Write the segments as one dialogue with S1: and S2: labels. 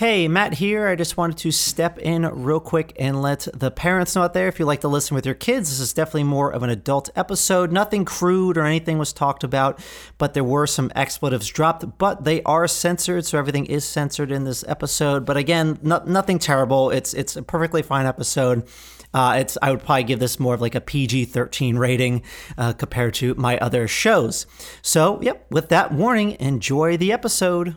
S1: Hey, Matt here. I just wanted to step in real quick and let the parents know out there if you like to listen with your kids, this is definitely more of an adult episode. Nothing crude or anything was talked about, but there were some expletives dropped, but they are censored, so everything is censored in this episode. But again, no, nothing terrible. It's it's a perfectly fine episode. Uh, it's I would probably give this more of like a PG 13 rating uh, compared to my other shows. So, yep, with that warning, enjoy the episode.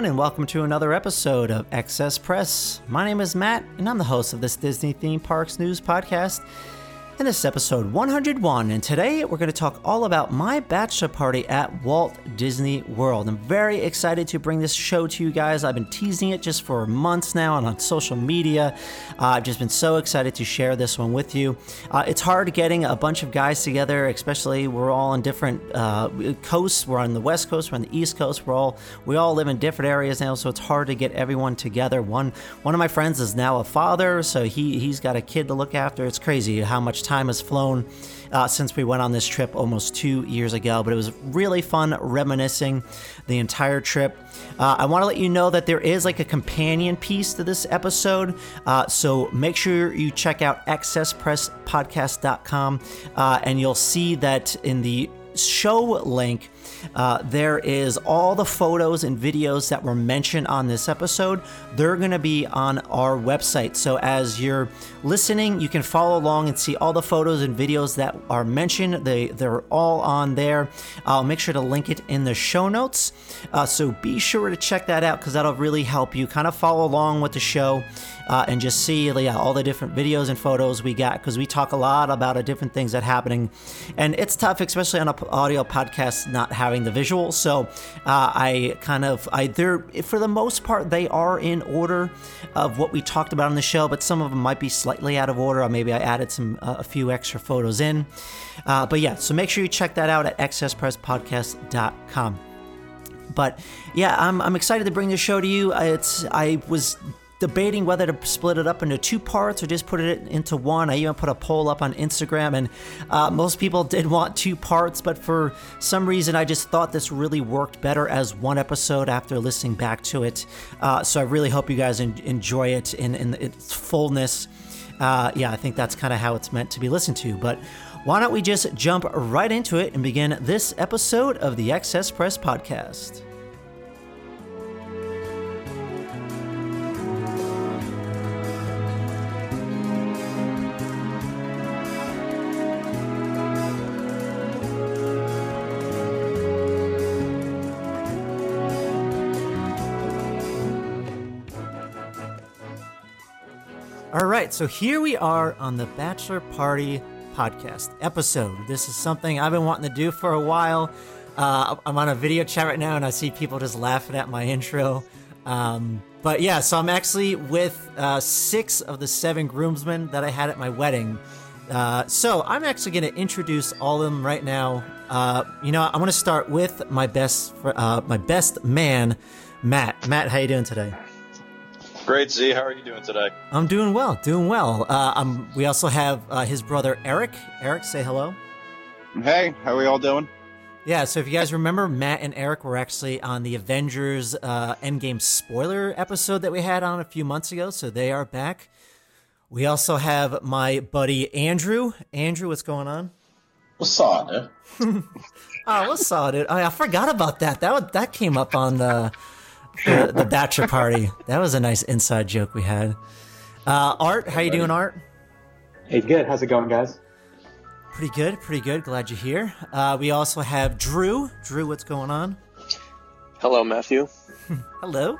S1: Everyone, and welcome to another episode of Excess Press. My name is Matt, and I'm the host of this Disney Theme Parks News Podcast. And this is episode 101, and today we're going to talk all about my bachelor party at Walt Disney World. I'm very excited to bring this show to you guys. I've been teasing it just for months now and on social media. Uh, I've just been so excited to share this one with you. Uh, it's hard getting a bunch of guys together, especially we're all on different uh, coasts. We're on the West Coast, we're on the East Coast. We're all we all live in different areas now, so it's hard to get everyone together. One one of my friends is now a father, so he he's got a kid to look after. It's crazy how much time has flown uh, since we went on this trip almost two years ago, but it was really fun reminiscing the entire trip. Uh, I want to let you know that there is like a companion piece to this episode, uh, so make sure you check out accesspresspodcast.com uh, and you'll see that in the show link. Uh, there is all the photos and videos that were mentioned on this episode. They're going to be on our website. So as you're listening, you can follow along and see all the photos and videos that are mentioned. They they're all on there. I'll make sure to link it in the show notes. Uh, so be sure to check that out because that'll really help you kind of follow along with the show uh, and just see yeah, all the different videos and photos we got because we talk a lot about different things that are happening. And it's tough, especially on an audio podcast, not having the visuals. So uh, I kind of, I they're, for the most part, they are in order of what we talked about on the show, but some of them might be slightly out of order, or maybe I added some uh, a few extra photos in. Uh, but yeah, so make sure you check that out at excesspresspodcast.com but yeah I'm, I'm excited to bring this show to you it's i was debating whether to split it up into two parts or just put it into one. I even put a poll up on Instagram, and uh, most people did want two parts, but for some reason, I just thought this really worked better as one episode after listening back to it. Uh, so I really hope you guys en- enjoy it in, in its fullness. Uh, yeah, I think that's kind of how it's meant to be listened to. But why don't we just jump right into it and begin this episode of the Excess Press Podcast? Right, so here we are on the Bachelor Party podcast episode. This is something I've been wanting to do for a while. Uh, I'm on a video chat right now, and I see people just laughing at my intro. Um, but yeah, so I'm actually with uh, six of the seven groomsmen that I had at my wedding. Uh, so I'm actually going to introduce all of them right now. Uh, you know, I'm going to start with my best, uh, my best man, Matt. Matt, how you doing today?
S2: Great, Z. How are you doing today?
S1: I'm doing well, doing well. Uh, I'm, we also have uh, his brother Eric. Eric, say hello.
S3: Hey, how are we all doing?
S1: Yeah, so if you guys remember, Matt and Eric were actually on the Avengers uh, Endgame spoiler episode that we had on a few months ago, so they are back. We also have my buddy Andrew. Andrew, what's going on?
S2: What's up, dude?
S1: oh, what's up, dude? Oh, I forgot about that. That that came up on the the, the bachelor party. That was a nice inside joke we had. Uh, Art, how you doing, Art?
S4: Hey, good. How's it going, guys?
S1: Pretty good, pretty good. Glad you're here. Uh, we also have Drew. Drew, what's going on?
S5: Hello, Matthew.
S1: Hello.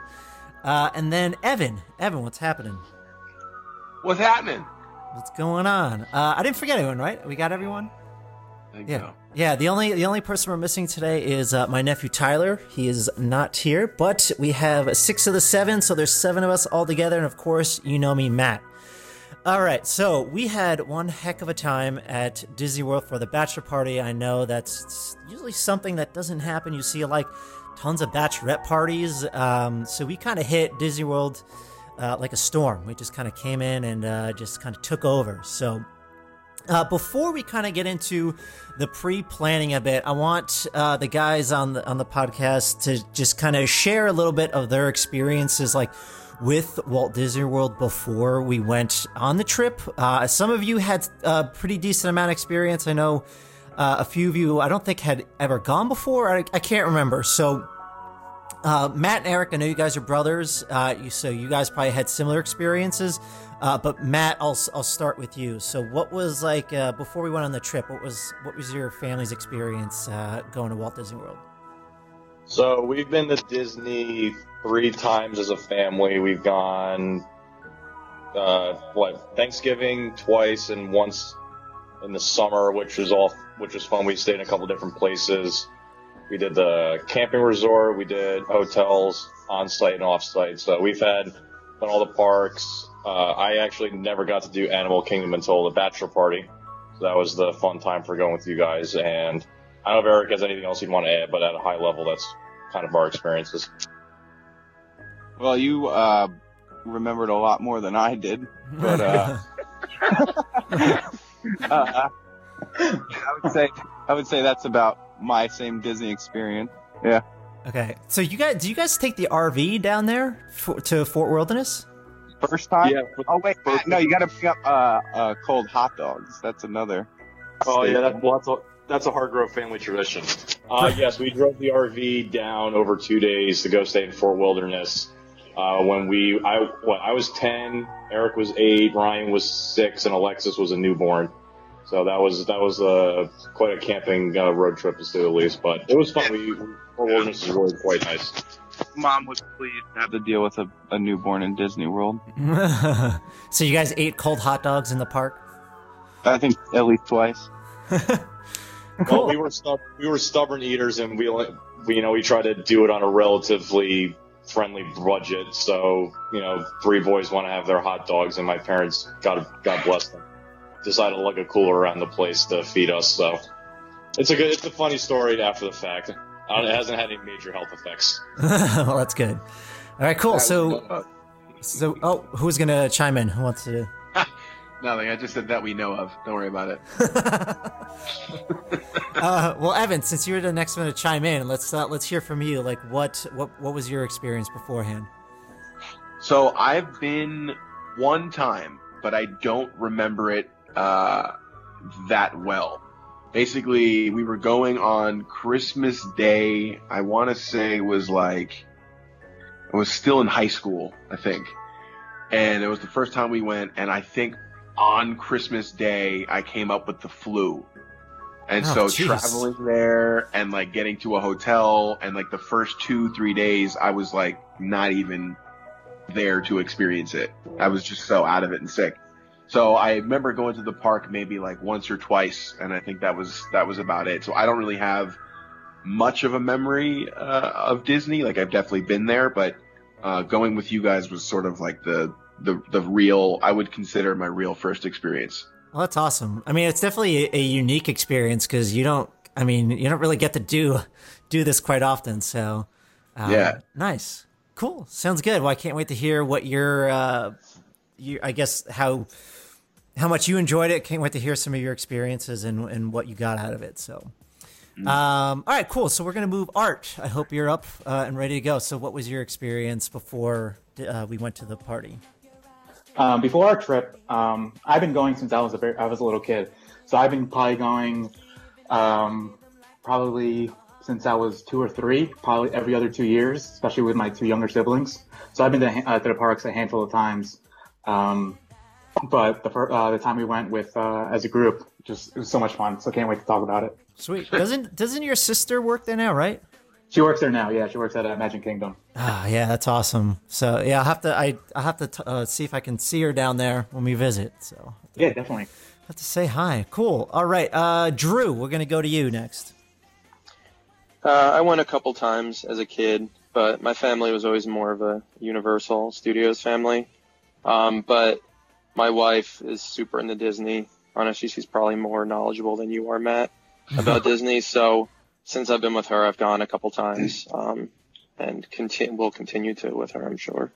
S1: Uh, and then Evan. Evan, what's happening?
S6: What's happening?
S1: What's going on? Uh, I didn't forget anyone, right? We got everyone. yeah,
S6: so.
S1: Yeah. The only the only person we're missing today is uh, my nephew Tyler. He is not here, but we have six of the seven, so there's seven of us all together, and of course, you know me, Matt. All right, so we had one heck of a time at Disney World for the bachelor party. I know that's usually something that doesn't happen. You see like tons of bachelorette parties. Um, so we kind of hit Disney World uh, like a storm. We just kind of came in and uh, just kind of took over. So uh, before we kind of get into the pre-planning a bit, I want uh, the guys on the on the podcast to just kind of share a little bit of their experiences, like with Walt Disney World before we went on the trip. Uh, some of you had a pretty decent amount of experience. I know uh, a few of you I don't think had ever gone before. I, I can't remember. So, uh, Matt and Eric, I know you guys are brothers, uh, you, so you guys probably had similar experiences. Uh, but Matt, I'll I'll start with you. So, what was like uh, before we went on the trip? What was what was your family's experience going to Walt Disney World?
S2: So we've been to Disney three times as a family. We've gone, uh, what Thanksgiving twice and once in the summer, which was all which was fun. We stayed in a couple different places. We did the camping resort. We did hotels on site and off site. So we've had done all the parks. Uh, I actually never got to do Animal Kingdom until the bachelor party. So that was the fun time for going with you guys. And I don't know if Eric has anything else he'd want to add, but at a high level, that's kind of our experiences.
S3: Well, you uh, remembered a lot more than I did, but uh, uh, I would say I would say that's about my same Disney experience. Yeah.
S1: Okay, so you guys, do you guys take the RV down there for, to Fort Wilderness?
S3: First time?
S2: Yeah.
S3: Oh wait, Matt, no, you got to pick up uh, uh, cold hot dogs. That's another.
S2: Oh yeah,
S3: staple.
S2: that's, well, that's a that's a Hargrove family tradition. Uh, yes, we drove the RV down over two days to go stay in Fort Wilderness. Uh, when we, I, what, I was 10, Eric was 8, Ryan was 6, and Alexis was a newborn. So that was, that was, uh, quite a camping, uh, road trip to say the least, but it was fun. We, Fort Wilderness is really quite nice.
S3: Mom was pleased to have to deal with a, a newborn in Disney World.
S1: so you guys ate cold hot dogs in the park?
S3: I think at least twice.
S2: Well, we were stub- we were stubborn eaters, and we, only- we you know we tried to do it on a relatively friendly budget. So you know, three boys want to have their hot dogs, and my parents, God God bless them, decided to lug a cooler around the place to feed us. So it's a good, it's a funny story after the fact. Uh, It hasn't had any major health effects.
S1: well, that's good. All right, cool. So, so oh, who's gonna chime in? Who wants to?
S6: Nothing. I just said that we know of. Don't worry about it.
S1: uh, well, Evan, since you're the next one to chime in, let's uh, let's hear from you. Like, what what what was your experience beforehand?
S6: So I've been one time, but I don't remember it uh, that well. Basically, we were going on Christmas Day. I want to say it was like I was still in high school, I think, and it was the first time we went. And I think on Christmas Day, I came up with the flu. And
S1: Oh,
S6: so
S1: jeez.
S6: traveling there and like getting to a hotel and like the first two, three days, I was like not even there to experience it. I was just so out of it and sick. So I remember going to the park maybe like once or twice, and I think that was that was about it. So I don't really have much of a memory uh, of Disney. Like I've definitely been there, but uh, going with you guys was sort of like the the the real. I would consider my real first experience.
S1: Well, that's awesome. I mean, it's definitely a, a unique experience because you don't. I mean, you don't really get to do do this quite often. So, um,
S6: Yeah.
S1: nice, cool, sounds good. Well, I can't wait to hear what your, uh, you, I guess how how much you enjoyed it. Can't wait to hear some of your experiences and and what you got out of it. So. Um, all right, cool. So we're gonna move art. I hope you're up uh, and ready to go. So, what was your experience before uh, we went to the party?
S4: Um, before our trip, um, I've been going since I was a very, I was a little kid. So I've been probably going, um, probably since I was two or three, probably every other two years, especially with my two younger siblings. So I've been to, uh, to the parks a handful of times. Um, but the first, uh, the time we went with uh, as a group, just it was so much fun. So can't wait to talk about it.
S1: Sweet. Doesn't doesn't your sister work there now, right?
S4: She works there now. Yeah, she works at uh, Magic Kingdom.
S1: Ah, yeah, that's awesome. So yeah, I'll have to I I will have to t- uh, see if I can see her down there when we visit. So
S4: Yeah, definitely.
S1: have to say hi. Cool. All right, uh, Drew, we're gonna go to you next.
S5: Uh, I went a couple times as a kid, but my family was always more of a Universal Studios family. Um, but my wife is super into Disney. Honestly, she's probably more knowledgeable than you are, Matt, about Disney. So since I've been with her, I've gone a couple times, um, and conti- will continue to with her, I'm sure.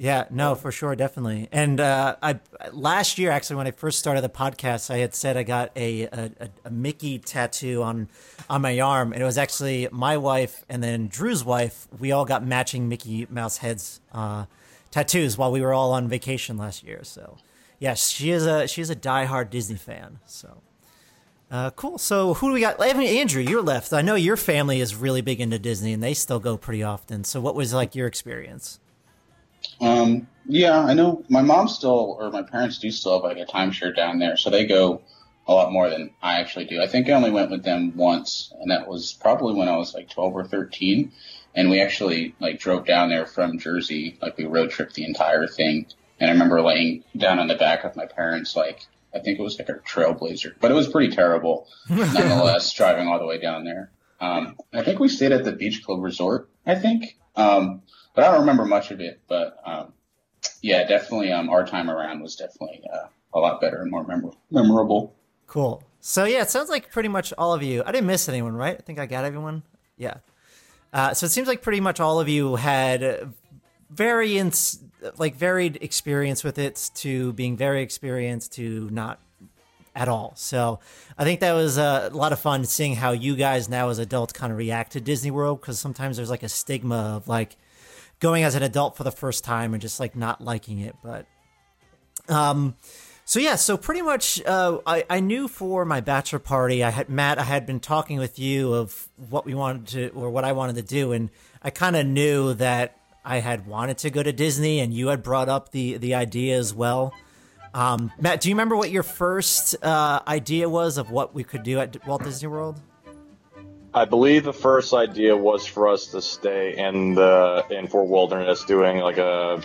S1: Yeah, no, for sure, definitely. And uh, I last year, actually, when I first started the podcast, I had said I got a a, a- a Mickey tattoo on on my arm, and it was actually my wife and then Drew's wife. We all got matching Mickey Mouse heads uh, tattoos while we were all on vacation last year. So, yeah, she is a she's a diehard Disney fan. So. Uh, cool. So, who do we got? I mean, Andrew, you're left. I know your family is really big into Disney, and they still go pretty often. So, what was like your experience?
S7: Um, yeah, I know my mom still, or my parents do still have like a timeshare down there, so they go a lot more than I actually do. I think I only went with them once, and that was probably when I was like 12 or 13. And we actually like drove down there from Jersey, like we road tripped the entire thing. And I remember laying down on the back of my parents, like I think it was like a Trailblazer, but it was pretty terrible nonetheless, driving all the way down there. Um, I think we stayed at the Beach Club Resort, I think. Um, but I don't remember much of it. But um, yeah, definitely. Um, our time around was definitely uh, a lot better and more memor- memorable.
S1: Cool. So yeah, it sounds like pretty much all of you. I didn't miss anyone, right? I think I got everyone. Yeah. Uh, so it seems like pretty much all of you had variance, like varied experience with it, to being very experienced to not at all. So I think that was uh, a lot of fun seeing how you guys now as adults kind of react to Disney World because sometimes there's like a stigma of like going as an adult for the first time and just like not liking it. But um, so yeah, so pretty much, uh, I I knew for my bachelor party, I had Matt, I had been talking with you of what we wanted to or what I wanted to do, and I kind of knew that I had wanted to go to Disney, and you had brought up the the idea as well. Um, Matt, do you remember what your first uh, idea was of what we could do at Walt Disney World?
S2: I believe the first idea was for us to stay in the in Fort Wilderness, doing like a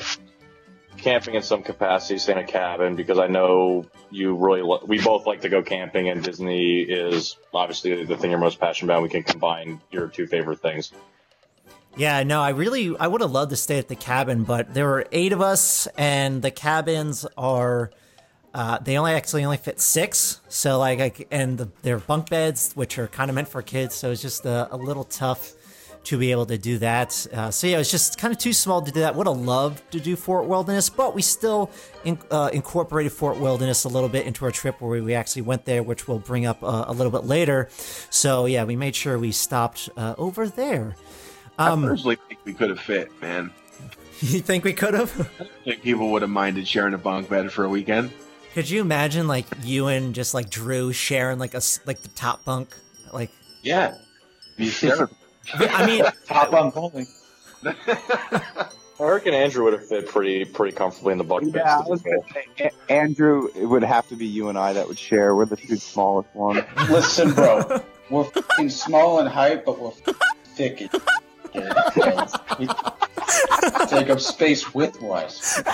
S2: camping in some capacity, stay in a cabin because I know you really lo- we both like to go camping, and Disney is obviously the thing you're most passionate about. We can combine your two favorite things.
S1: Yeah, no, I really I would have loved to stay at the cabin, but there were eight of us, and the cabins are uh, they only actually only fit six. So like, I, and the, they're bunk beds, which are kind of meant for kids. So it's just a, a little tough to be able to do that. Uh, so yeah, it was just kind of too small to do that. Would have loved to do Fort Wilderness, but we still in, uh, incorporated Fort Wilderness a little bit into our trip where we, we actually went there, which we'll bring up uh, a little bit later. So yeah, we made sure we stopped uh, over there. Um,
S6: I personally think we could have fit, man.
S1: You think we could have?
S6: I think people would have minded sharing a bunk bed for a weekend.
S1: Could you imagine like you and just like Drew sharing like a s- like the top bunk? Like,
S6: Yeah. Be hysterical.
S1: I mean,
S4: Top bunk only.
S2: I reckon Andrew would have fit pretty pretty comfortably in the bunk beds.
S3: Yeah, I
S2: to
S3: was
S2: be
S3: gonna
S2: fair.
S3: say, A- Andrew, it would have to be you and I that would share. We're the two smallest ones.
S7: Listen, bro, we're fucking small in height, but we're thick. Take up space width-wise.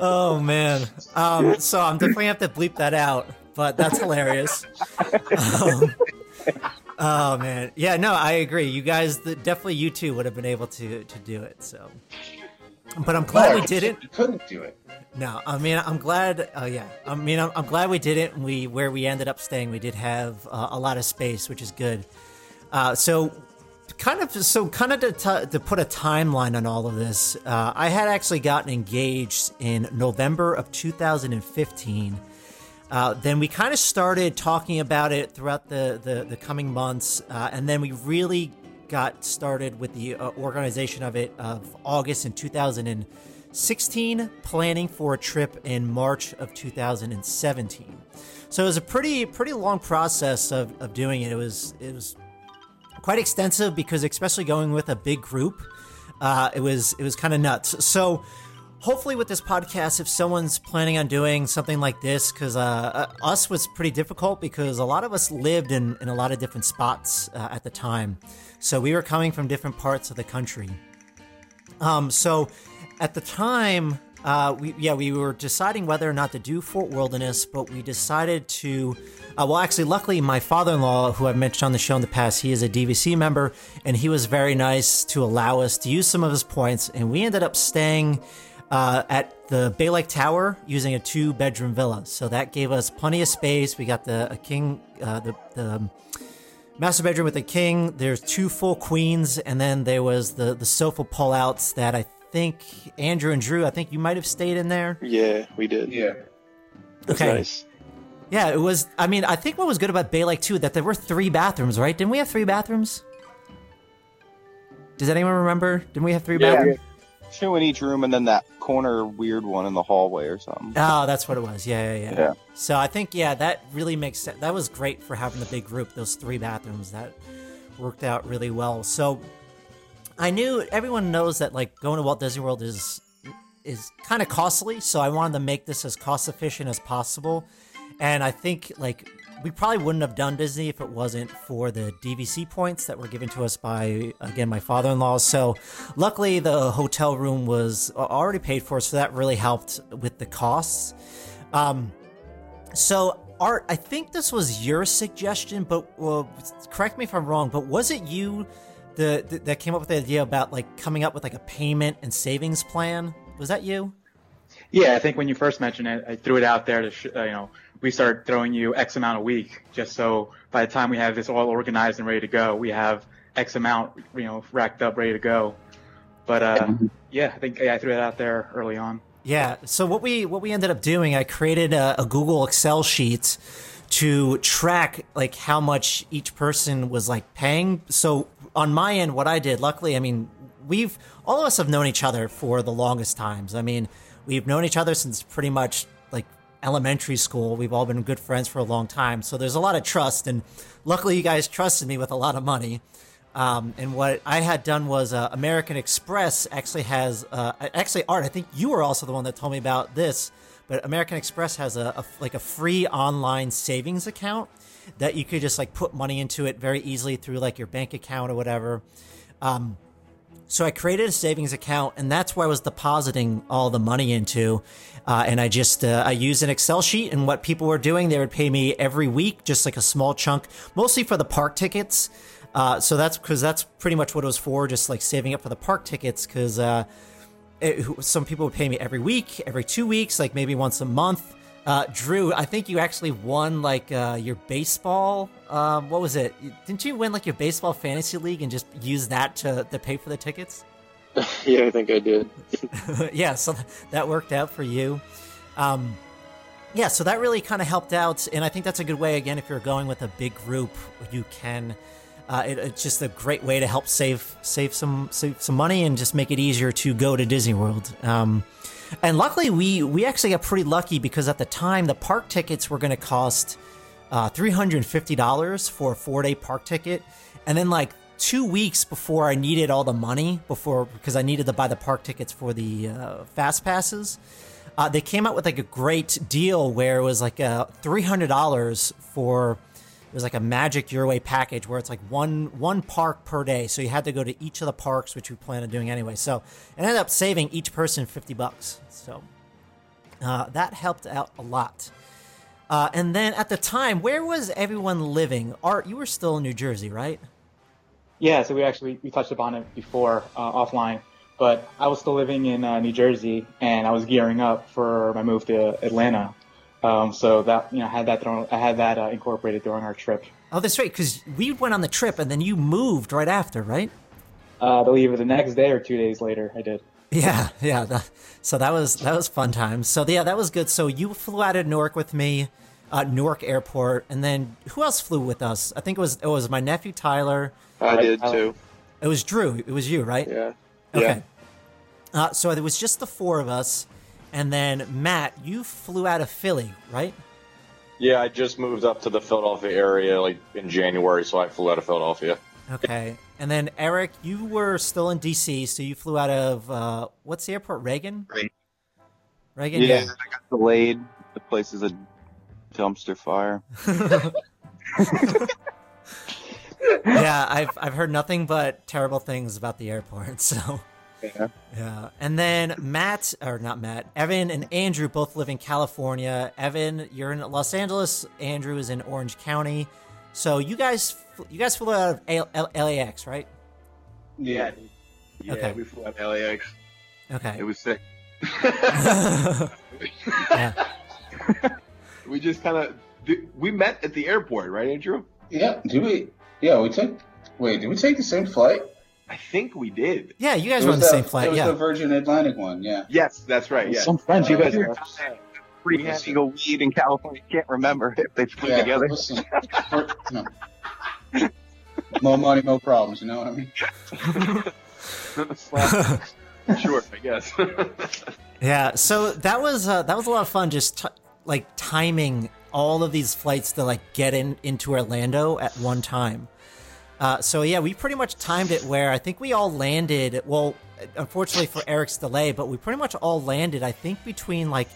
S1: oh man. Um, so I'm definitely have to bleep that out, but that's hilarious. Um, Oh man, yeah, no, I agree. You guys, the, definitely, you two would have been able to to do it. So, but I'm glad
S7: No,
S1: we didn't.
S7: You couldn't do it.
S1: No, I mean, I'm glad. Oh yeah, I mean, I'm, I'm glad we didn't. We where we ended up staying, we did have uh, a lot of space, which is good. Uh, so, kind of, so kind of to, t- to put a timeline on all of this, uh, I had actually gotten engaged in November of 2015. Uh, then we kind of started talking about it throughout the the, the coming months, uh, and then we really got started with the uh, organization of it of August in 2016, planning for a trip in March of 2017. So it was a pretty pretty long process of, of doing it. It was it was quite extensive because especially going with a big group, uh, it was it was kind of nuts. So hopefully with this podcast if someone's planning on doing something like this because uh, uh, us was pretty difficult because a lot of us lived in, in a lot of different spots uh, at the time so we were coming from different parts of the country um, so at the time uh, we, yeah we were deciding whether or not to do fort wilderness but we decided to uh, well actually luckily my father-in-law who i've mentioned on the show in the past he is a dvc member and he was very nice to allow us to use some of his points and we ended up staying uh, at the Bay Lake Tower using a two bedroom villa. So that gave us plenty of space. We got the king, uh, the, the master bedroom with the king. There's two full queens, and then there was the, the sofa pullouts that I think Andrew and Drew, I think you might have stayed in there.
S5: Yeah, we did.
S7: Yeah.
S5: That's
S1: Okay.
S5: nice.
S1: Yeah, it was. I mean, I think what was good about Bay Lake too that there were three bathrooms, right? Didn't we have three bathrooms? Does anyone remember? Didn't we have three
S3: Yeah.
S1: bathrooms?
S3: Two in each room, and then that corner weird one in the hallway or something.
S1: Oh, that's what it was. Yeah, yeah, yeah.
S3: Yeah.
S1: So I think yeah, that really makes sense. That was great for having the big group. Those three bathrooms that worked out really well. So I knew everyone knows that like going to Walt Disney World is is kind of costly. So I wanted to make this as cost efficient as possible. And I think like we probably wouldn't have done Disney if it wasn't for the DVC points that were given to us by again my father-in-law. So luckily the hotel room was already paid for, so that really helped with the costs. Um, so Art, I think this was your suggestion, but well, correct me if I'm wrong. But was it you the, the that came up with the idea about like coming up with like a payment and savings plan? Was that you?
S4: Yeah, I think when you first mentioned it, I threw it out there to, sh- uh, you know, we start throwing you X amount a week, just so by the time we have this all organized and ready to go, we have X amount, you know, racked up, ready to go. But uh, yeah, I think yeah, I threw it out there early on.
S1: Yeah. So what we what we ended up doing, I created a, a Google Excel sheet to track like how much each person was like paying. So on my end, what I did, luckily, I mean, we've all of us have known each other for the longest times. I mean, we've known each other since pretty much like elementary school. We've all been good friends for a long time. So there's a lot of trust, and luckily, you guys trusted me with a lot of money. Um, and what I had done was uh, American Express actually has uh, actually Art. I think you were also the one that told me about this, but American Express has a, a like a free online savings account that you could just like put money into it very easily through like your bank account or whatever. Um, so I created a savings account, and that's where I was depositing all the money into. Uh, and I just uh, I used an Excel sheet, and what people were doing, they would pay me every week, just like a small chunk, mostly for the park tickets. Uh, so that's because that's pretty much what it was for, just like saving up for the park tickets. Because uh, some people would pay me every week, every two weeks, like maybe once a month. Uh, Drew, I think you actually won like uh, your baseball. Um, what was it? Didn't you win like your baseball fantasy league and just use that to, to pay for the tickets?
S5: yeah, I think I did.
S1: yeah, so that worked out for you. Um, yeah, so that really kind of helped out, and I think that's a good way. Again, if you're going with a big group, you can. Uh, it, it's just a great way to help save save some save some money and just make it easier to go to Disney World. Um, and luckily, we we actually got pretty lucky because at the time the park tickets were going to cost uh, three hundred and fifty dollars for a four day park ticket, and then like two weeks before I needed all the money before because I needed to buy the park tickets for the uh, fast passes. Uh, they came out with like a great deal where it was like uh, three hundred dollars for was like a magic your way package where it's like one one park per day so you had to go to each of the parks which we plan on doing anyway so it ended up saving each person 50 bucks so uh, that helped out a lot Uh, and then at the time, where was everyone living? Art, you were still in New Jersey, right?
S4: Yeah, so we actually we touched upon it before uh, offline, but I was still living in uh, New Jersey and I was gearing up for my move to Atlanta. Um, so that you know, I had that thrown, I had that uh, incorporated during our trip.
S1: Oh, that's right, because we went on the trip and then you moved right after, right?
S4: Uh, I believe the next day or two days later, I did.
S1: Yeah, yeah. That, so that was that was fun times. So yeah, that was good. So you flew out of Newark with me, uh, Newark Airport, and then who else flew with us? I think it was it was my nephew Tyler.
S5: I did too.
S1: It was Drew. It was you, right?
S5: Yeah.
S1: Okay. Uh, so it was just the four of us, and then Matt, you flew out of Philly, right?
S2: Yeah, I just moved up to the Philadelphia area like in January, so I flew out of Philadelphia.
S1: Okay. And then Eric, you were still in DC, so you flew out of uh, what's the airport? Reagan.
S3: Reagan.
S1: Reagan.
S3: Yeah, I got delayed. The place is a dumpster fire.
S1: yeah, I've I've heard nothing but terrible things about the airport. So
S3: Yeah.
S1: yeah, and then Matt or not Matt, Evan and Andrew both live in California. Evan, you're in Los Angeles. Andrew is in Orange County. So you guys you guys flew out of L- L- LAX, right?
S6: Yeah. Yeah,
S1: Okay.
S6: we flew out to LAX.
S1: Okay.
S6: It was sick.
S1: yeah.
S6: we just kind of we met at the airport, right, Andrew?
S7: Yeah. Did we? Yeah, we took. Wait, did we take the same flight?
S6: I think we did.
S1: Yeah, you guys
S7: It
S1: were on
S7: was
S1: the same flight.
S7: It was
S1: Yeah.
S7: the Virgin Atlantic one. Yeah.
S6: Yes, that's right. Yeah.
S4: Some friends you guys have.
S3: Free single weed in California. Can't remember if they flew
S7: Yeah.
S3: together.
S7: Listen, no. More money, more problems. You know what I mean?
S6: sure, I guess.
S1: Yeah, so that was uh, that was a lot of fun. Just t- like timing all of these flights to like get in into Orlando at one time. Uh, so yeah, we pretty much timed it where I think we all landed. Well, unfortunately for Eric's delay, but we pretty much all landed. I think between like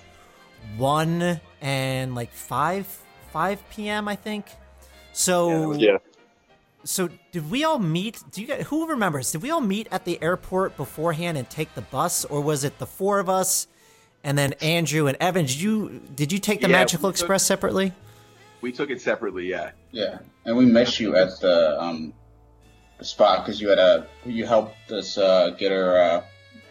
S1: one and like five five p.m. I think. So
S2: Yeah.
S1: so did we all meet? Do you guys, who remembers? Did we all meet at the airport beforehand and take the bus, or was it the four of us, and then Andrew and Evan? Did you did you take the
S6: Yeah,
S1: Magical Express separately?
S6: We took it separately. Yeah.
S7: Yeah. And we met you at the um spot because you had a you helped us uh, get our uh,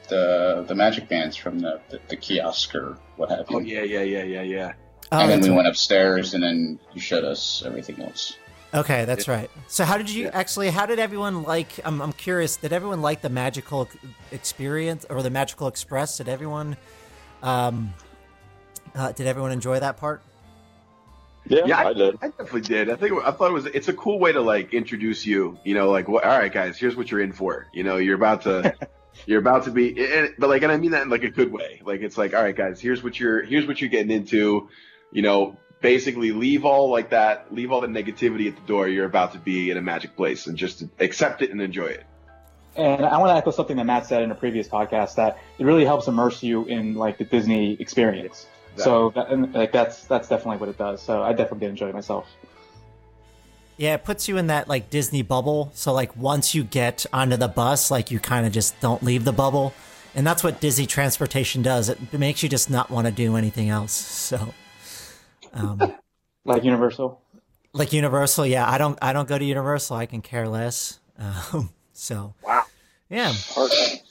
S7: the the magic bands from the, the the kiosk or what have you.
S6: Oh yeah, yeah, yeah, yeah, yeah.
S1: Oh,
S7: and then we
S1: right.
S7: went upstairs, and then you showed us everything else.
S1: Okay, that's right. So how did you actually? How did everyone like? I'm I'm curious. Did everyone like the magical experience or the Magical Express? Did everyone? Um, uh, did everyone enjoy that part?
S2: Yeah,
S6: Yeah,
S2: I did.
S6: I definitely did. I think I thought it was. It's a cool way to like introduce you. You know, like, what, all right, guys, here's what you're in for. You know, you're about to, you're about to be, and, but like, and I mean that in like a good way. Like, it's like, all right, guys, here's what you're, here's what you're getting into. You know, basically leave all like that, leave all the negativity at the door. You're about to be in a magic place, and just accept it and enjoy it.
S4: And I want to echo something that Matt said in a previous podcast that it really helps immerse you in like the Disney experience. So that, and, like that's that's definitely what it does. So I definitely did enjoy myself.
S1: Yeah, it puts you in that like Disney bubble. So like once you get onto the bus, like you kind of just don't leave the bubble, and that's what Disney transportation does. It makes you just not want to do anything else. So, um,
S4: Like Universal.
S1: like Universal, yeah, I don't I don't go to Universal. I can care less. Um, so
S6: Wow.
S1: yeah,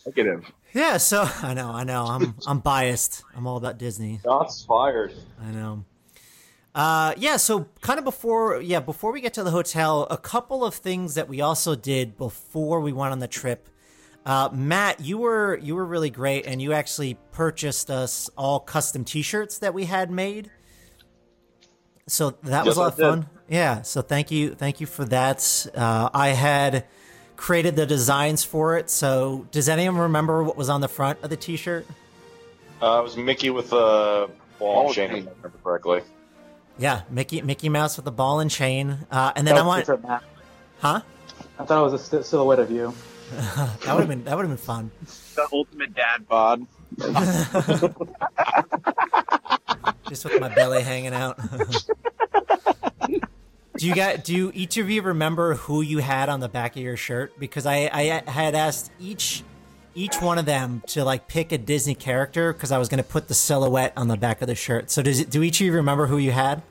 S6: Negative.
S1: Yeah. So I know, I know. I'm I'm biased. I'm all about Disney.
S2: Shots fired.
S1: I know. Uh, yeah, so kind of before, yeah, before we get to the hotel, a couple of things that we also did before we went on the trip. Uh, Matt, you were you were really great, and you actually purchased us all custom T-shirts that we had made. So that was a lot of fun. Yeah, so thank you, thank you for that. Uh, I had created the designs for it. So does anyone remember what was on the front of the T-shirt?
S2: Uh, it was Mickey with a ball
S6: Ball
S2: and chain,
S6: chain.
S2: if I remember correctly.
S1: Yeah, Mickey Mickey Mouse with a ball and chain. Uh, and then I want, huh?
S4: I thought it was a st- silhouette of you.
S1: That would have been that would have been fun.
S3: The ultimate dad bod.
S1: Just with my belly hanging out. Do you guys do you, each of you remember who you had on the back of your shirt? Because I, I had asked each each one of them to like pick a Disney character because I was going to put the silhouette on the back of the shirt. So does it, do each of you remember who you had?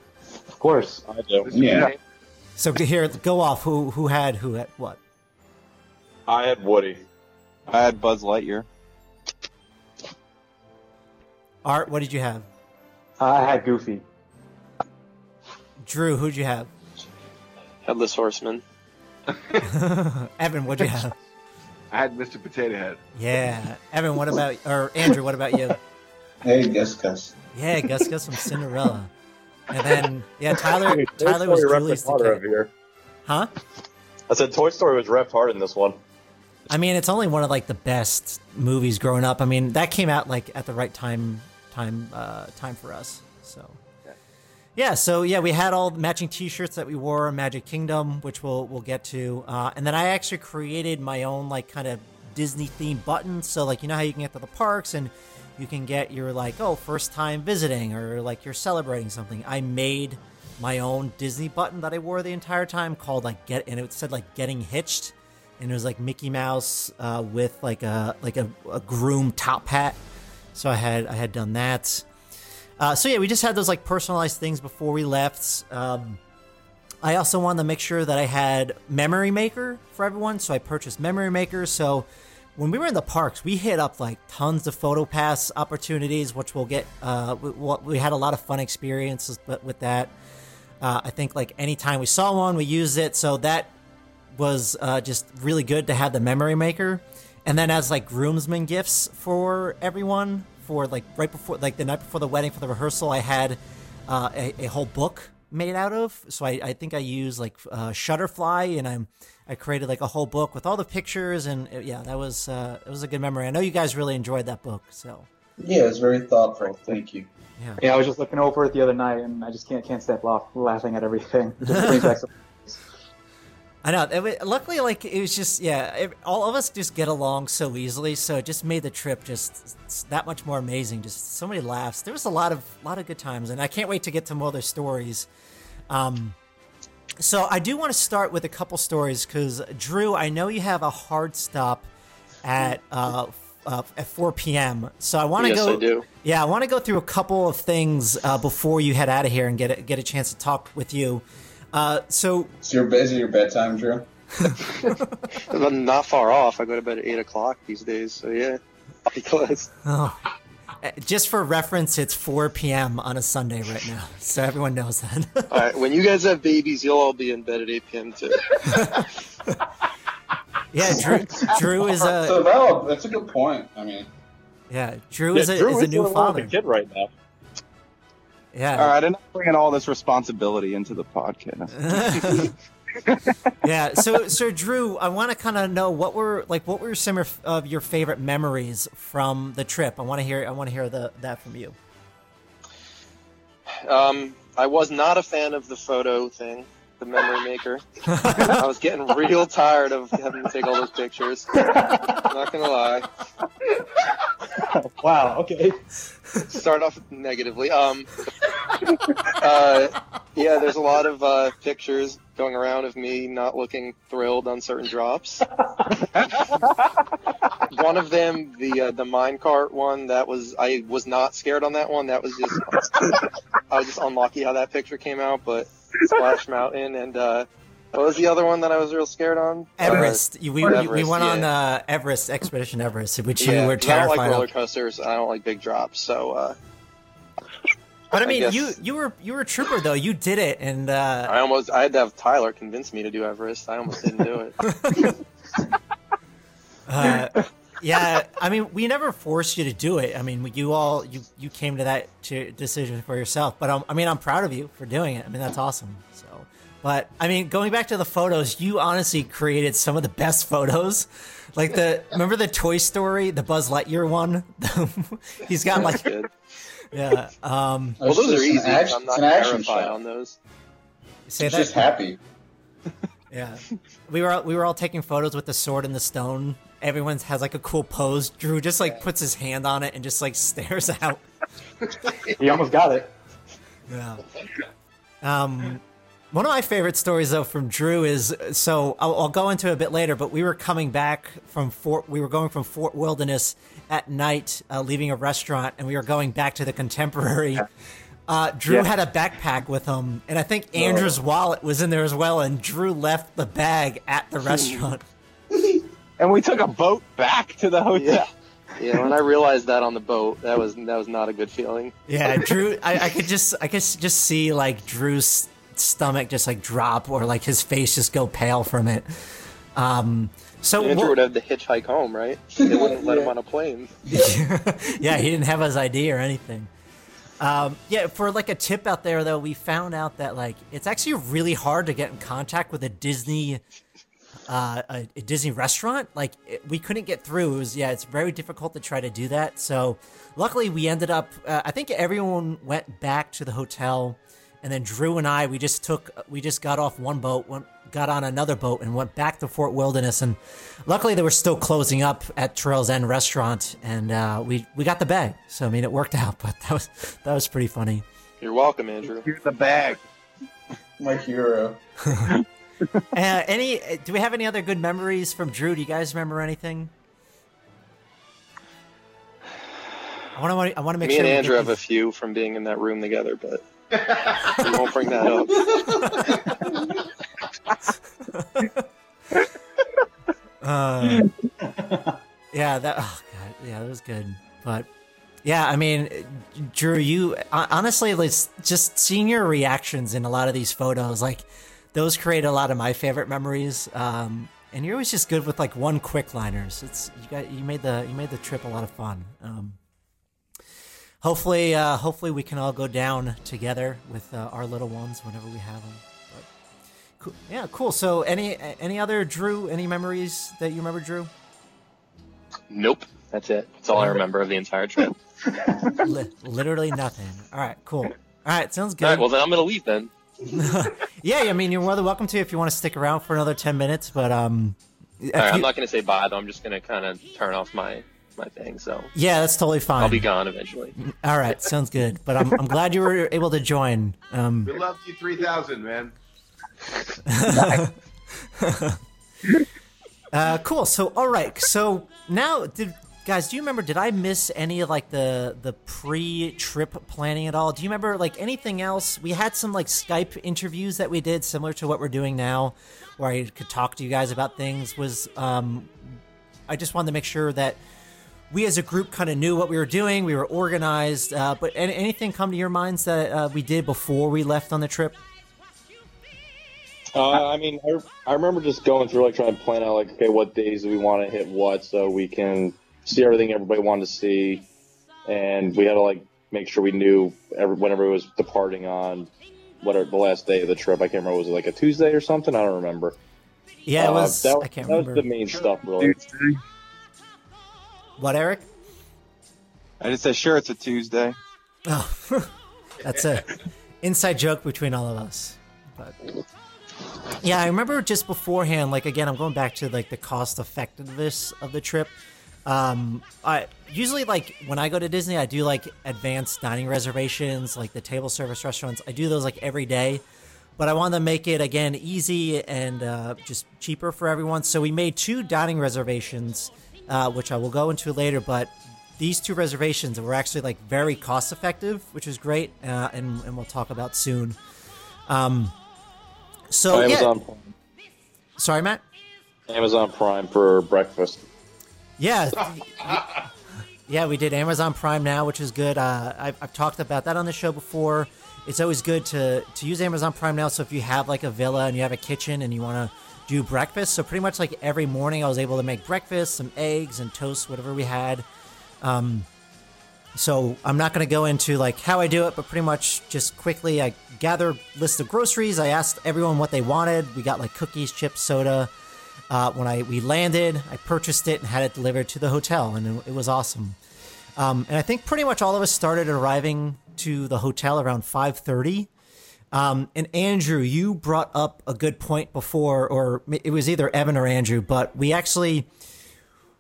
S4: Of course.
S2: I do.
S7: Yeah.
S1: So here, go off. Who who had who had what?
S2: I had Woody.
S3: I had Buzz Lightyear.
S1: Art, what did you have?
S4: I had Goofy.
S1: Drew, who'd you have?
S5: Headless Horseman.
S1: Evan, what'd you have?
S6: I had Mr. Potato Head.
S1: Yeah, Evan, what about or Andrew? What about you?
S7: Hey, Gus Gus.
S1: Yeah, Gus Gus from Cinderella. And then yeah, Tyler
S2: Toy
S1: Tyler was
S2: Story
S1: Julie's
S2: repped over here.
S1: Huh?
S2: I said Toy Story was repped hard in this one.
S1: I mean, it's only one of like the best movies growing up. I mean, that came out like at the right time time uh time for us. So yeah, so yeah, we had all matching T-shirts that we wore in Magic Kingdom, which we'll we'll get to, uh, and then I actually created my own like kind of Disney themed button. So like you know how you can get to the parks and you can get your like oh first time visiting or like you're celebrating something. I made my own Disney button that I wore the entire time called like get, and it said like getting hitched, and it was like Mickey Mouse uh, with like a like a, a groom top hat. So I had I had done that. Uh, so yeah, we just had those like personalized things before we left. Um, I also wanted to make sure that I had Memory Maker for everyone, so I purchased Memory Maker. So when we were in the parks, we hit up like tons of photo pass opportunities, which we'll get. Uh, we, we had a lot of fun experiences with with that. Uh, I think like anytime we saw one, we used it. So that was uh, just really good to have the Memory Maker. And then as like groomsmen gifts for everyone, for like right before like the night before the wedding for the rehearsal i had uh, a, a whole book made out of so i, I think i used like uh, shutterfly and i'm i created like a whole book with all the pictures and uh, yeah that was uh it was a good memory i know you guys really enjoyed that book so
S7: Yeah, it was very thoughtful. Thank you.
S1: yeah
S4: Yeah, I was just looking over it the other night, and I just can't can't stop off laughing at everything. It just brings back some.
S1: I know it, wa- luckily like it was just yeah it, all of us just get along so easily so it just made the trip just that much more amazing just so many laughs there was a lot of lot of good times and i can't wait to get to more other stories um so I do want to start with a couple stories because Drew, I know you have a hard stop at uh, uh, at 4 p.m. So I want to
S5: Yes,
S1: go.
S5: I do.
S1: Yeah, I want to go through a couple of things uh, before you head out of here and get a, get a chance to talk with you. Uh, so
S7: Is your, is it your bedtime, Drew?
S5: Not far off. I go to bed at eight o'clock these days, so yeah, pretty close.
S1: oh, uh, just for reference, it's 4 p.m. on a Sunday right now, so everyone knows that.
S5: All right, when you guys have babies, you'll all be in bed at eight p.m. too.
S1: yeah, Drew, Drew is
S7: So
S1: a
S7: no, that's a good point. I mean,
S1: yeah, Drew is a,
S2: Drew
S1: is a new
S2: the one with
S1: father.
S2: kid right now.
S1: Yeah.
S3: All right, I'm bringing all this responsibility into the podcast.
S1: yeah. So, so Drew, I want to kind of know what were like what were some of- of your favorite memories from the trip. I want to hear. I want to hear the that from you.
S5: Um, I was not a fan of the photo thing, the memory maker. I was getting real tired of having to take all those pictures. I'm not gonna lie.
S4: Wow. Okay.
S5: Start off negatively. Um, uh, yeah, there's a lot of uh, pictures going around of me not looking thrilled on certain drops. one of them, the uh, the minecart one, that was I was not scared on that one. That was just I was just unlucky how that picture came out. But Splash Mountain and uh, what was the other one that I was real scared on?
S1: Everest. You- we, we, we
S5: Everest,
S1: went on uh, Everest Expedition Everest, which
S5: Uh,
S1: you were
S5: 'cause I don't like roller coasters. I don't like big drops. So uh,
S1: But I
S5: I
S1: mean,
S5: guess-
S1: you you were you were a trooper though. You did it, and uh,
S5: I almost I had to have Tyler convince me to do Everest. I almost didn't do it.
S1: uh, yeah. I mean, we never forced you to do it. I mean, you all you you came to that to decision for yourself. But um, I mean, I'm proud of you for doing it. I mean, that's awesome. So, but I mean, going back to the photos, you honestly created some of the best photos. Like the remember the Toy Story, the Buzz Lightyear one. He's got like yeah. Um,
S5: Well, those
S7: It's
S5: are
S7: an
S5: easy.
S7: action-
S5: I'm
S7: it's
S5: not
S7: an action
S5: terrified
S7: shot.
S5: on those.
S1: say
S7: it's
S1: that.
S7: just happy.
S1: Yeah, we were we were all taking photos with the sword and the stone. Everyone has like a cool pose. Drew just like puts his hand on it and just like stares out.
S4: He almost got it.
S1: Yeah. Um, one of my favorite stories though from Drew is so I'll, I'll go into it a bit later, but we were coming back from Fort. We were going from Fort Wilderness at night, uh, leaving a restaurant, and we were going back to the Contemporary. Uh, Drew
S3: Yeah.
S1: had a backpack with him, and I think Andrew's wallet was in there as well. And Drew left the bag at the restaurant.
S3: And we took a boat back to the hotel.
S5: Yeah, yeah. when I realized that on the boat, that was that was not a good feeling.
S1: Yeah, Drew. I, I could just, I could just see like Drew's stomach just like drop, or like his face just go pale from it. Um, so
S5: Andrew
S1: what-
S5: would have to hitchhike home, right? They wouldn't let him on a plane.
S1: yeah, he didn't have his ID or anything. Um, yeah, for like a tip out there though, we found out that like it's actually really hard to get in contact with a Disney, uh, a, a Disney restaurant. Like it, we couldn't get through. It was yeah, it's very difficult to try to do that. So luckily, we ended up. Uh, I think everyone went back to the hotel, and then Drew and I we just took we just got off one boat, went got on another boat, and went back to Fort Wilderness. And luckily, they were still closing up at Trails End Restaurant, and uh, we we got the bag. So I mean, it worked out. But that was that was pretty funny.
S5: You're welcome, Andrew.
S3: Here's the bag.
S7: My hero.
S1: uh, any? Do we have any other good memories from Drew? Do you guys remember anything? I want to. I want to make
S5: Me
S1: sure
S5: and Andrew
S1: get
S5: have a few from being in that room together, but we won't bring that up.
S1: Uh, yeah, that. Oh god, yeah, that was good. But yeah, I mean, Drew, you hon- honestly, like, just seeing your reactions in a lot of these photos, like those create a lot of my favorite memories. Um, and you're always just good with like one quick liners. It's you got you made the you made the trip a lot of fun. Um, hopefully, uh, hopefully we can all go down together with uh, our little ones whenever we have them. But cool. yeah, cool. So any any other Drew? Any memories that you remember, Drew?
S5: Nope, that's it. That's all I remember of the entire trip.
S1: Li- literally nothing. All right, cool. All right, sounds good.
S5: All right, well then I'm gonna leave then.
S1: Yeah, I mean, you're more than welcome to if you want to stick around for another ten minutes. But um, if
S5: All right, I'm not gonna say bye though. I'm just gonna kind of turn off my my thing. So
S1: yeah, that's totally fine.
S5: I'll be gone eventually.
S1: All right, sounds good. But I'm I'm glad you were able to join. Um,
S6: We love you 3000, man.
S1: Uh, cool. So, all right. So now, did guys, do you remember? Did I miss any of like the the pre-trip planning at all? Do you remember like anything else? We had some like Skype interviews that we did, similar to what we're doing now, where I could talk to you guys about things. Was um, I just wanted to make sure that we as a group kind of knew what we were doing. We were organized. Uh, but any, anything come to your minds that uh, we did before we left on the trip?
S2: Uh, I mean, I, I remember just going through like trying to plan out like, okay, what days do we want to hit what, so we can see everything everybody wanted to see, and we had to like make sure we knew every, whenever it was departing on whatever the last day of the trip. I can't remember was it like a Tuesday or something. I don't remember.
S1: Yeah, it
S2: Uh,
S1: was.
S2: that,
S1: I can't
S2: that
S1: remember.
S2: was the main stuff, really.
S1: What, Eric?
S3: I just said, sure, it's a Tuesday.
S1: Oh, that's a inside joke between all of us. But yeah, I remember just beforehand. Like again, I'm going back to like the cost effectiveness of the trip. Um, I usually like when I go to Disney, I do like advanced dining reservations, like the table service restaurants. I do those like every day, but I wanted to make it again easy and uh, just cheaper for everyone. So we made two dining reservations, uh, which I will go into later. But these two reservations were actually like very cost effective, which was great, uh, and and we'll talk about soon. Um, so yeah,
S2: Amazon, Prime.
S1: sorry, Matt.
S2: Amazon Prime for breakfast.
S1: Yeah. yeah, we did Amazon Prime now, which is good. Uh, I've, I've talked about that on the show before. It's always good to, to use Amazon Prime now. So if you have like a villa and you have a kitchen and you want to do breakfast, so pretty much like every morning I was able to make breakfast, some eggs and toast, whatever we had. Um, so I'm not going to go into like how I do it, but pretty much just quickly I gather list of groceries. I asked everyone what they wanted. We got like cookies, chips, soda. Uh, when I we landed, I purchased it and had it delivered to the hotel, and it, it was awesome. Um, and I think pretty much all of us started arriving to the hotel around 5:30. Um, and Andrew, you brought up a good point before, or it was either Evan or Andrew, but we actually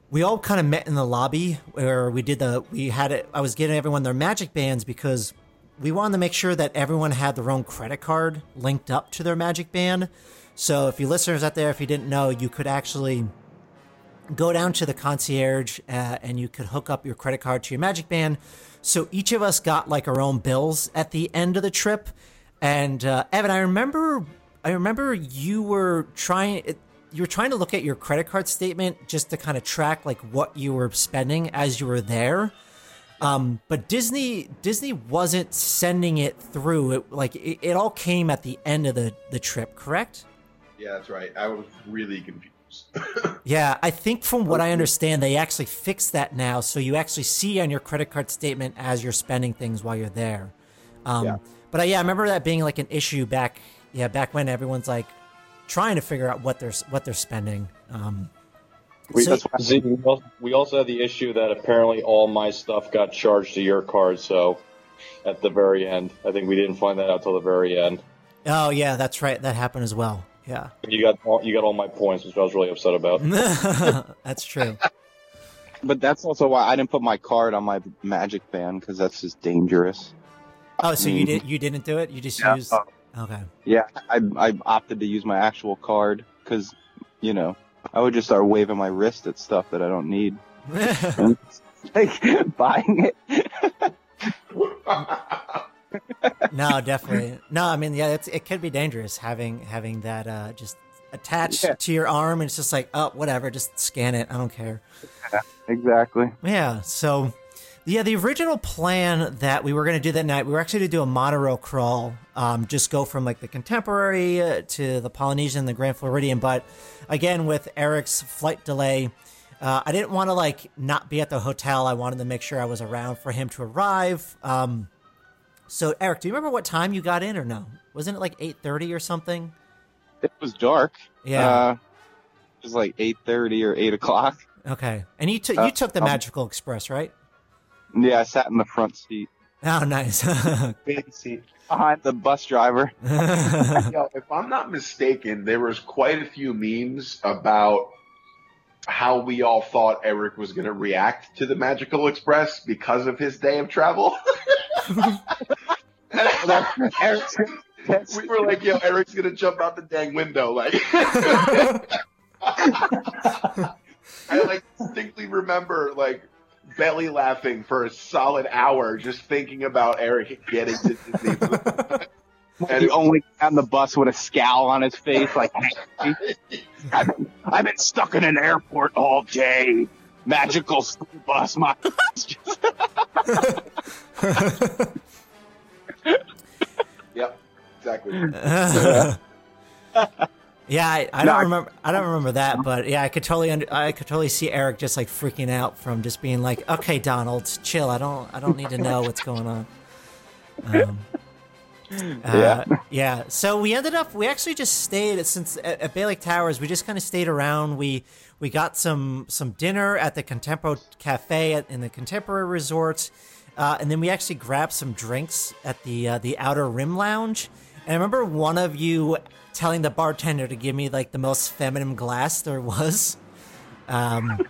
S1: we all kind of met in the lobby where we did the we had it. I was getting everyone their magic bands because we wanted to make sure that everyone had their own credit card linked up to their magic band. So if you listeners out there, if you didn't know, you could actually go down to the concierge uh, and you could hook up your credit card to your Magic Band. So each of us got like our own bills at the end of the trip. And uh, Evan, I remember, I remember you were trying, you were trying to look at your credit card statement just to kind of track like what you were spending as you were there. Um, but Disney, Disney wasn't sending it through. It like it, it all came at the end of the the trip, correct?
S6: Yeah, that's right. I was really confused.
S1: Yeah, I think from what I understand, they actually fixed that now, so you actually see on your credit card statement as you're spending things while you're there. Um,
S3: Yeah.
S1: But uh, yeah, I remember that being like an issue back, yeah, back when everyone's like trying to figure out what they're what they're spending. Um,
S3: We,
S1: So-
S3: that's why
S2: Z, we al- we also had the issue that apparently all my stuff got charged to your card. So at the very end, I think we didn't find that out till the very end.
S1: oh yeah, that's right, that happened as well. Yeah,
S2: You got all, you got all my points, which I was really upset about.
S1: that's true.
S3: but that's also why I didn't put my card on my Magic Band because that's just dangerous.
S1: Oh, so you
S3: mean-
S1: did you didn't do it? You just
S3: Yeah.
S1: used okay.
S3: Yeah, I I opted to use my actual card because you know I would just start waving my wrist at stuff that I don't need. like buying it.
S1: No, definitely. No, I mean, yeah, it's, it could be dangerous having having that uh, just attached
S3: Yeah.
S1: to your arm, and it's just like, oh, whatever, just scan it. I don't care.
S3: Exactly.
S1: Yeah. So, yeah, the original plan that we were going to do that night, we were actually to do a monorail crawl, um, just go from like the Contemporary uh, to the Polynesian, the Grand Floridian. But again, with Eric's flight delay, uh, I didn't want to like not be at the hotel. I wanted to make sure I was around for him to arrive. Um, so, Eric, do you remember what time you got in or no? Wasn't it like eight thirty or something?
S3: It was dark.
S1: Yeah.
S3: Uh, it was like eight thirty or eight o'clock.
S1: okay. And you took
S3: uh,
S1: you took the
S3: um,
S1: Magical Express, right?
S3: Yeah, I sat in the front seat
S1: Oh, nice.
S6: Fancy.
S3: behind the bus driver.
S6: Yo, if I'm not mistaken, there was quite a few memes about how we all thought Eric was going to react to the Magical Express because of his day of travel.
S3: Eric's-
S6: we were like, "Yo, Eric's to jump out the dang window!" Like, I like distinctly remember like belly laughing for a solid hour just thinking about Eric getting to Disney.
S3: And the only on the bus with a scowl on his face, like, I've I've been stuck in an airport all day. Magical school bus, my.
S6: yep, exactly.
S1: yeah, I, I
S3: No,
S1: don't
S3: I-
S1: remember. I don't remember that, but yeah, I could totally. Under, I could totally see Eric just like freaking out from just being like, "Okay, Donald, chill. I don't. I don't need to know what's going on." Um, uh, yeah. So we ended up. We actually just stayed since at, at Bay Lake Towers. We just kind of stayed around. We we got some some dinner at the Contempo Cafe at, in the Contemporary Resort, uh, and then we actually grabbed some drinks at the uh, the Outer Rim Lounge. And I remember one of you telling the bartender to give me like the most feminine glass there was. Um,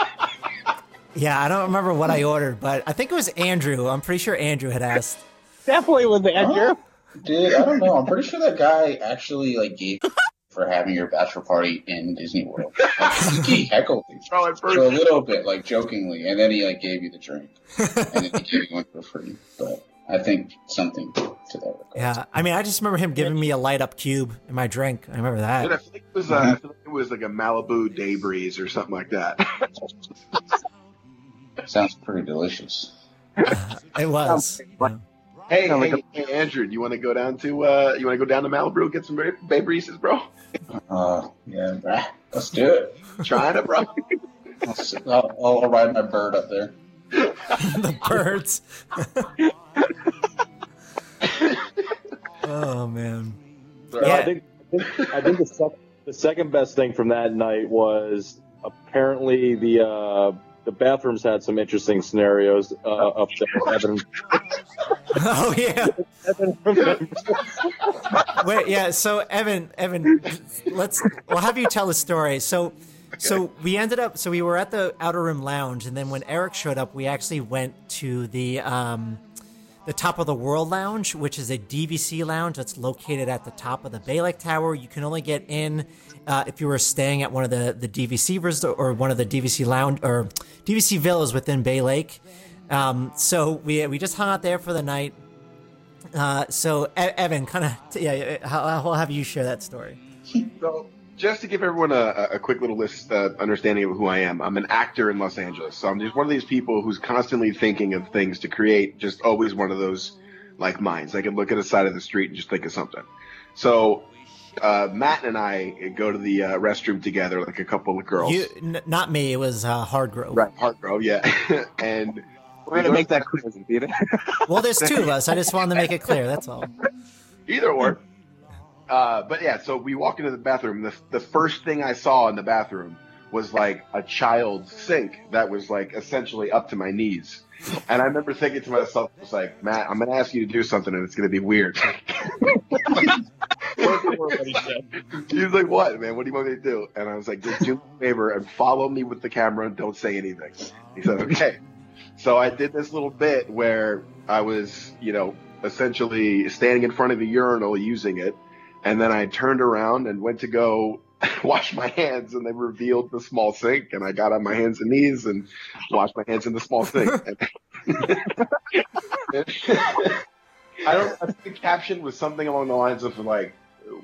S1: yeah, I don't remember what I ordered, but I think it was Andrew. I'm pretty sure Andrew had asked.
S3: Definitely was Andrew.
S7: Dude, I don't know. I'm pretty sure that guy actually like gave for having your bachelor party in Disney World. Like, he heckled you
S6: Oh,
S7: for a little bit, like jokingly, and then he like gave you the drink, and then he gave you one for free. But I think something to that regard.
S1: Yeah, I mean, I just remember him giving me a light up cube in my drink. I remember
S6: Dude, I
S1: that.
S6: feel like it was, uh, I feel like it was like a Malibu Bay Breeze or something like that.
S7: Sounds pretty delicious.
S1: It was. Yeah.
S6: Hey,
S3: Sound like
S6: hey, hey, Andrew, do you want to go down to uh, you want to go down to Malibu get some Bay Bay Breezes, bro?
S7: Uh, yeah, bruh. let's do it.
S6: Trying it, bro.
S7: I'll, I'll, I'll ride my bird up there.
S1: the birds. oh man.
S2: I
S1: Yeah.
S2: think I think, I think the, sec- the second best thing from that night was apparently the uh, the bathrooms had some interesting scenarios uh, up there. Evan,
S1: Oh yeah. Wait, yeah. So Evan, Evan, let's. We'll have you tell a story. So, so we ended up. So we were at the Outer Rim Lounge, and then when Eric showed up, we actually went to the um, the Top of the World Lounge, which is a DVC lounge that's located at the top of the Bay Lake Tower. You can only get in uh, if you were staying at one of the the DVC res- or one of the DVC lounge or DVC villas within Bay Lake. Um, so we we just hung out there for the night. Uh, so Evan, kind of yeah, I'll have you share that story.
S6: So, just to give everyone a, a quick little list uh, understanding of who I am, I'm an actor in Los Angeles. So I'm just one of these people who's constantly thinking of things to create. Just always one of those like minds. I can look at a side of the street and just think of something. So uh, Matt and I go to the uh, restroom together, like a couple of girls.
S1: You, n- not me. It was uh, Hardgrove.
S6: Right, Hartgrove, yeah, and
S3: We're gonna make that clear, Peter.
S1: Well, there's two of us. I just wanted to make it clear. That's all.
S6: either or. Uh, but yeah, so we walk into the bathroom. The, the first thing I saw in the bathroom was like a child's sink that was like essentially up to my knees. And I remember thinking to myself, I was like, Matt, I'm going to ask you to do something and it's going to be weird. he was like, what, man? What do you want me to do? And I was like, just do me a favor and follow me with the camera and don't say anything. He said, okay. So I did this little bit where I was, you know, essentially standing in front of the urinal using it. And then I turned around and went to go wash my hands and they revealed the small sink and I got on my hands and knees and washed my hands in the small sink. I don't, I think the caption was something along the lines of like,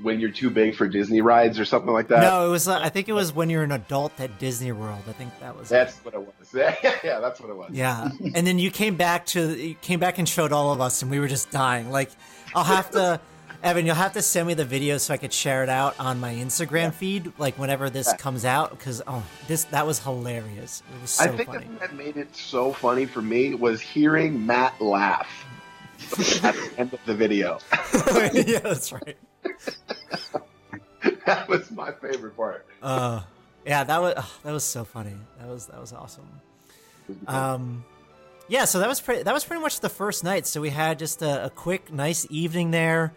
S6: when you're too big for Disney rides or something like that.
S1: No, it was. Uh, I think it was when you're an adult at Disney World. I think that was.
S6: That's what it was. Yeah, yeah, that's what it was.
S1: Yeah, and then you came back to you came back and showed all of us, and we were just dying. Like, I'll have to, Evan, you'll have to send me the video so I could share it out on my Instagram feed, like whenever this
S6: Yeah.
S1: comes out, because oh, this that was hilarious. It was so funny.
S6: I think the thing that made it so funny for me was hearing Matt laugh at the end of the video.
S1: yeah, that's right.
S6: that was my favorite part.
S1: Uh, yeah, that was oh, that was so funny. That was that was awesome. Um, yeah, so that was pretty. That was pretty much the first night. So we had just a, a quick, nice evening there.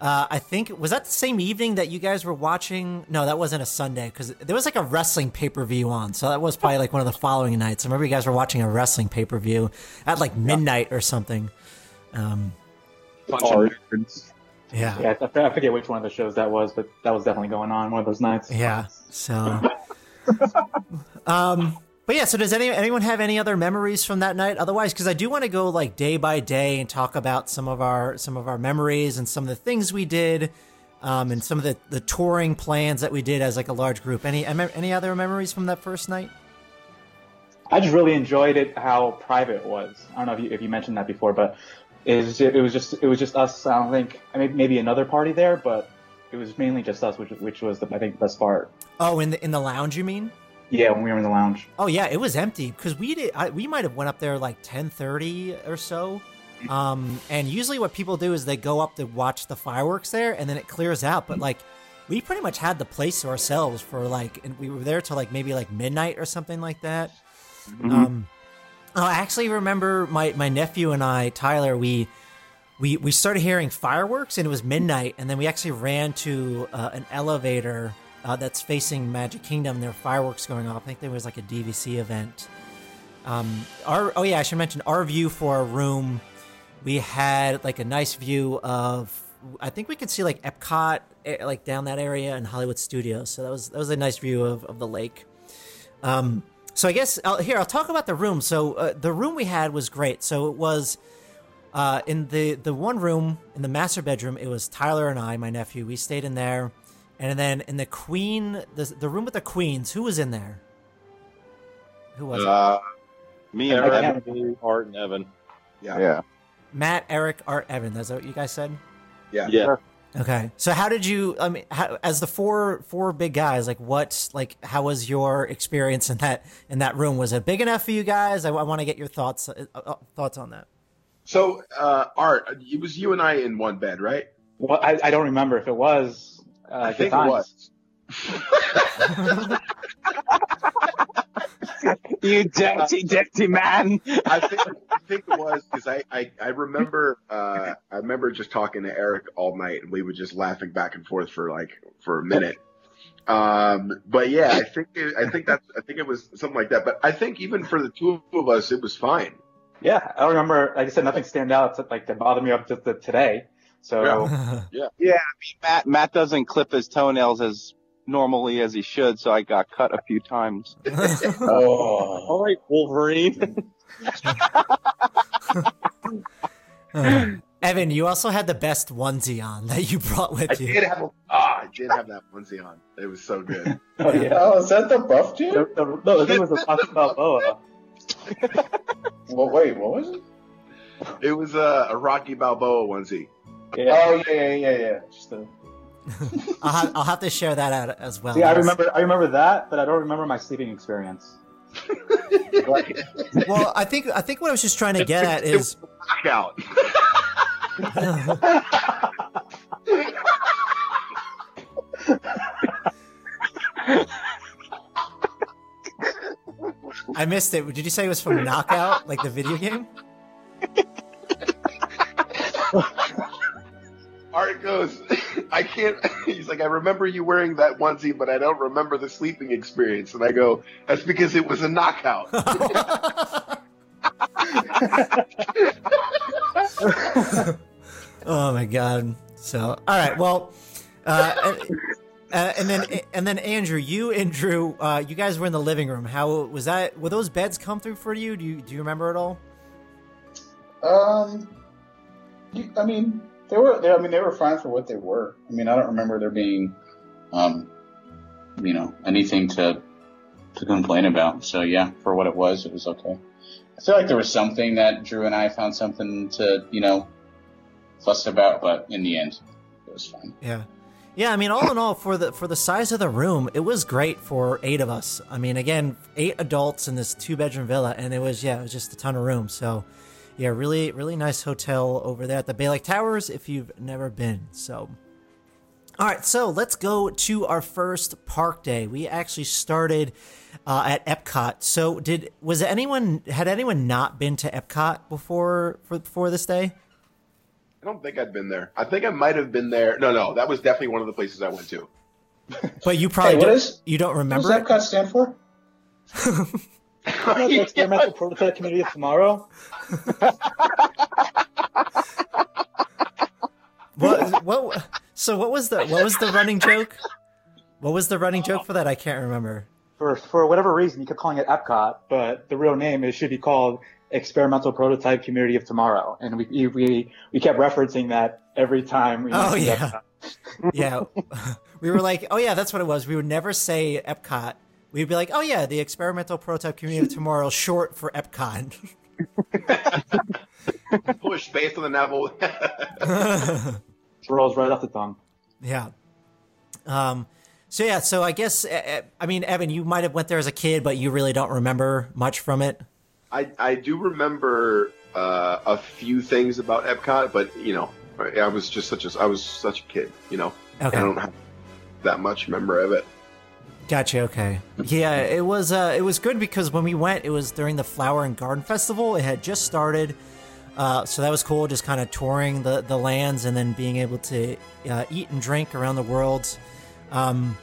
S1: Uh, I think was that the same evening that you guys were watching. No, that wasn't a Sunday because there was like a wrestling pay per view on. So that was probably like one of the following nights. I remember you guys were watching a wrestling pay per view at like midnight or something. Um, yeah,
S4: Yeah, I f- I forget which one of the shows that was, but that was definitely going on one of those nights.
S1: Yeah. So, um, but yeah. So does any anyone have any other memories from that night? Otherwise, because I do want to go like day by day and talk about some of our some of our memories and some of the things we did, um, and some of the the touring plans that we did as like a large group. Any any other memories from that first night?
S4: I just really enjoyed it how private it was. I don't know if you, if you mentioned that before, but it was, it was just it was just us. I don't think I mean, maybe another party there, but it was mainly just us, which which was the, I think the best part.
S1: Oh, in the in the lounge, you mean?
S4: Yeah, when we were in the lounge.
S1: Oh yeah, it was empty because we did. I, we might have went up there like ten thirty or so. Um, and usually what people do is they go up to watch the fireworks there, and then it clears out. But like, we pretty much had the place to ourselves for like, and we were there till like maybe like midnight or something like that. Um, oh, I actually remember my my nephew and I, Tyler. We we we started hearing fireworks, and it was midnight, and then we actually ran to uh, an elevator uh, that's facing Magic Kingdom. There were fireworks going off. I think there was like a DVC event. Um, our oh yeah, I should mention our view for our room. We had like a nice view of. I think we could see like Epcot, eh, like down that area, and Hollywood Studios. So that was that was a nice view of, of the lake. Um, so I guess I'll, here I'll talk about the room. So uh, the room we had was great. So it was uh, in the the one room in the master bedroom. It was Tyler and I, my nephew. We stayed in there, and then in the queen, the the room with the queens. Who was in there? Who was it?
S2: Uh, me
S4: Eric.
S2: Evan, Art and Evan.
S6: Yeah.
S3: Yeah.
S1: Matt, Eric, Art, Evan. That's what you guys said.
S6: Yeah.
S2: Yeah.
S1: Okay. So how did you? I mean, how, as the four four big guys, like what? Like how was your experience in that in that room? Was it big enough for you guys? I, want to get your thoughts uh, uh, thoughts on that.
S6: So, uh, Art, it was you and I in one bed, right?
S4: Well, I, I don't remember if it was. Uh,
S6: I
S4: good
S6: think it
S4: times.
S6: was.
S3: You dirty, dirty man.
S6: I think I think it was because I, I I remember uh I remember just talking to Eric all night and we were just laughing back and forth for like for a minute. Um, but yeah, I think it, I think that's I think it was something like that. But I think even for the two of us, it was fine.
S4: Yeah, I don't remember. Like I said, nothing stand out to, like that bothered me up to, to today. So
S3: Yeah, I mean, Matt Matt doesn't clip his toenails as normally as he should, so I got cut a few times.
S7: Oh,
S3: All right, Wolverine.
S1: Evan, you also had the best onesie on that you brought
S6: I
S1: with you.
S6: did have a, ah, I did have that onesie on. It was so good.
S4: oh yeah.
S7: oh, is that the buff dude?
S4: The, the, no, the thing was the Rocky Balboa.
S7: Well, wait, what was it?
S6: It was a, a Rocky Balboa onesie.
S4: Yeah.
S7: Oh yeah, yeah, yeah, yeah. Just the, uh,
S1: I'll, have, I'll have to share that out as well.
S4: See, I remember, I remember that, but I don't remember my sleeping experience.
S1: Well, I think I think what I was just trying to get at is
S6: Knockout.
S1: I missed it. Did you say it was from Knockout, like the video game?
S6: Art goes, I can't. He's like, I remember you wearing that onesie, but I don't remember the sleeping experience. And I go, that's because it was a knockout.
S1: oh my god. So, all right. Well, uh, uh, and then and then Andrew, you and Drew, uh, you guys were in the living room. How was that? Were those beds come through for you? Do you do you remember it all?
S7: um, you- I mean, they were. They, I mean, they were fine for what they were. I mean, I don't remember there being, um, you know, anything to to complain about. So yeah, for what it was, it was okay. I feel like there was something that Drew and I found something to, you know, fuss about, but in the end, it was fine.
S1: Yeah. Yeah, I mean, all in all, for the for the size of the room, it was great for eight of us. I mean, again, eight adults in this two bedroom villa, and it was yeah, it was just a ton of room. So, yeah, really, really nice hotel over there at the Bay Lake Towers. If you've never been, so. All right, so let's go to our first park day. We actually started uh, at Epcot. So, did was anyone had anyone not been to Epcot before for for this day?
S6: I don't think I'd been there. I think I might have been there. No, no, that was definitely one of the places I went to.
S1: But you probably
S7: Hey, what
S1: don't,
S7: is-
S1: you don't
S7: What
S1: remember
S7: does
S1: it.
S7: Epcot stand for?
S4: the experimental prototype community of tomorrow.
S1: What? What? So what was the what was the running joke? What was the running joke for that? I can't remember.
S4: For for whatever reason, you kept calling it Epcot, but the real name it should be called Experimental Prototype Community of Tomorrow, and we we we kept referencing that every time. We
S1: Oh, yeah.
S4: Epcot.
S1: Yeah, we were like, oh yeah, that's what it was. We would never say Epcot. We'd be like, oh yeah, the experimental prototype community of tomorrow, short for Epcot.
S6: Push based on the novel.
S4: rolls right off the tongue.
S1: yeah. Um. So yeah. So I guess uh, uh, I mean, Evan, you might have went there as a kid, but you really don't remember much from it.
S6: I, I do remember uh, a few things about Epcot, but you know, I was just such a I was such a kid. You know,
S1: Okay.
S6: I don't have that much memory of it.
S1: Gotcha. Okay. Yeah, it was uh, it was good because when we went, it was during the Flower and Garden Festival. It had just started, uh, so that was cool. Just kind of touring the the lands and then being able to uh, eat and drink around the world. Um,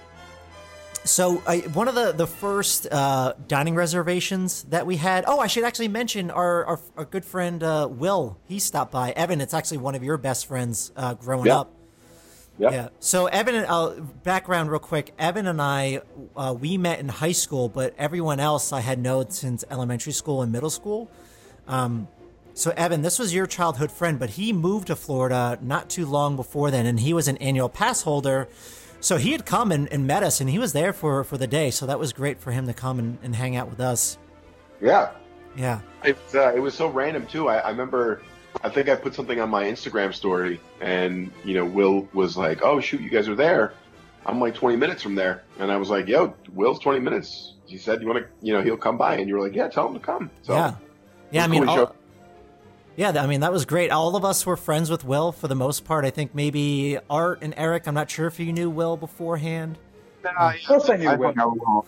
S1: so I, one of the the first uh, dining reservations that we had. Oh, I should actually mention our our, our good friend uh, Will. He stopped by. Evan, it's actually one of your best friends uh, growing
S3: Yeah.
S1: up.
S3: Yep.
S1: Yeah. So Evan, and uh, background real quick. Evan and I, uh, we met in high school, but everyone else I had known since elementary school and middle school. Um, so Evan, this was your childhood friend, but he moved to Florida not too long before then, and he was an annual pass holder. So he had come and, and met us, and he was there for for the day. So that was great for him to come and, and hang out with us.
S6: Yeah,
S1: Yeah.
S6: it was, uh, it was so random too. I, I remember, I think I put something on my Instagram story, and you know, Will was like, "Oh shoot, you guys are there." I'm like 20 minutes from there, and I was like, "Yo, Will's 20 minutes." He said, "You want to, you know, he'll come by," and you were like, "Yeah, tell him to come." So
S1: yeah. Yeah. I mean,
S6: cool
S1: all, yeah. I mean, that was great. All of us were friends with Will for the most part. I think maybe Art and Eric. I'm not sure if you knew Will beforehand.
S3: Nah, um,
S4: Of course I knew
S3: I
S4: Will.
S3: know Will.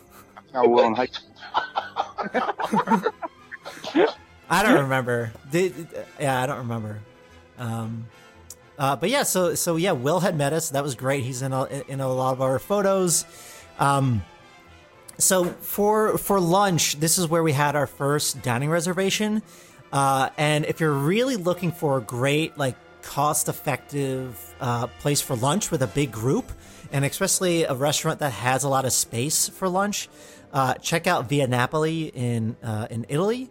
S3: I know Will in high school.
S1: I don't remember. Did, yeah, I don't remember. Um, uh, but yeah, so so yeah, Will had met us. That was great. He's in a, in a lot of our photos. Um, so for for lunch, this is where we had our first dining reservation. Uh, and if you're really looking for a great, like, cost effective uh, place for lunch with a big group, and especially a restaurant that has a lot of space for lunch, uh, check out Via Napoli in uh, in Italy.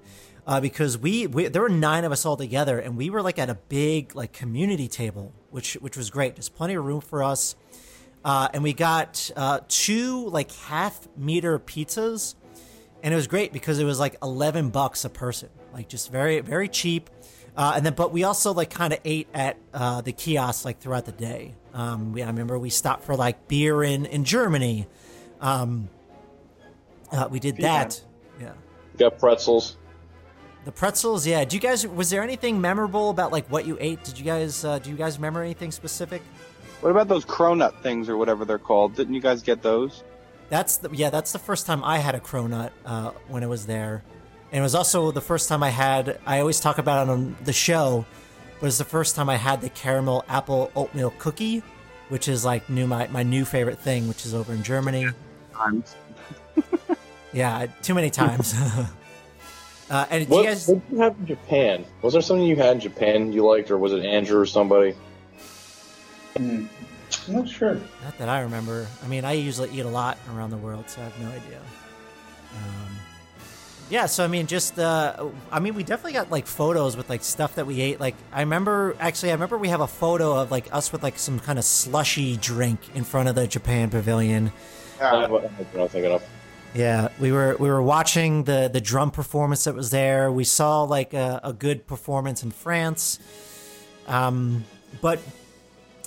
S1: Uh, because we, we there were nine of us all together and we were like at a big like community table which which was great. There's plenty of room for us. Uh, and we got uh, two like half meter pizzas. And it was great because it was like 11 bucks a person. Like just very very cheap. Uh, and then but we also like kind of ate at uh, the kiosks like throughout the day. Um, we, i remember we stopped for like beer in in germany. Um, uh, we did that. Yeah.
S2: Got pretzels.
S1: The pretzels yeah do you guys was there anything memorable about like what you ate did you guys uh, do you guys remember anything specific
S3: What about those cronut things or whatever they're called? Didn't you guys get those?
S1: That's the, yeah, that's the first time I had a cronut uh, when it was there, and it was also the first time I had. I always talk about it on the show, but it's the first time I had the caramel apple oatmeal cookie, which is like new my my new favorite thing, which is over in Germany.
S3: Times.
S1: Yeah, too many times. uh, and
S2: What,
S1: you guys?
S2: what did you have in Japan? Was there something you had in Japan you liked, or was it Andrew or somebody?
S7: Hmm. I'm not sure.
S1: Not that I remember. I mean, I usually eat a lot around the world, so I have no idea. Um, yeah, so I mean, just uh, I mean, we definitely got like photos with like stuff that we ate. Like, I remember actually, I remember we have a photo of like us with like some kind of slushy drink in front of the Japan Pavilion.
S2: I don't know what I'm thinking of.
S1: Yeah, we were we were watching the the drum performance that was there. We saw like a, a good performance in France. Um, but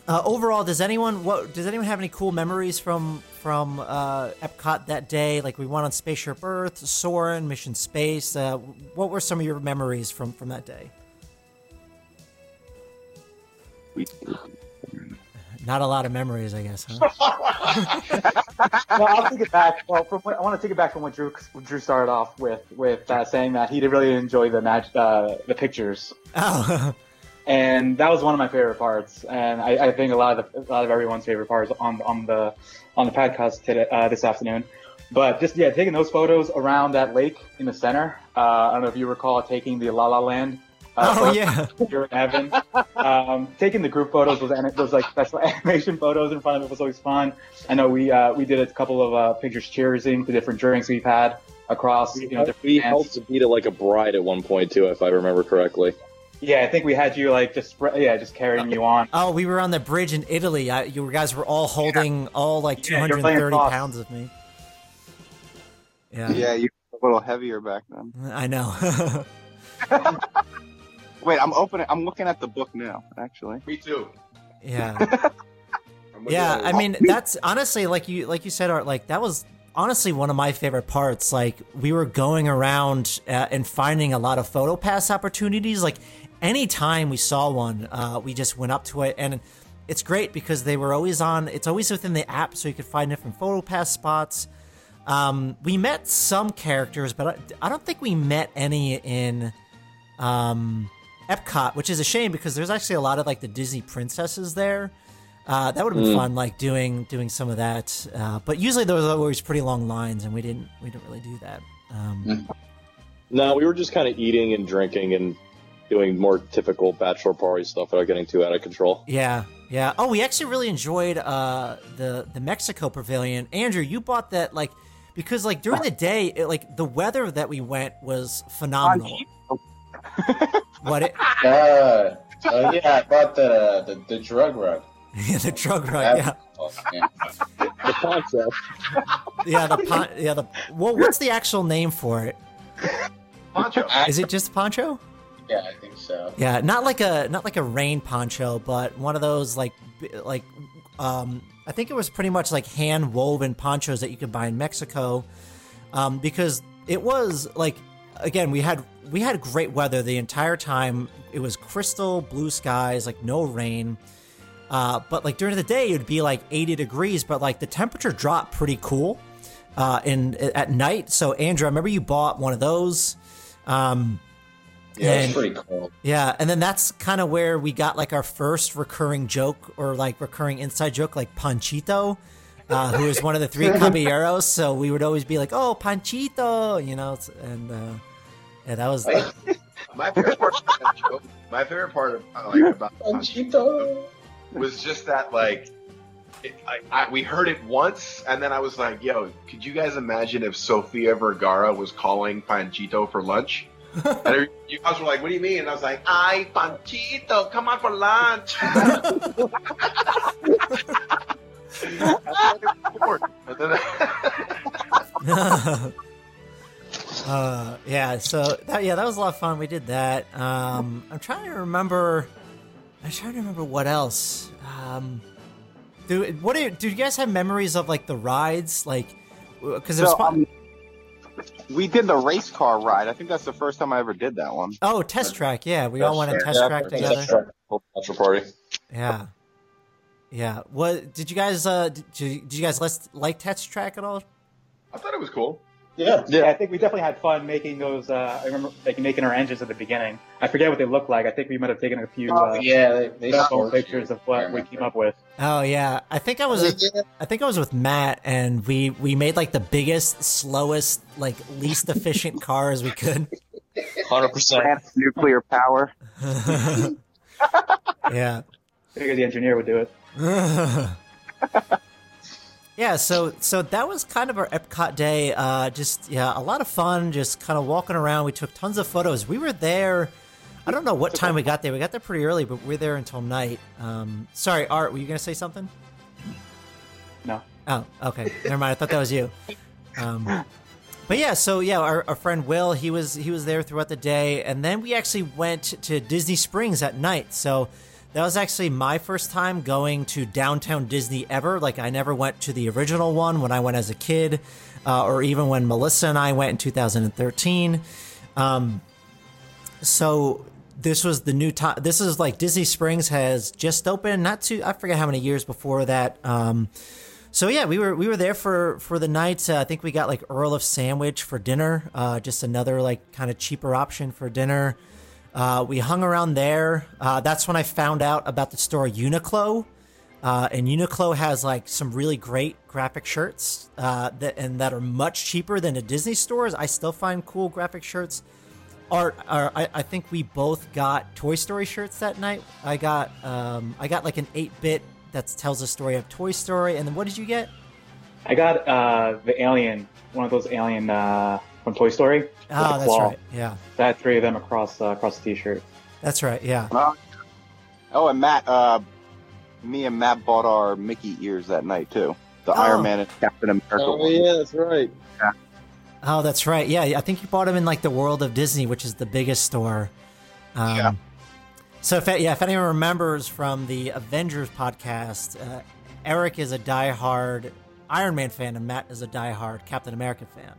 S1: uh, overall, does anyone what does anyone have any cool memories from from uh, Epcot that day? Like we went on Spaceship Earth, Soarin', Mission Space. Uh, what were some of your memories from from that day? Not a lot of memories, I guess. Huh?
S4: well, I'll take it back. Well, from what, I want to take it back from what Drew what Drew started off with, with uh, saying that he did really enjoy the mag- uh, the pictures,
S1: oh,
S4: and that was one of my favorite parts. And I, I think a lot of the, a lot of everyone's favorite parts on on the on the podcast today uh, this afternoon. But just yeah, taking those photos around that lake in the center. Uh, I don't know if you recall taking the La La Land. Uh,
S1: oh
S4: photo
S1: yeah.
S4: Drew and Evan. Um, taking the group photos was ani- those like special animation photos in front of it was always fun. I know we uh, we did a couple of uh, pictures cheersing the different drinks we've had across you know different
S2: We
S4: bands.
S2: helped to beat it like a bride at one point too, if I remember correctly.
S4: Yeah, I think we had you like just spre- yeah just carrying you on.
S1: Oh, we were on the bridge in Italy. I, you guys were all holding all like
S4: Yeah,
S1: 230
S4: cross.
S1: pounds of me. Yeah,
S3: Yeah, you were a little heavier back then.
S1: I know.
S3: Wait, I'm opening. I'm looking at the book now. Actually,
S6: Me too.
S1: yeah, yeah. I mean, that's honestly like you like you said, Art. Like that was honestly one of my favorite parts. Like we were going around uh, and finding a lot of photo pass opportunities. Like anytime we saw one, uh, we just went up to it and. It's great because they were always on. It's always within the app, so you could find different photo pass spots. Um, we met some characters, but I, I don't think we met any in um, Epcot, which is a shame because there's actually a lot of like the Disney princesses there. Uh, that would have been fun, like doing doing some of that. Uh, but usually there was always pretty long lines, and we didn't we didn't really do that. Um,
S2: No, we were just kind of eating and drinking and doing more typical bachelor party stuff without getting too out of control.
S1: yeah, yeah. Oh, we actually really enjoyed uh, the the Mexico Pavilion. Andrew, you bought that like because like during the day, it, like the weather that we went was phenomenal. What it?
S7: Uh, uh, yeah, I bought the, the the drug rug.
S1: Yeah, the drug rug. Yeah.
S7: Yeah.
S2: The concept.
S1: Yeah, the pon- yeah the well, what's the actual name for it?
S6: Poncho.
S1: Is it just poncho?
S7: yeah, I think so.
S1: Yeah, not like a not like a rain poncho, but one of those like like um I think it was pretty much like hand woven ponchos that you could buy in Mexico. Um because it was like again, we had we had great weather the entire time. It was crystal blue skies, like no rain. Uh, but like during the day, it would be like 80 degrees, but like the temperature dropped pretty cool uh, in at night. So Andrew, I remember you bought one of those. Um,
S7: Yeah,
S1: And-
S7: it's pretty cool.
S1: yeah, and then that's kind of where we got like our first recurring joke or like recurring inside joke, like Panchito, uh, who is one of the three caballeros. So we would always be like, "Oh, Panchito," you know, and uh, Yeah, that was.
S6: My favorite part, of that joke- my favorite part of uh, like about
S7: Panchito.
S6: was just that like it, I, I, we heard it once and then I was like, "Yo, could you guys imagine if Sofia Vergara was calling Panchito for lunch?" and you guys were like, "What do you mean?" And I was like, "Ay, Panchito, come on for lunch." And then-
S1: uh, yeah. So that yeah, that was a lot of fun. We did that. Um, I'm trying to remember. I'm trying to remember what else. Um, do what do you, do you guys have memories of like the rides like? Because there's
S3: So, um, we did the race car ride. I think that's the first time I ever did that one.
S1: oh test track. Yeah, we all went on test
S2: Yeah,
S1: track
S2: that's
S1: together.
S2: right. Bachelor party.
S1: Yeah. Yeah. What did you guys uh did you, did you guys list, like test track at all?
S6: I thought it was cool.
S7: Yeah.
S4: Yeah, I think we definitely had fun making those. Uh, I remember like making our engines at the beginning. I forget what they looked like. I think we might have taken a few uh,
S7: Yeah, they, they
S4: phone pictures
S7: you.
S4: of what we came up with.
S1: Oh yeah. I think I was I think I was with Matt and we we made like the biggest, slowest, like least efficient cars we could.
S2: Hundred percent.
S3: Nuclear power.
S1: yeah.
S4: Figured the engineer would do it.
S1: yeah, so so that was kind of our Epcot day. Uh, just yeah, a lot of fun. Just kind of walking around. We took tons of photos. We were there. I don't know what time we got there. We got there pretty early, but we were there until night. Um, sorry, Art, were you gonna say something?
S4: No.
S1: Oh, okay. Never mind. I thought that was you. Um, but yeah, so yeah, our, our friend Will, he was he was there throughout the day, and then we actually went to Disney Springs at night. So that was actually my first time going to downtown Disney ever. Like I never went to the original one when I went as a kid, uh, or even when Melissa and I went in 2013. Um, so this was the new time. This is like Disney Springs has just opened, not too. I forget how many years before that. Um, so yeah, we were we were there for for the night. Uh, I think we got like Earl of Sandwich for dinner. Uh, just another like kind of cheaper option for dinner. Uh, we hung around there. Uh, that's when I found out about the store Uniqlo. Uh, and Uniqlo has like some really great graphic shirts uh, that and that are much cheaper than the Disney stores. I still find cool graphic shirts. Art, uh, I, I think we both got Toy Story shirts that night. I got um, I got like an eight bit that tells the story of Toy Story. And then what did you get?
S4: I got uh, the alien, one of those alien from Toy Story.
S1: Oh, that's
S4: claw.
S1: right. Yeah,
S4: So I had three of them across uh, across the T-shirt.
S1: that's right. Yeah.
S3: Oh, and Matt, uh, me and Matt bought our Mickey ears that night too. The
S1: Oh.
S3: Iron Man and Captain America.
S2: Oh
S3: one.
S2: yeah, that's right.
S1: Oh, that's right. Yeah, I think you bought them in like the World of Disney, which is the biggest store. Um,
S3: Yeah.
S1: So if yeah, if anyone remembers from the Avengers podcast, uh, Eric is a diehard Iron Man fan, and Matt is a diehard Captain America fan.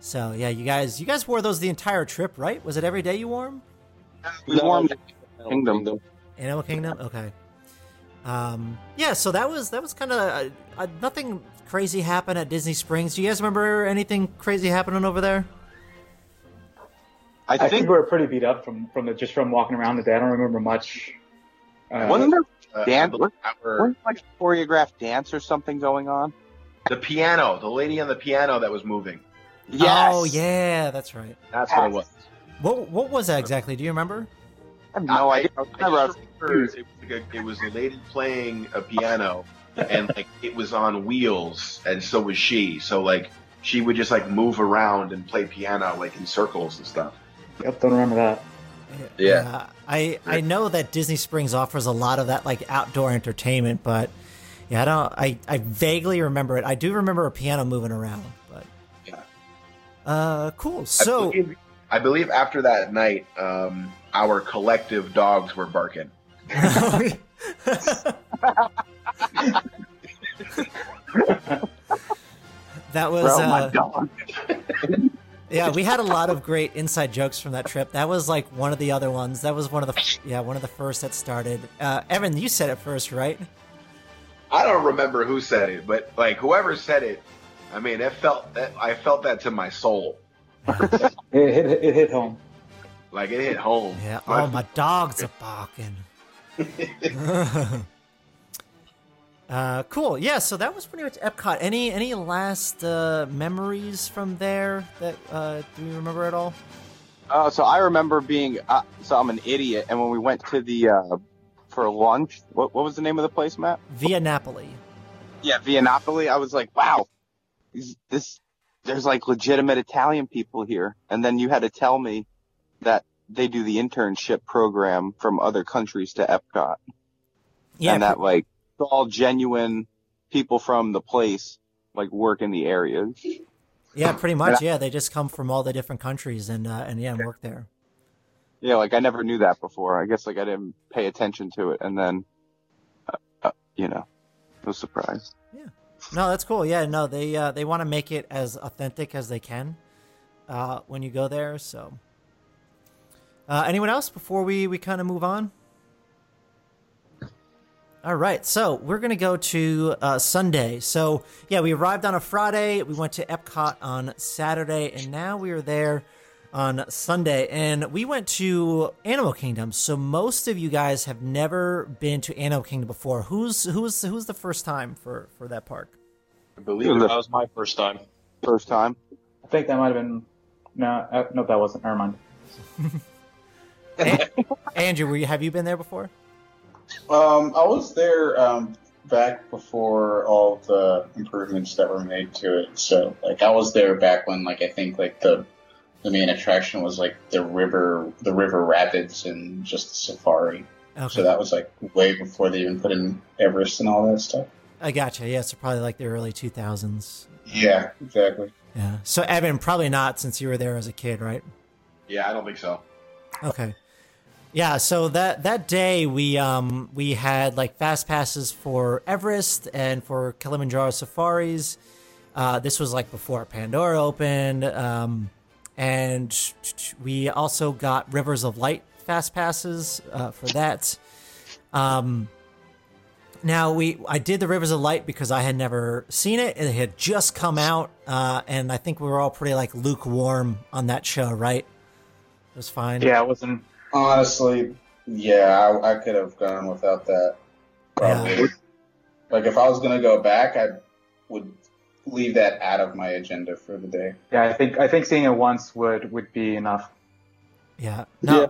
S1: So yeah, you guys, you guys wore those the entire trip, right? Was it every day you wore them?
S3: We wore 'em to Kingdom.
S1: Animal Kingdom. Okay. Um, yeah, so that was that was kind of uh, uh, nothing crazy happened at Disney Springs. Do you guys remember anything crazy happening over there?
S3: I
S4: I think
S3: think
S4: we were pretty beat up from from the, just from walking around the day. I don't remember much. Uh,
S3: wasn't there
S6: Uh,
S3: Dan-
S6: I believe our-
S3: wasn't there, like a choreographed dance or something going on?
S6: the piano, the lady on the piano that was moving.
S3: Yes.
S1: Oh yeah, that's right.
S6: That's what it was.
S1: What what was that exactly? Do you remember?
S3: I have no
S6: I-
S3: idea.
S6: I,
S3: I remember I was
S6: remember it, was like a, it was a lady playing a piano, and like it was on wheels, and so was she. So like she would just like move around and play piano like in circles and stuff.
S4: Yep, don't remember that.
S6: Yeah.
S1: I I know that Disney Springs offers a lot of that like outdoor entertainment, but yeah, I don't. I I vaguely remember it. I do remember a piano moving around, but
S6: Yeah.
S1: Uh, cool.
S6: I
S1: So
S6: believe, I believe after that night, um, our collective dogs were barking.
S1: that was
S3: Bro, my
S1: uh,
S3: dog.
S1: yeah. We had a lot of great inside jokes from that trip. That was like one of the other ones. That was one of the yeah one of the first that started. Uh, Evan, you said it first, right?
S6: I don't remember who said it, but like whoever said it, I mean, it felt that I felt that to my soul.
S4: It hit, it hit home.
S6: Like it hit home.
S1: Yeah. Oh, my dogs are barking. uh, cool. Yeah. So that was pretty much Epcot. Any any last uh, memories from there that uh, do you remember at all?
S3: Uh, so I remember being, uh, so I'm an idiot, and when we went to the uh, for lunch, what what was the name of the place, Matt?
S1: Via Napoli.
S3: Yeah, Via Napoli. I was like, wow, these- this there's like legitimate Italian people here, and then you had to tell me that they do the internship program from other countries to Epcot,
S1: Yeah,
S3: and that like all genuine people from the place like work in the areas.
S1: yeah, pretty much. Yeah, they just come from all the different countries and uh, and yeah, and work there.
S3: Yeah, like I never knew that before. I guess like I didn't pay attention to it, and then, uh, uh, you know, was surprised.
S1: No, that's cool. Yeah, no, they uh, they want to make it as authentic as they can uh, when you go there. So, uh, anyone else before we we kind of move on? All right, so we're gonna go to uh, Sunday. So yeah, we arrived on a Friday. We went to Epcot on Saturday, and now we are there on Sunday. And we went to Animal Kingdom. So most of you guys have never been to Animal Kingdom before. Who's who's who's the first time for for that park?
S2: I believe that was my first time.
S3: First time.
S4: I think that might have been. No, uh, no, that wasn't. Never mind.
S1: Andrew, were you, have you been there before?
S7: Um, I was there um, back before all the improvements that were made to it. So, like, I was there back when, like, I think like the the main attraction was like the river, the river rapids, and just the safari.
S1: Okay,
S7: So that was like way before they even put in Everest and all that stuff.
S1: I gotcha. Yeah, so probably like the early two thousands.
S7: Yeah, exactly.
S1: Yeah. So Evan, probably not since you were there as a kid, right?
S6: Yeah, I don't think so.
S1: Okay. Yeah, so that that day we um we had like fast passes for Everest and for Kilimanjaro safaris. Uh, this was like before Pandora opened, um, and we also got Rivers of Light fast passes uh, for that. Um, now we I did the Rivers of Light because I had never seen it. It had just come out, uh, and I think we were all pretty like lukewarm on that show, right? It was fine.
S4: Yeah, it wasn't.
S7: Honestly, yeah, I, I could have gone without that. Probably.
S1: Yeah.
S7: Like if I was gonna go back, I would leave that out of my agenda for the day.
S4: Yeah, I think I think seeing it once would would be enough.
S1: Yeah. No.
S2: Yeah.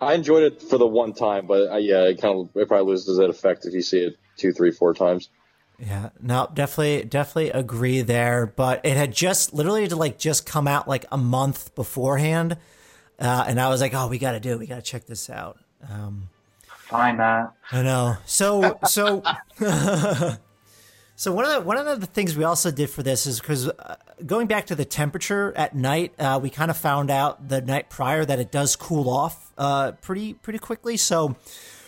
S2: I enjoyed it for the one time, but uh, yeah, it kind of it probably loses that effect if you see it two, three, four times.
S1: Yeah, no, definitely, definitely agree there. But it had just literally like just come out like a month beforehand, uh, and I was like, "Oh, we got to do it. We got to check this out." Um,
S4: Fine, Matt.
S1: I know. So, so, so one of the one of the things we also did for this is because uh, going back to the temperature at night, uh, we kind of found out the night prior that it does cool off uh, pretty pretty quickly. So,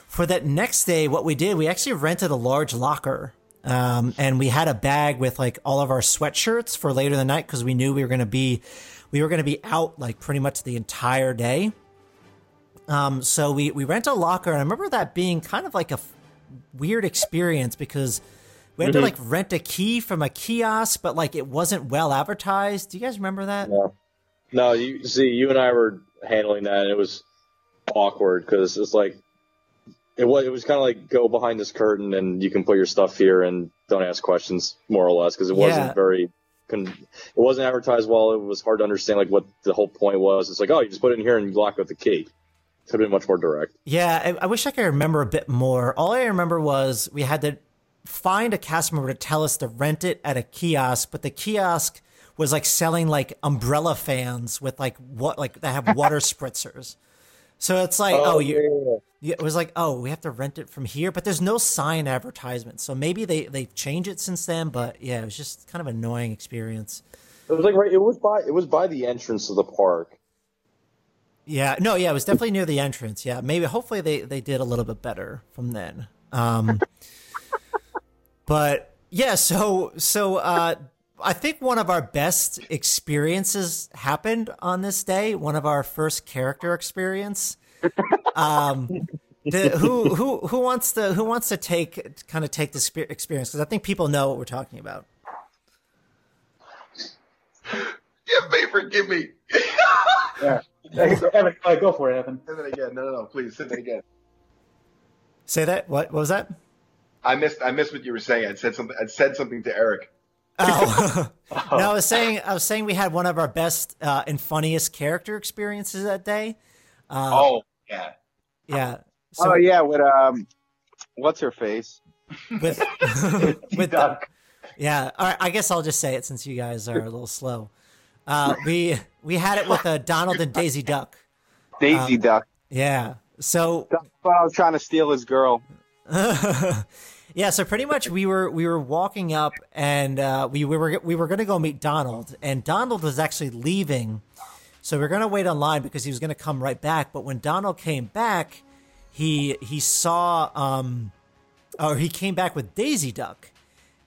S1: for that next day, what we did, we actually rented a large locker. Um, and we had a bag with like all of our sweatshirts for later in the night because we knew we were going to be, we were going to be out like pretty much the entire day. Um, so we, we rent a locker, and I remember that being kind of like a f- weird experience because we had to mm-hmm. like rent a key from a kiosk, but like it wasn't well advertised. Do you guys remember that?
S2: No, no. You see, you and I were handling that, and it was awkward because it's like it was. It was kind of like go behind this curtain, and you can put your stuff here, and don't ask questions, more or less, because it wasn't very. It wasn't advertised well. It was hard to understand like what the whole point was. It's like, oh, you just put it in here and you lock it with the key. Could have been much more direct.
S1: Yeah, I, I wish I could remember a bit more. All I remember was we had to find a cast member to tell us to rent it at a kiosk, but the kiosk was like selling like umbrella fans with like what like that have water spritzers. So it's like, oh, you, yeah, it was like, oh, we have to rent it from here, but there's no sign advertisement. So maybe they they've changed it since then, but yeah, it was just kind of an annoying experience.
S2: It was like right. It was by. It was by the entrance of the park.
S1: Yeah, no, yeah, it was definitely near the entrance. Yeah, maybe hopefully they they did a little bit better from then. Um, but yeah, so so uh, I think one of our best experiences happened on this day. One of our first character experience. Um, the, who who who wants to who wants to take kind of take this spe- experience because I think people know what we're talking about.
S6: Give me, forgive me.
S4: Yeah. Evan, go for it, Evan.
S6: Say that again. No, no, no. Please say that again.
S1: Say that. What, what was that?
S6: I missed. I missed what you were saying. I said something. I said something to Eric.
S1: Oh. no, I was saying I was saying we had one of our best uh, and funniest character experiences that day. Uh,
S6: oh yeah.
S1: yeah.
S3: oh
S1: So
S3: yeah, with um, what's her face?
S1: with with
S4: Duck.
S1: yeah. All right, I guess I'll just say it since you guys are a little slow. Uh, we we had it with uh, Donald and Daisy Duck.
S3: Daisy
S1: Um,
S3: Duck.
S1: Yeah. So
S3: That's why I was trying to steal his girl.
S1: Yeah, so pretty much we were we were walking up and uh, we, we were we were gonna go meet Donald and Donald was actually leaving, so we are gonna wait online because he was gonna come right back. But when Donald came back, he he saw um, or he came back with Daisy Duck,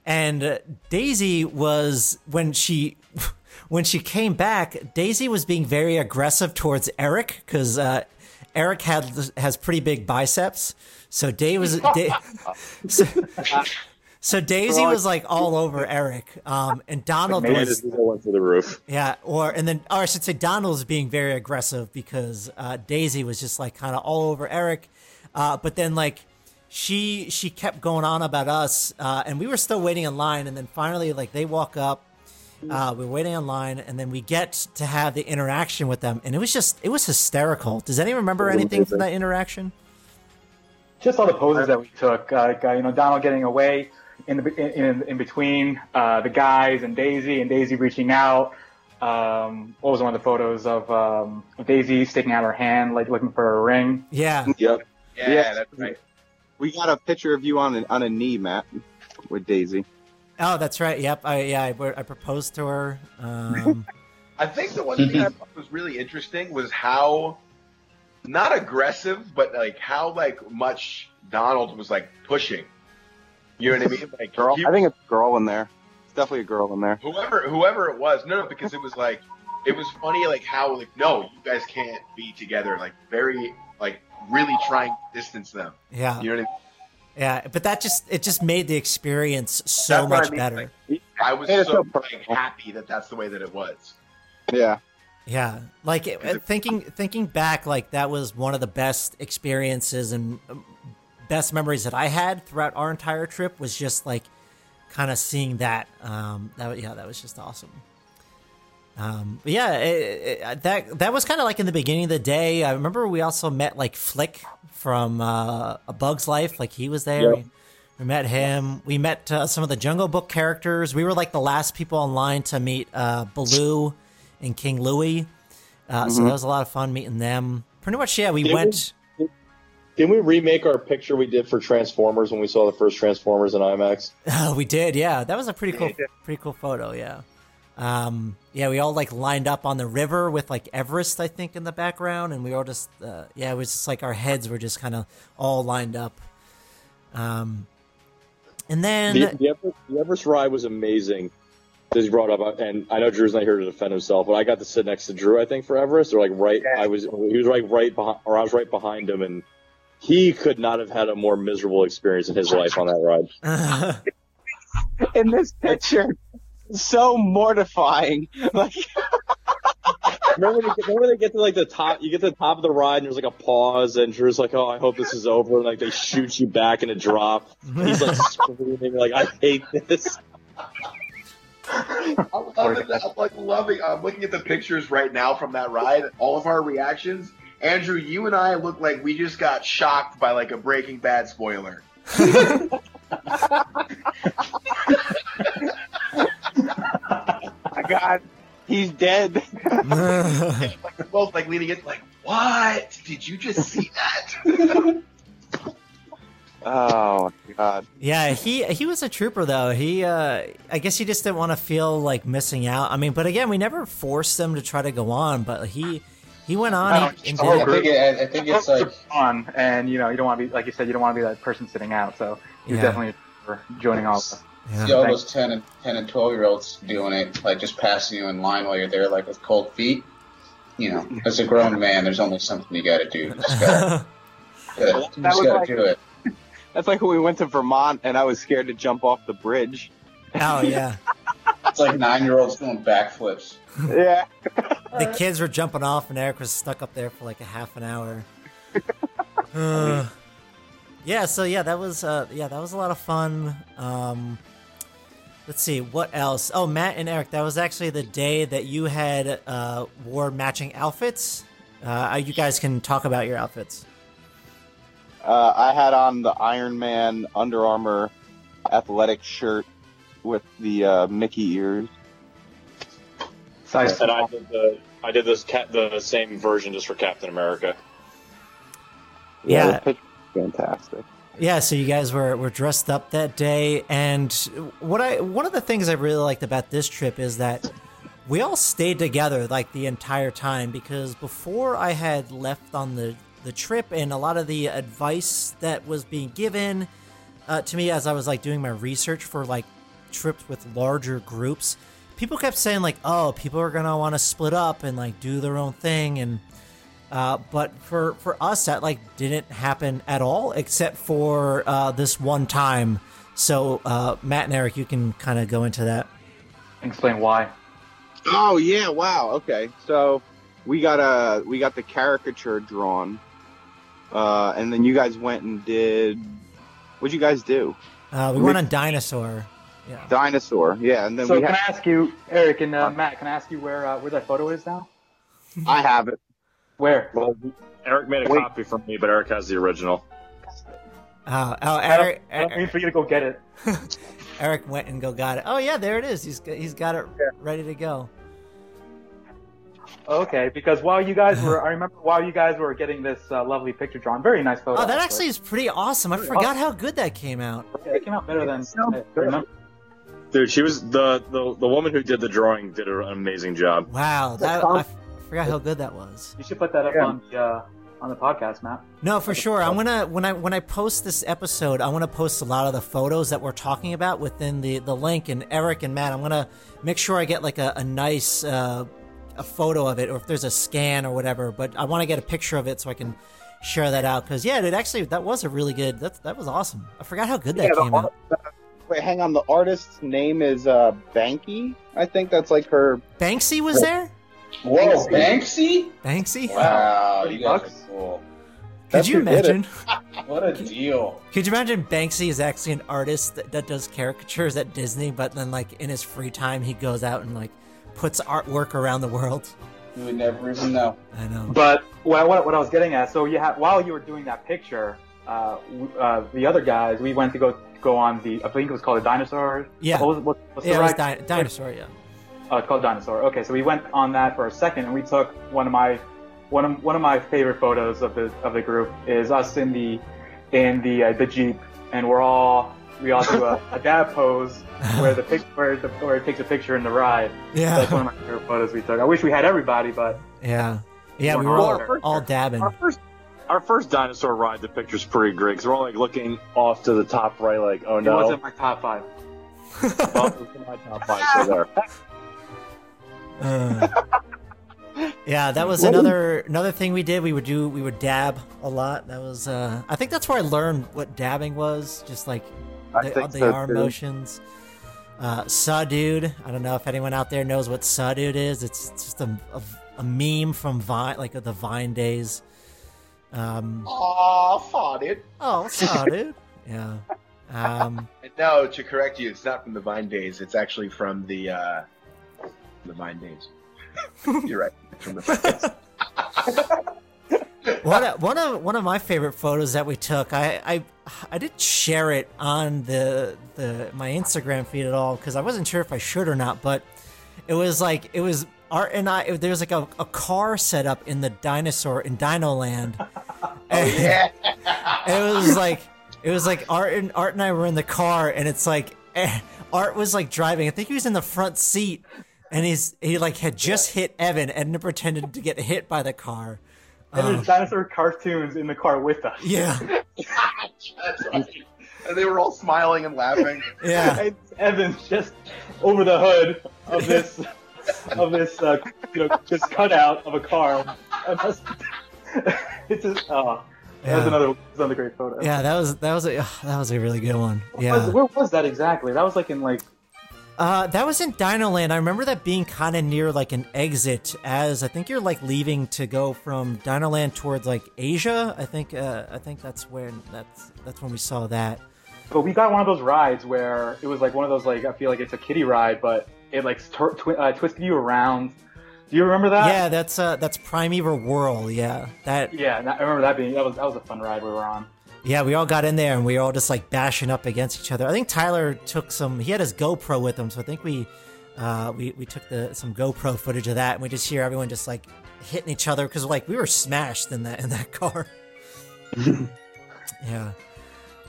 S1: and uh, Daisy was when she. When she came back, Daisy was being very aggressive towards Eric because uh, Eric had has pretty big biceps. So Dave was Da- so, so Daisy was like all over Eric, um, and Donald
S2: And
S1: was
S2: his ego went through the roof.
S1: yeah, or and then or I should say Donald was being very aggressive because uh, Daisy was just like kind of all over Eric, uh, but then like she she kept going on about us, uh, and we were still waiting in line, and then finally like they walk up. Uh, we're waiting in line, and then we get to have the interaction with them, and it was just it was hysterical. Does anyone remember anything from that interaction?
S4: Just all the poses that we took. Uh, like, uh, you know, Donald getting away in the in, in, in between uh, the guys and Daisy, and Daisy reaching out. Um, what was one of the photos of um, Daisy sticking out her hand, like looking for a ring?
S1: Yeah,
S2: Yep.
S6: Yeah,
S3: Yeah.
S6: that's right.
S3: We got a picture of you on a, on a knee, Matt, with Daisy.
S1: Oh, that's right. Yep. I yeah. I, I proposed to her. Um,
S6: I think the one thing I thought was really interesting was how not aggressive, but like how like much Donald was like pushing. You know what I mean? Like
S3: Girl,
S6: he-
S3: I think it's a girl in there. It's definitely a girl in there.
S6: whoever whoever it was, no, no, because it was like it was funny like how like no, you guys can't be together. Like very like really trying to distance them.
S1: yeah.
S6: You know what I mean?
S1: Yeah. But that just it just made the experience so
S6: That's what I
S1: much
S6: mean,
S1: better.
S6: like, I was so
S3: so
S6: like happy that that's the way that it was.
S3: Yeah.
S1: Yeah, like it, uh, thinking thinking back, like that was one of the best experiences and um, best memories that I had throughout our entire trip. Was just like kind of seeing that. Um, that yeah, that was just awesome. Um, but yeah, it, it, that that was kind of like in the beginning of the day. I remember we also met like Flik from uh, A Bug's Life. Like he was there.
S2: Yep.
S1: We met him. We met uh, some of the Jungle Book characters. We were like the last people in line to meet uh, Baloo and King Louie. Uh, So that was a lot of fun meeting them. Pretty much, yeah. We
S2: Did we-
S1: went.
S2: Didn't we remake our picture we did for Transformers when we saw the first Transformers in IMAX?
S1: we did, yeah. That was a pretty cool, pretty cool photo, yeah. Um, yeah, we all like lined up on the river with like Everest, I think, in the background, and we all just, uh, yeah, it was just like our heads were just kind of all lined up. Um, and then
S2: The, the, Everest, the Everest ride was amazing. As you brought up, uh, and I know Drew's not here to defend himself, but I got to sit next to Drew. I think for Everest, or like right, I was he was like right behind, or I was right behind him, and he could not have had a more miserable experience in his life on that ride.
S3: In this picture, so mortifying. Like,
S2: remember, when they get, remember when they get to like the top, you get to the top of the ride, and there's like a pause, and Drew's like, "Oh, I hope this is over," and like they shoot you back in a drop. He's like screaming, like, "I hate this."
S6: I'm loving that. I'm like loving. I'm looking at the pictures right now from that ride. All of our reactions. Andrew, you and I look like we just got shocked by like a Breaking Bad spoiler.
S3: my God, he's dead.
S6: Like we're both like leaning in, like, what? Did you just see that?
S3: Oh God.
S1: yeah, he he was a trooper though. He, uh, I guess he just didn't want to feel like missing out. I mean, but again, we never forced him to try to go on, but he he went on and, and
S7: I
S1: did it.
S7: think, it, I think it's like
S4: on, and you know, you don't want to be like you said, you don't want to be that person sitting out. So you're
S1: Yeah.
S4: definitely for joining all. us.
S1: Yeah.
S7: see all those 10 and 10 and 12 year olds doing it, like just passing you in line while you're there, like with cold feet. You know, as a grown man, there's only something you got to do. You just got to
S3: That
S7: just
S3: was
S7: got
S3: like-
S7: to do it.
S3: That's like when we went to Vermont and I was scared to jump off the bridge.
S1: oh yeah,
S7: It's like nine year olds doing backflips.
S3: Yeah.
S1: the kids were jumping off, and Eric was stuck up there for like a half an hour. Uh, yeah, so yeah, that was uh, yeah, that was a lot of fun. Um, Let's see what else. Oh, Matt and Eric, that was actually the day that you had uh, wore matching outfits. Uh, you guys can talk about your outfits.
S3: Uh, I had on the Iron Man Under Armour athletic shirt with the uh, Mickey ears.
S4: Size
S2: And I did the I did this cat the same version just for Captain America.
S1: Yeah.
S3: the fantastic.
S1: Yeah, so you guys were, were dressed up that day, and what I one of the things I really liked about this trip is that we all stayed together like the entire time because before I had left on the the trip and a lot of the advice that was being given uh, to me as I was like doing my research for like trips with larger groups, people kept saying like, "Oh, people are gonna want to split up and like do their own thing," and uh, but for for us, that like didn't happen at all, except for uh, this one time. So uh, Matt and Eric, you can kind of go into that.
S4: Explain why.
S3: Oh yeah! Wow. Okay. So we got a we got the caricature drawn, uh, and then you guys went and did. What'd you guys do?
S1: Uh, we went on dinosaur. Yeah.
S3: Dinosaur. Yeah, and then
S4: So
S3: we
S4: can
S3: had.
S4: I ask you, Eric and uh, Matt? Can I ask you where uh, where that photo is now?
S3: I have it.
S4: Where?
S2: Well, Eric made a
S3: Wait.
S2: copy for me, but Eric has the original.
S1: Uh, oh,
S4: I don't,
S1: Eric,
S4: I don't mean for you to go get it.
S1: Eric went and go got it. Oh yeah, there it is. He's got- he's got it ready to go.
S4: Okay, because while you guys were, I remember while you guys were getting this uh, lovely picture drawn, very nice photo.
S1: Oh, that actually is pretty awesome. I forgot how good that came out.
S4: Yeah, it came out better than
S3: so
S4: I remember.
S2: Dude, she was the, the the woman who did the drawing did an amazing job.
S1: Wow, that I f- forgot how good that was.
S4: You should put that up
S3: Yeah.
S4: on the uh, on the podcast, Matt.
S1: No, for sure. I'm gonna when I when I post this episode, I want to post a lot of the photos that we're talking about within the the link. And Eric and Matt, I'm gonna make sure I get like a, a nice uh, a photo of it, or if there's a scan or whatever. But I want to get a picture of it so I can share that out. Because yeah, it actually that was a really good. That that was awesome. I forgot how good that
S3: Yeah, the
S1: came out.
S3: Wait, hang on. The artist's name is uh, Banky. I think that's like her.
S1: Banksy was there.
S7: Whoa, Banksy!
S1: Banksy.
S7: Wow, you guys are cool.
S1: Could
S3: That's
S1: you
S3: who did it.
S1: imagine?
S7: What a deal.
S1: Could you imagine Banksy is actually an artist that, that does caricatures at Disney, but then like in his free time he goes out and like puts artwork around the world.
S7: You would never even know.
S1: I know.
S4: But what, what, what I was getting at, so you had while you were doing that picture, uh, uh, the other guys, we went to go go on the, I think it was called a dinosaur.
S1: Yeah.
S4: What was, what, what's
S1: Yeah,
S4: the
S1: it was di- dinosaur. Yeah.
S4: Oh, it's called Dinosaur. Okay, so we went on that for a second, and we took one of my one of one of my favorite photos of the of the group is us in the in the uh, the jeep, and we're all we all do a, a dab pose where the pic where the where it takes a picture in the ride. Yeah, that's one of my favorite photos we took. I wish we had everybody, but
S1: Yeah. Yeah. We were
S4: our
S1: all, all dabbing.
S2: Our first our first dinosaur ride, the picture's pretty great because we're all like looking off to the top right, like, oh
S4: it
S2: no.
S4: wasn't my top five.
S2: Well, it was my top five, so there.
S1: Uh, yeah, that was another another thing we did. We would do we would dab a lot. That was uh I think that's where I learned what dabbing was, just like
S3: I
S1: the,
S3: think
S1: the
S3: so,
S1: arm
S3: too.
S1: motions. Uh, Saw Dude. I don't know if anyone out there knows what Saw Dude is. It's just a, a, a meme from Vine, like the Vine days. Um,
S6: Aw, fought it.
S1: oh, Saw Dude. Yeah. Um,
S6: No, to correct you, it's not from the Vine days. It's actually from the uh, the Vine days. You're right. From the Vine days.
S1: one of, one of one of my favorite photos that we took. I I, I didn't share it on the the my Instagram feed at all because I wasn't sure if I should or not. But it was like it was Art and I. There was like a, a car set up in the dinosaur in Dino Land. and,
S6: yeah.
S1: it was like it was like Art and Art and I were in the car, and it's like eh, Art was like driving. I think he was in the front seat, and he's he like had just hit Evan and pretended to get hit by the car.
S4: And there's dinosaur cartoons in the car with us.
S1: yeah,
S6: And they were all smiling and laughing.
S1: yeah.
S4: And Evan's just over the hood of this of this uh, you know just cutout of a car. It's just oh,
S1: Yeah.
S4: another that was another great photo.
S1: Yeah, that was that was a that was a really good one.
S4: Where was,
S1: Yeah,
S4: where was that exactly? That was like in like
S1: uh, that was in Dino Land. I remember that being kind of near like an exit, as I think you're like leaving to go from Dino Land towards like Asia. I think uh, I think that's where that's that's when we saw that.
S4: but we got one of those rides where it was like one of those like I feel like it's a kiddie ride, but it like uh, twisted you around. Do you remember that?
S1: Yeah, that's uh, that's Primeval Whirl. Yeah, that.
S4: Yeah, I remember that being that was that was a fun ride we were on.
S1: Yeah, we all got in there and we were all just like bashing up against each other. I think Tyler took some. He had his GoPro with him, so I think we uh, we we took the some GoPro footage of that, and we just hear everyone just like hitting each other because like we were smashed in that in that car. yeah.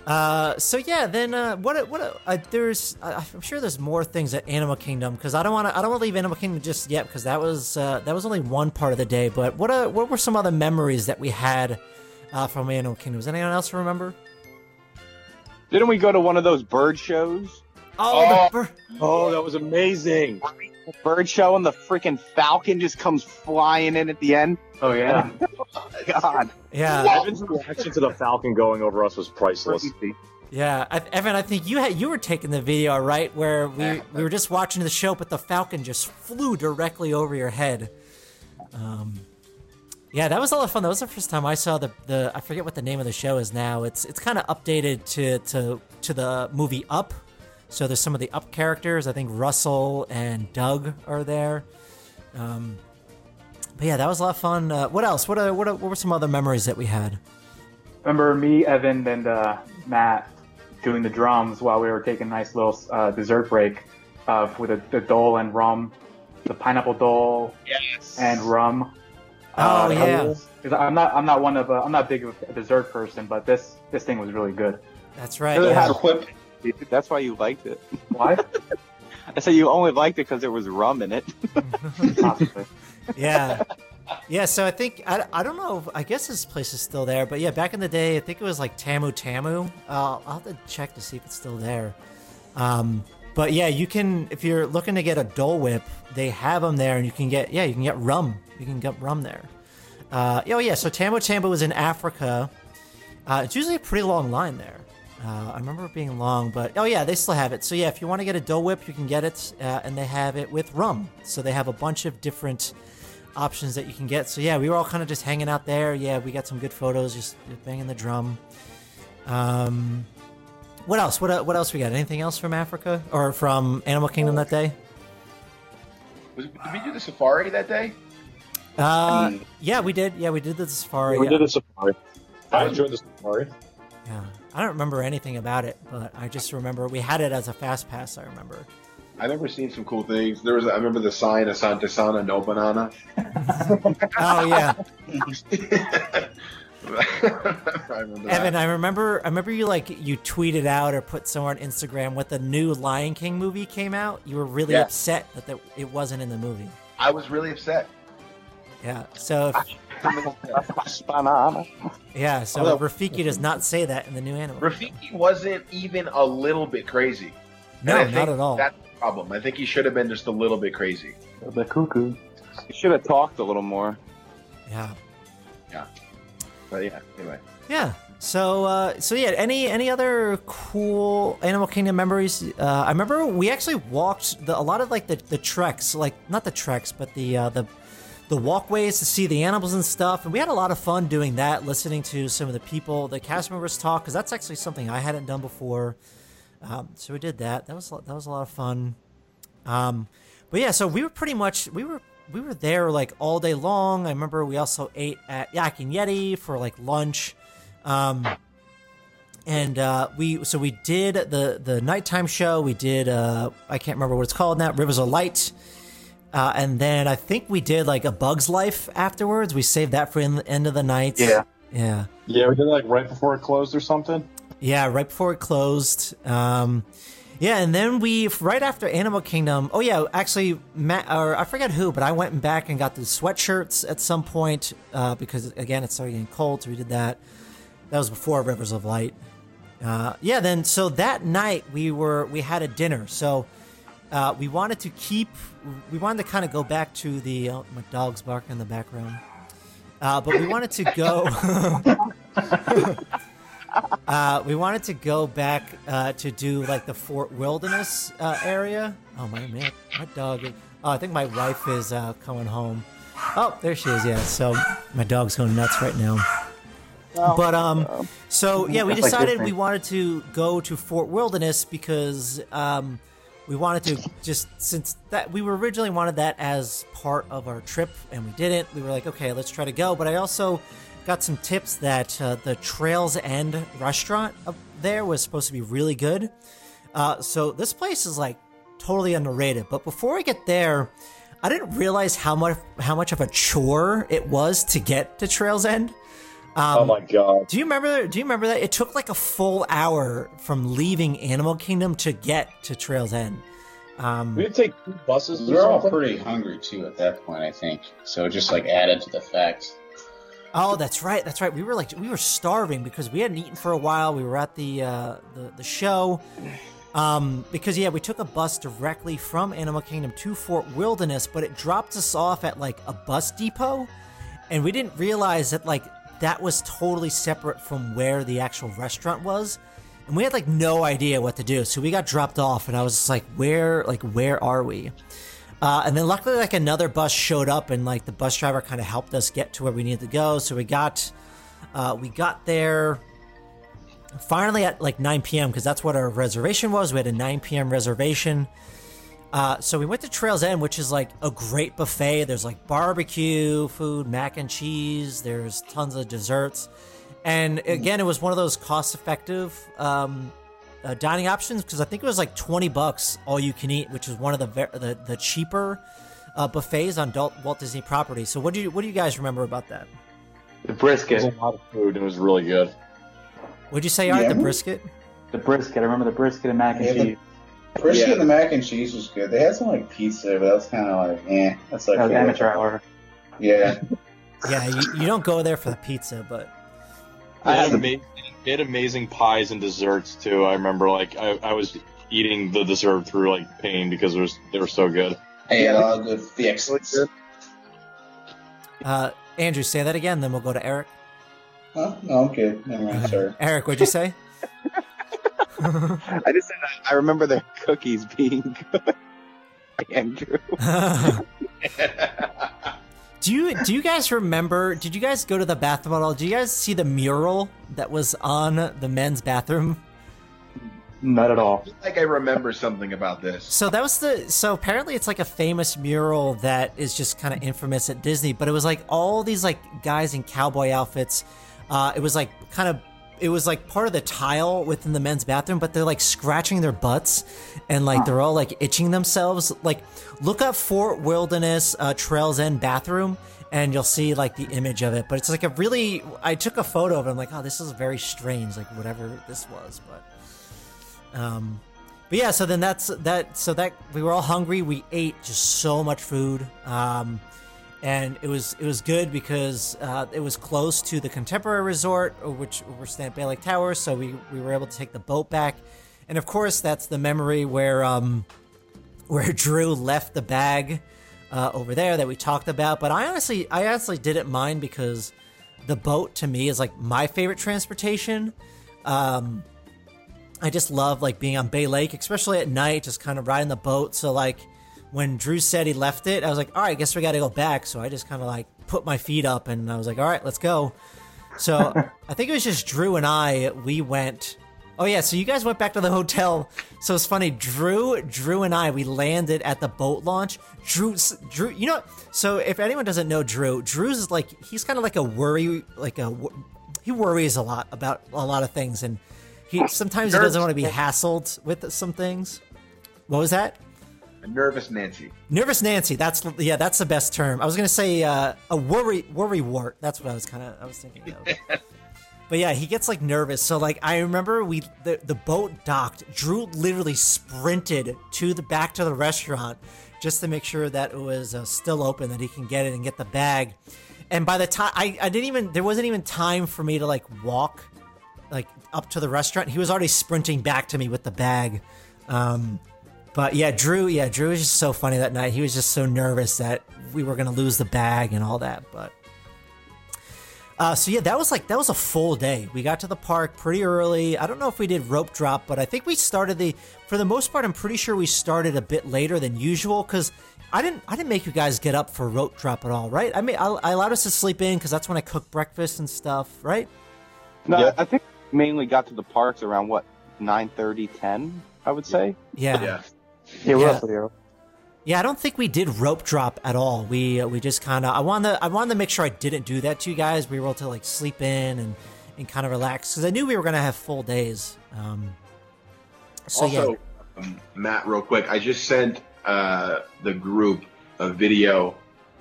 S1: Uh, so yeah, then uh, what? What? Uh, there's, uh, I'm sure there's more things at Animal Kingdom because I don't want to. I don't want to leave Animal Kingdom just yet because that was uh, that was only one part of the day. But what? Uh, what were some other memories that we had uh, from Animal Kingdom? Does anyone else remember?
S3: Didn't we go to one of those bird shows?
S1: Oh, the bir-
S2: Oh, that was amazing.
S3: The bird show and the freaking falcon just comes flying in at the end.
S4: Oh yeah.
S3: God.
S1: yeah,
S2: Evan's reaction to the Falcon going over us was priceless.
S1: yeah. I, Evan, I think you had you were taking the video right where we we were just watching the show, but the Falcon just flew directly over your head. Um, yeah, that was a lot of fun. That was the first time I saw the the. I forget what the name of the show is now. It's it's kind of updated to to to the movie Up. So there's some of the Up characters. I think Russell and Doug are there. Um, but yeah, that was a lot of fun. Uh, what else? What, uh, what what were some other memories that we had?
S4: Remember me, Evan, and uh, Matt doing the drums while we were taking a nice little uh, dessert break uh, with the, the dole and rum, the pineapple dole
S3: Yes.
S4: and rum.
S1: Oh,
S4: Uh,
S1: yeah.
S4: Because I'm not I'm not one of a, I'm not big of a dessert person, but this this thing was really good.
S1: That's right.
S3: It
S1: yeah.
S3: had whip. That's why you liked it.
S4: Why?
S3: I said you only liked it because there was rum in it.
S1: Yeah yeah so i think I, I don't know if, i guess this place is still there but yeah back in the day i think it was like tamu tamu uh, i'll have to check to see if it's still there um, but yeah you can if you're looking to get a dole whip they have them there and you can get yeah you can get rum you can get rum there uh, oh yeah so Tamu Tamu is in africa uh, it's usually a pretty long line there uh, I remember it being long, but oh yeah, they still have it. So yeah, if you want to get a Dole Whip, you can get it, uh, and they have it with rum. So they have a bunch of different options that you can get. So yeah, we were all kind of just hanging out there. Yeah, we got some good photos, just banging the drum. Um, what else? What what else we got? Anything else from Africa or from Animal Kingdom that day?
S6: Was, did we do the safari that day?
S1: Uh, yeah, we did. Yeah, we did the safari.
S2: we did a safari. I enjoyed the safari.
S1: Yeah, I don't remember anything about it, but I just remember we had it as a fast pass. I remember.
S6: I remember seeing some cool things. There was, I remember the sign Asante Sana, no banana.
S1: Oh yeah.
S6: I
S1: Evan,
S6: that.
S1: I remember I remember you like you tweeted out or put somewhere on Instagram when the new Lion King movie came out. You were really
S6: Yeah.
S1: upset that the, it wasn't in the movie.
S6: I was really upset.
S1: Yeah. So if, yeah, so
S6: Although-
S1: Rafiki does not say that in the new animal.
S6: Rafiki wasn't even a little bit crazy.
S1: no, not at all.
S6: That's the problem. I think he should have been just a little bit crazy.
S4: The cuckoo.
S3: He should have talked a little more.
S1: Yeah. Yeah.
S6: But yeah, anyway.
S1: Yeah. So uh, so yeah, any any other cool Animal Kingdom memories? Uh, I remember we actually walked the, a lot of like the, the treks, like not the treks, but the uh, the the walkways to see the animals and stuff, and we had a lot of fun doing that, listening to some of the people, the cast members talk, because that's actually something I hadn't done before. Um, so we did that. That was that was a lot of fun. Um, but yeah, so we were pretty much we were we were there like all day long. I remember we also ate at Yak and Yeti for like lunch. Um, and uh, we so we did the the nighttime show. We did uh, I can't remember what it's called now. Rivers of Light. Uh, and then I think we did like a Bug's Life afterwards. We saved that for the end of the night.
S3: Yeah.
S1: Yeah.
S2: Yeah, we did like right before it closed or something.
S1: Yeah, right before it closed. Um, yeah, and then we right after Animal Kingdom. Oh yeah, actually, Matt, or I forget who, but I went back and got the sweatshirts at some point uh, because again, it started getting cold, so we did that. That was before Rivers of Light. Uh, yeah, then so that night we were we had a dinner. So uh, we wanted to keep, we wanted to kind of go back to the uh, my dog's barking in the background. Uh, but we wanted to go. uh, we wanted to go back uh, to do like the Fort Wilderness uh, area. Oh my man, my dog. Oh, I think my wife is uh, coming home. Oh, there she is. Yeah. So my dog's going nuts right now. But um, so yeah, we decided we wanted to go to Fort Wilderness because um, we wanted to just since that we were originally wanted that as part of our trip and we didn't. We were like, okay, let's try to go. But I also got some tips that uh, the Trails End restaurant up there was supposed to be really good. Uh, so this place is like totally underrated. But before we get there, I didn't realize how much how much of a chore it was to get to Trails End.
S2: oh my god.
S1: Do you remember? Do you remember that it took like a full hour from leaving Animal Kingdom to get to Trails End? Um,
S2: We had to take buses.
S7: We
S2: or
S7: were all pretty hungry too at that point, I think. So it just like added to the fact.
S1: Oh, that's right. That's right. We were like we were starving because we hadn't eaten for a while. We were at the uh, the the show. Um, because yeah, we took a bus directly from Animal Kingdom to Fort Wilderness, but it dropped us off at like a bus depot, and we didn't realize that like that was totally separate from where the actual restaurant was, and we had like no idea what to do. So we got dropped off, and I was just like, where like where are we? Uh, and then luckily, like another bus showed up, and like the bus driver kind of helped us get to where we needed to go. So we got, uh, we got there finally at like 9 p.m. because that's what our reservation was. We had a 9 p.m. reservation. Uh, so we went to Trails End, which is like a great buffet. There's like barbecue food, mac and cheese. There's tons of desserts, and again, it was one of those cost-effective um, uh, dining options because I think it was like 20 bucks all you can eat, which is one of the ver- the, the cheaper uh, buffets on Dal- Walt Disney property. So what do you what do you guys remember about that?
S4: The
S2: It was
S4: brisket.
S2: a lot of food and it was really good.
S1: Would you say, Art,
S7: Yeah.
S1: the brisket?
S4: The brisket. I remember the brisket and mac and
S7: Yeah, the-
S4: cheese.
S7: Brisket
S6: Yeah.
S7: and the mac and cheese was good. They had some like pizza, but that was kind of like, eh. That's like
S4: That was amateur hour.
S7: Yeah.
S1: Yeah, you, you don't go there for the pizza, but
S2: They had, amazing, they had amazing pies and desserts too. I remember like I, I was eating the dessert through like pain because it was they were so good.
S7: I had a lot of good fixes.
S1: uh, Andrew, say that again, then we'll go to Eric.
S7: Huh? No, I'm good. Never mind. Sorry.
S1: Eric, what'd you say?
S3: I just said I, I remember their cookies being good. Andrew.
S1: do you do you guys remember? Did you guys go to the bathroom at all? Do you guys see the mural that was on the men's bathroom?
S4: Not at all.
S6: like I remember something about this.
S1: So that was the so apparently it's like a famous mural that is just kind of infamous at Disney, but it was like all these like guys in cowboy outfits. Uh, it was like kind of it was like part of the tile within the men's bathroom, but they're like scratching their butts and like they're all like itching themselves. Like look up Fort Wilderness uh, Trails End bathroom and you'll see like the image of it. But it's like a really I took a photo of it. I'm like, oh, this is very strange, like whatever this was, but. Um, but yeah, so then that's that. So that we were all hungry. We ate just so much food, um, and it was it was good because uh, it was close to the Contemporary Resort, uh, which we're at Bay Lake Tower. So we we were able to take the boat back, and of course that's the memory where um, where Drew left the bag uh, over there that we talked about. But I honestly I honestly didn't mind because the boat to me is like my favorite transportation. Um, I just love like being on Bay Lake, especially at night, just kind of riding the boat. So like when Drew said he left it, I was like, all right, I guess we got to go back. So I just kind of like put my feet up and I was like, all right, let's go. So I think it was just Drew and I. We went. Oh yeah, so you guys went back to the hotel. So it's funny. Drew, Drew and I, we landed at the boat launch. Drew, Drew, you know. So if anyone doesn't know Drew, Drew's like he's kind of like a worry, like a he worries a lot about a lot of things, and he sometimes he doesn't want to be hassled with some things. What was that?
S6: A nervous Nancy.
S1: Nervous Nancy. That's yeah, that's the best term. I was gonna say uh, a worry worry wart. That's what I was kind of I was thinking of. but yeah, he gets like nervous. So like I remember we the the boat docked. Drew literally sprinted to the back to the restaurant just to make sure that it was uh, still open, that he can get it and get the bag. And by the time I, I didn't even there wasn't even time for me to like walk like up to the restaurant. He was already sprinting back to me with the bag. Um, but yeah, Drew, yeah, Drew was just so funny that night. He was just so nervous that we were gonna lose the bag and all that. But uh, so yeah, that was like that was a full day. We got to the park pretty early. I don't know if we did rope drop, but I think we started the for the most part. I'm pretty sure we started a bit later than usual because I didn't I didn't make you guys get up for rope drop at all, right? I mean, I, I allowed us to sleep in because that's when I cook breakfast and stuff, right?
S3: No,
S2: Yeah.
S3: I think mainly got to the parks around what 9:30, 10, I would say.
S1: Yeah.
S6: Yeah.
S4: Yeah, we're
S1: Yeah.
S4: up there.
S1: Yeah, I don't think we did rope drop at all. We uh, we just kind of I wanted to, I wanted to make sure I didn't do that to you guys. We were able to like sleep in and and kind of relax because I knew we were gonna have full days. Um, so
S6: also,
S1: yeah,
S6: um, Matt, real quick, I just sent uh, the group a video,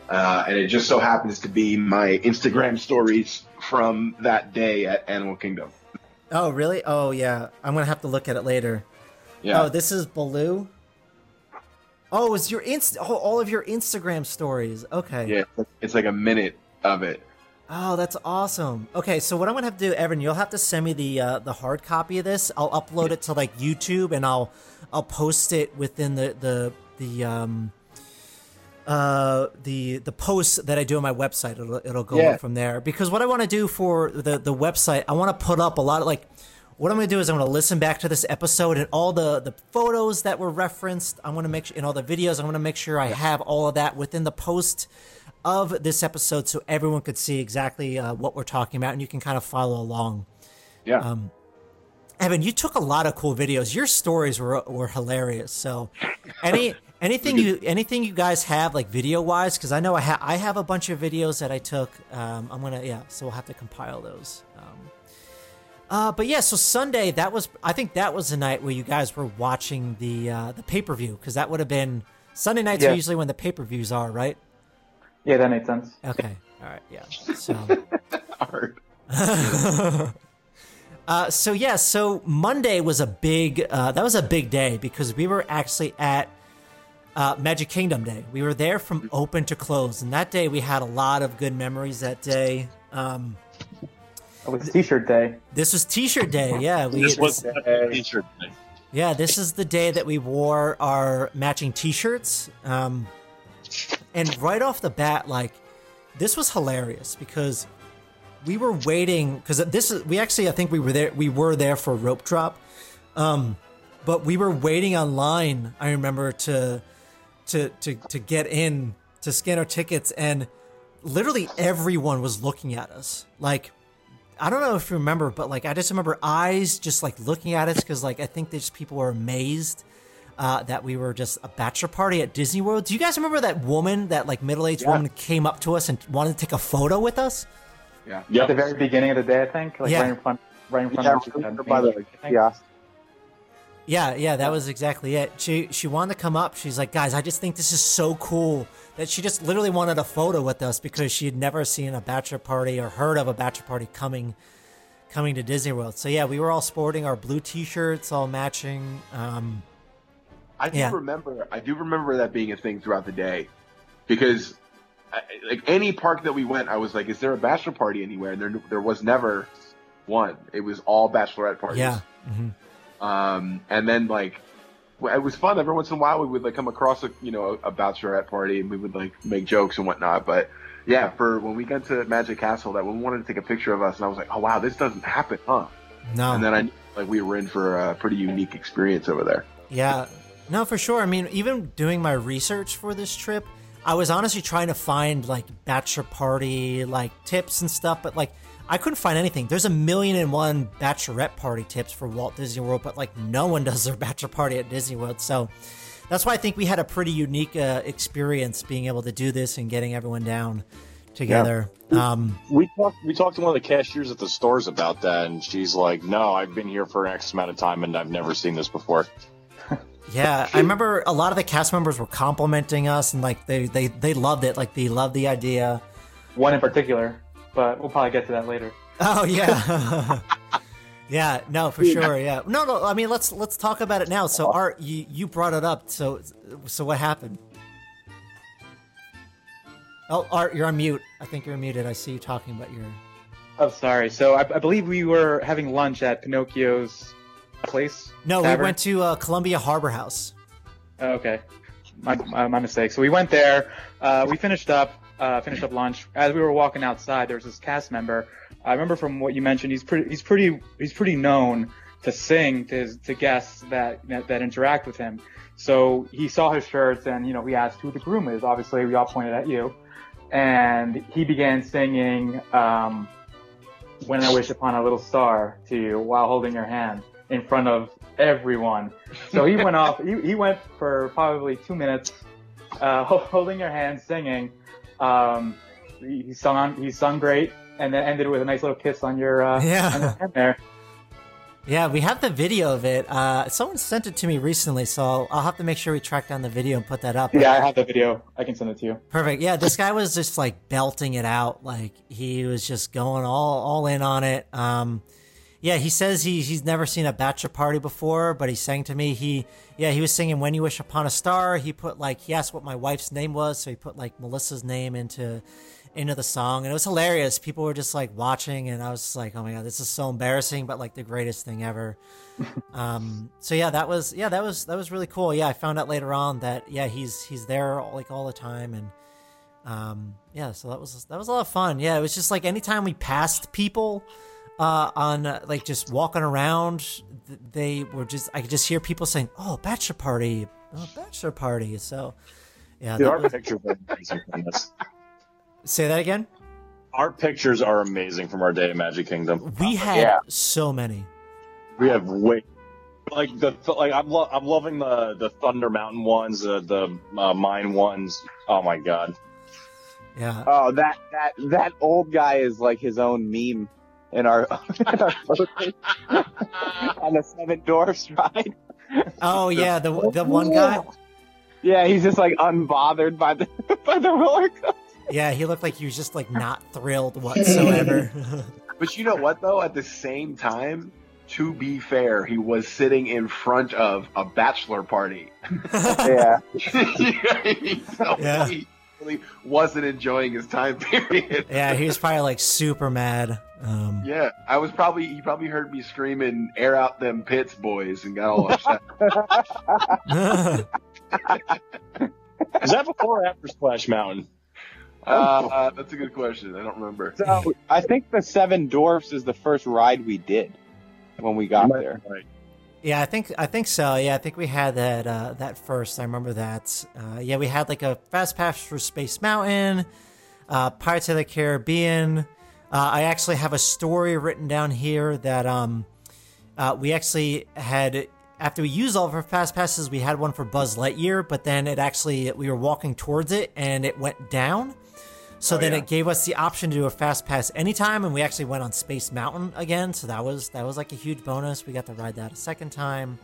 S6: uh, and it just so happens to be my Instagram stories from that day at Animal Kingdom.
S1: oh really? Oh yeah, I'm gonna have to look at it later.
S6: Yeah.
S1: Oh, this is Baloo. Oh, it's your inst oh, all of your Instagram stories. Okay.
S6: yeah, it's like a minute of it.
S1: Oh, that's awesome. Okay, so what I'm gonna have to do, Evan, you'll have to send me the uh, the hard copy of this. I'll upload it to like YouTube, and I'll I'll post it within the the the um uh the the posts that I do on my website. It'll it'll go
S6: Yeah.
S1: up from there because what I want to do for the the website, I want to put up a lot of like. What I'm gonna do is I'm gonna listen back to this episode and all the the photos that were referenced. I'm gonna make sure in all the videos. I'm gonna make sure I have all of that within the post of this episode so everyone could see exactly uh, what we're talking about and you can kind of follow along.
S6: Yeah.
S1: Um, Evan, you took a lot of cool videos. Your stories were were hilarious. So, any anything you anything you guys have like video wise? Because I know I ha- I have a bunch of videos that I took. Um, I'm gonna yeah, so we'll have to compile those. Um, uh, but yeah, so Sunday that was I think that was the night where you guys were watching the uh, the pay per view because that would have been Sunday nights
S4: Yeah.
S1: are usually when the pay per views are right.
S4: Yeah, that makes sense.
S1: Okay. All right. Yeah. So.
S6: Hard.
S1: uh, so yeah. So Monday was a big. Uh, that was a big day because we were actually at uh, Magic Kingdom Day. We were there from open to close, and that day we had a lot of good memories. That day. Um,
S4: It was T-shirt day.
S1: this was T-shirt Day. Yeah. We,
S2: This was
S1: this-
S2: t-shirt thing.
S1: yeah. This is the day that we wore our matching T-shirts. Um, and right off the bat, like this was hilarious because we were waiting because this is we actually I think we were there we were there for a rope drop, um, but we were waiting online. I remember to to to to get in to scan our tickets and literally everyone was looking at us like. I don't know if you remember, but like I just remember eyes just like looking at us because like I think that just people were amazed uh, that we were just a bachelor party at Disney World. Do you guys remember that woman, that like middle aged
S6: Yeah.
S1: woman, came up to us and wanted to take a photo with us?
S6: Yeah.
S4: At the very beginning of the day, I think. Like
S1: Yeah.
S4: right in front, right in front
S3: Yeah,
S4: of the,
S3: by the
S4: I think.
S3: kiosk.
S1: Yeah, yeah, that was exactly it. She she wanted to come up. She's like, guys, I just think this is so cool that she just literally wanted a photo with us because she had never seen a bachelor party or heard of a bachelor party coming coming to Disney World. So yeah, we were all sporting our blue T-shirts, all matching. Um,
S6: I do
S1: Yeah.
S6: remember. I do remember that being a thing throughout the day, because I, like any park that we went, I was like, "Is there a bachelor party anywhere?" And there, there was never one. It was all bachelorette parties.
S1: yeah, mhm.
S6: Um, and then like, it was fun. Every once in a while, we would like come across a you know a bachelorette party, and we would like make jokes and whatnot. But yeah, for when we got to Magic Castle, that one wanted to take a picture of us, and I was like, "Oh wow, this doesn't happen, huh?"
S1: no,
S6: And then I like we were in for a pretty unique experience over there.
S1: Yeah, no, for sure. I mean, even doing my research for this trip, I was honestly trying to find like bachelor party like tips and stuff, but like I couldn't find anything. There's a million and one bachelorette party tips for Walt Disney World, but like no one does their bachelor party at Disney World. So that's why I think we had a pretty unique uh, experience being able to do this and getting everyone down together. Um,
S2: We talked. We talked to one of the cashiers at the stores about that, and she's like, "No, I've been here for an X amount of time, and I've never seen this before."
S1: Yeah, I remember a lot of the cast members were complimenting us and like they they they loved it. Like they loved the idea.
S4: One in particular, but we'll probably get to that later.
S1: Oh yeah. yeah, no, for sure. Yeah. No, no, I mean let's let's talk about it now. So Art, you you brought it up. So so what happened? Oh, Art, you're on mute. I think you're muted. I see you talking about your
S4: Oh, sorry. So I, I believe we were having lunch at Pinocchio's place.
S1: No, we went to uh, Columbia Harbor House.
S4: Oh, okay, my, my, my mistake. So we went there. Uh, we finished up uh, finished up lunch. As we were walking outside, there was this cast member. I remember from what you mentioned, he's pretty he's pretty he's pretty known to sing to his, to guests that, that that interact with him. So he saw his shirts and you know we asked who the groom is. Obviously, we all pointed at you, and he began singing. Um, when I wish upon a little star to you while holding your hand in front of everyone. So he went off. He, he went for probably two minutes, uh, holding your hand, singing. Um, he, sung on. He sung great, and then ended with a nice little kiss on your uh,
S1: Yeah.
S4: on your hand there.
S1: Yeah, we have the video of it. Uh, someone sent it to me recently, so I'll, I'll have to make sure we track down the video and put that up.
S4: Yeah, I have the video. I can send it to you.
S1: Perfect. Yeah, this guy was just like belting it out. Like he was just going all all in on it. Um, yeah, he says he he's never seen a bachelor party before, but he sang to me. He yeah he was singing "When You Wish Upon a Star." He put like he asked what my wife's name was, so he put like Melissa's name into into the song, and it was hilarious. People were just like watching, and I was just like, oh my god, this is so embarrassing, but like the greatest thing ever. um, so yeah, that was yeah that was that was really cool. Yeah, I found out later on that yeah he's he's there like all the time and um yeah so that was that was a lot of fun yeah it was just like anytime we passed people uh on uh, like just walking around they were just i could just hear people saying oh bachelor party oh bachelor party so yeah
S2: Dude,
S1: that
S2: our
S1: was-
S2: pictures are amazing from this.
S1: say that again
S2: Our pictures are amazing from our day at Magic Kingdom.
S1: we had
S3: Yeah.
S1: so many
S2: We have way like the like I'm lo- I'm loving the the Thunder Mountain ones, the the uh, mine ones. Oh my god.
S1: yeah
S3: Oh, that that that old guy is like his own meme in our, in our on the Seven Dwarfs ride.
S1: oh yeah the the one guy
S3: Yeah, he's just like unbothered by the by the roller coaster.
S1: yeah he looked like he was just like not thrilled whatsoever
S6: But you know what though? At the same time, to be fair, he was sitting in front of a bachelor party.
S3: Yeah.
S1: Yeah.
S6: He really wasn't enjoying his time period.
S1: yeah he was probably like super mad um
S6: Yeah, I was probably he probably heard me screaming "Air out them pits, boys!" and got all upset.
S2: Is that before or after Splash Mountain?
S6: uh, that's a good question. I don't remember.
S3: So I think the Seven Dwarfs is the first ride we did when we got there.
S2: Right.
S1: Yeah, I think I think so. Yeah, I think we had that uh, that first. I remember that. Uh, yeah, we had like a fast pass for Space Mountain, uh, Pirates of the Caribbean. Uh, I actually have a story written down here that um, uh, we actually had after we used all of our fast passes, we had one for Buzz Lightyear, but then it actually we were walking towards it and it went down. So then
S6: yeah.
S1: it gave us the option to do a fast pass anytime, and we actually went on Space Mountain again. So that was that was like a huge bonus. We got to ride that a second time.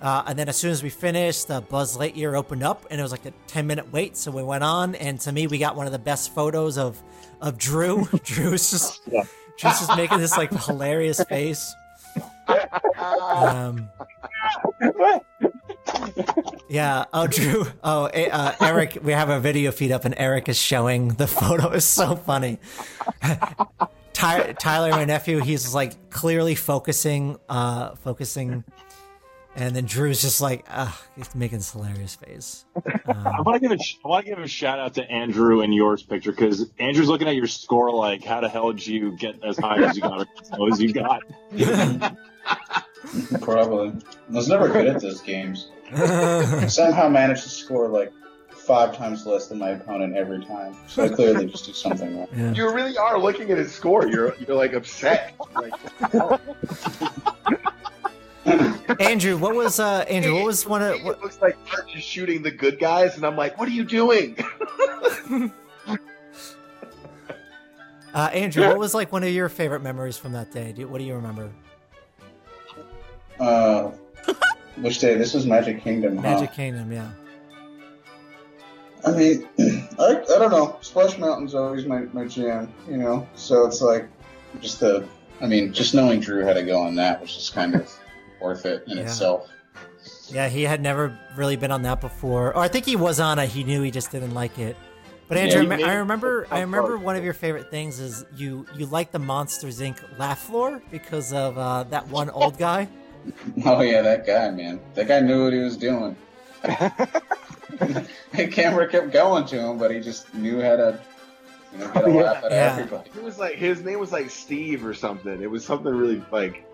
S1: Uh, and then as soon as we finished, the Buzz Lightyear opened up, and it was like a ten minute wait. So we went on, and to me, we got one of the best photos of of Drew. Drew's just
S2: Yeah.
S1: Drew's just making this like hilarious face. Um, yeah. Oh, Drew. Oh, uh, Eric. We have a video feed up, and Eric is showing the photo. It's so funny. Ty- Tyler, my nephew, he's like clearly focusing, uh, focusing, and then Drew's just like, ah, he's making this hilarious face.
S2: I
S1: Um,
S2: want to give a want to give a shout out to Andrew and yours picture because Andrew's looking at your score like, how the hell did you get as high as you got, as low as you got?
S7: Probably. I was never good at those games. Somehow managed to score like five times less than my opponent every time. So I clearly just do something wrong.
S1: yeah.
S6: You really are looking at his score. You're you're like upset. Like,
S1: Andrew, what was uh, Andrew? What was one of what,
S6: it looks like Arch is shooting the good guys, and I'm like, what are you doing?
S1: uh, Andrew? What was like one of your favorite memories from that day? Do, what do you remember?
S7: Uh, which day? This is Magic Kingdom. huh?
S1: Magic Kingdom, yeah.
S7: I mean, I, I don't know. Splash Mountain's always my, my jam, you know? So it's like, just the, I mean, just knowing Drew had to go on that was just kind of worth it in
S1: Yeah.
S7: itself.
S1: Yeah, he had never really been on that before. Or I think he was on it. He knew he just didn't like it. But Andrew,
S7: he
S1: I
S2: made it
S1: remember, I remember one of your favorite things is you you like the Monsters Inc. laugh floor because of uh, that one old guy.
S7: Oh, yeah, that guy, man. That guy knew what he was doing. the camera kept going to him, but he just knew how to, you know, get a laugh out of
S1: Yeah.
S7: everybody.
S6: It was like his name was like Steve or something. It was something really like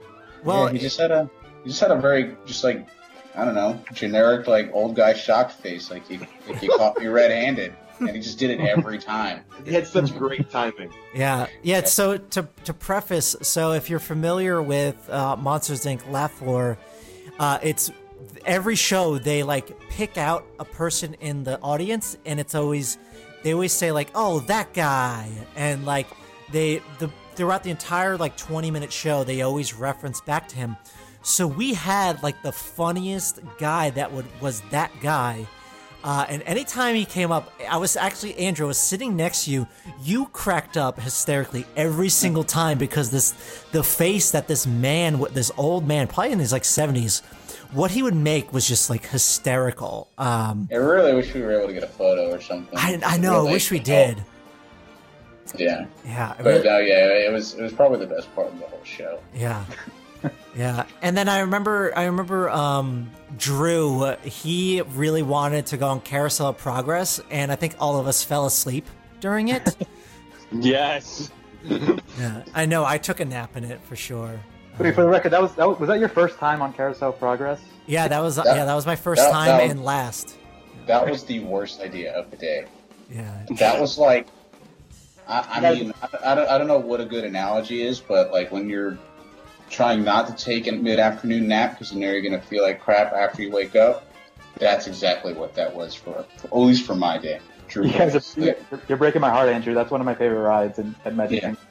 S1: Well,
S7: yeah, he just had a, he just had a very, just like, I don't know, generic, like, old guy shocked face, like he, like he caught me red-handed. And he just did it every time.
S6: He had such great timing.
S1: Yeah, yeah. So to to preface, so if you're familiar with uh, Monsters Inc. Laugh Floor, uh, it's every show they like pick out a person in the audience, and it's always they always say like, "Oh, that guy," and like they the throughout the entire like 20 minute show, they always reference back to him. So we had like the funniest guy that would was that guy. Uh, and anytime he came up, I was actually Andrew I was sitting next to you. You cracked up hysterically every single time because this, the face that this man, this old man, probably in his like seventies, what he would make was just like hysterical. Um,
S7: I really wish we were able to get a photo or something.
S1: I, I know. I wish we did.
S7: Yeah,
S1: Yeah.
S7: But
S1: really-
S7: uh, yeah, it was it was probably the best part of the whole show.
S1: Yeah. Yeah. And then I remember I remember um Drew, he really wanted to go on Carousel of Progress and I think all of us fell asleep during it.
S2: Yes.
S1: yeah. I know I took a nap in it for sure.
S4: Wait, for the record, that was, that was was that your first time on Carousel Progress?
S1: Yeah, that was
S7: That-
S1: yeah, that was my first
S7: that-
S1: time
S7: that-
S1: and last.
S7: That was the worst idea of the day.
S1: Yeah.
S7: That was like, I, I mean, I, I, don't, I don't know what a good analogy is, but like when you're trying not to take a mid afternoon nap because you know you're going to feel like crap after you wake up, that's exactly what that was for, for at least for my day. True.
S4: You guys are, you're, you're breaking my heart, Andrew. That's one of my favorite rides in, at Magic
S7: Yeah.
S4: Kingdom.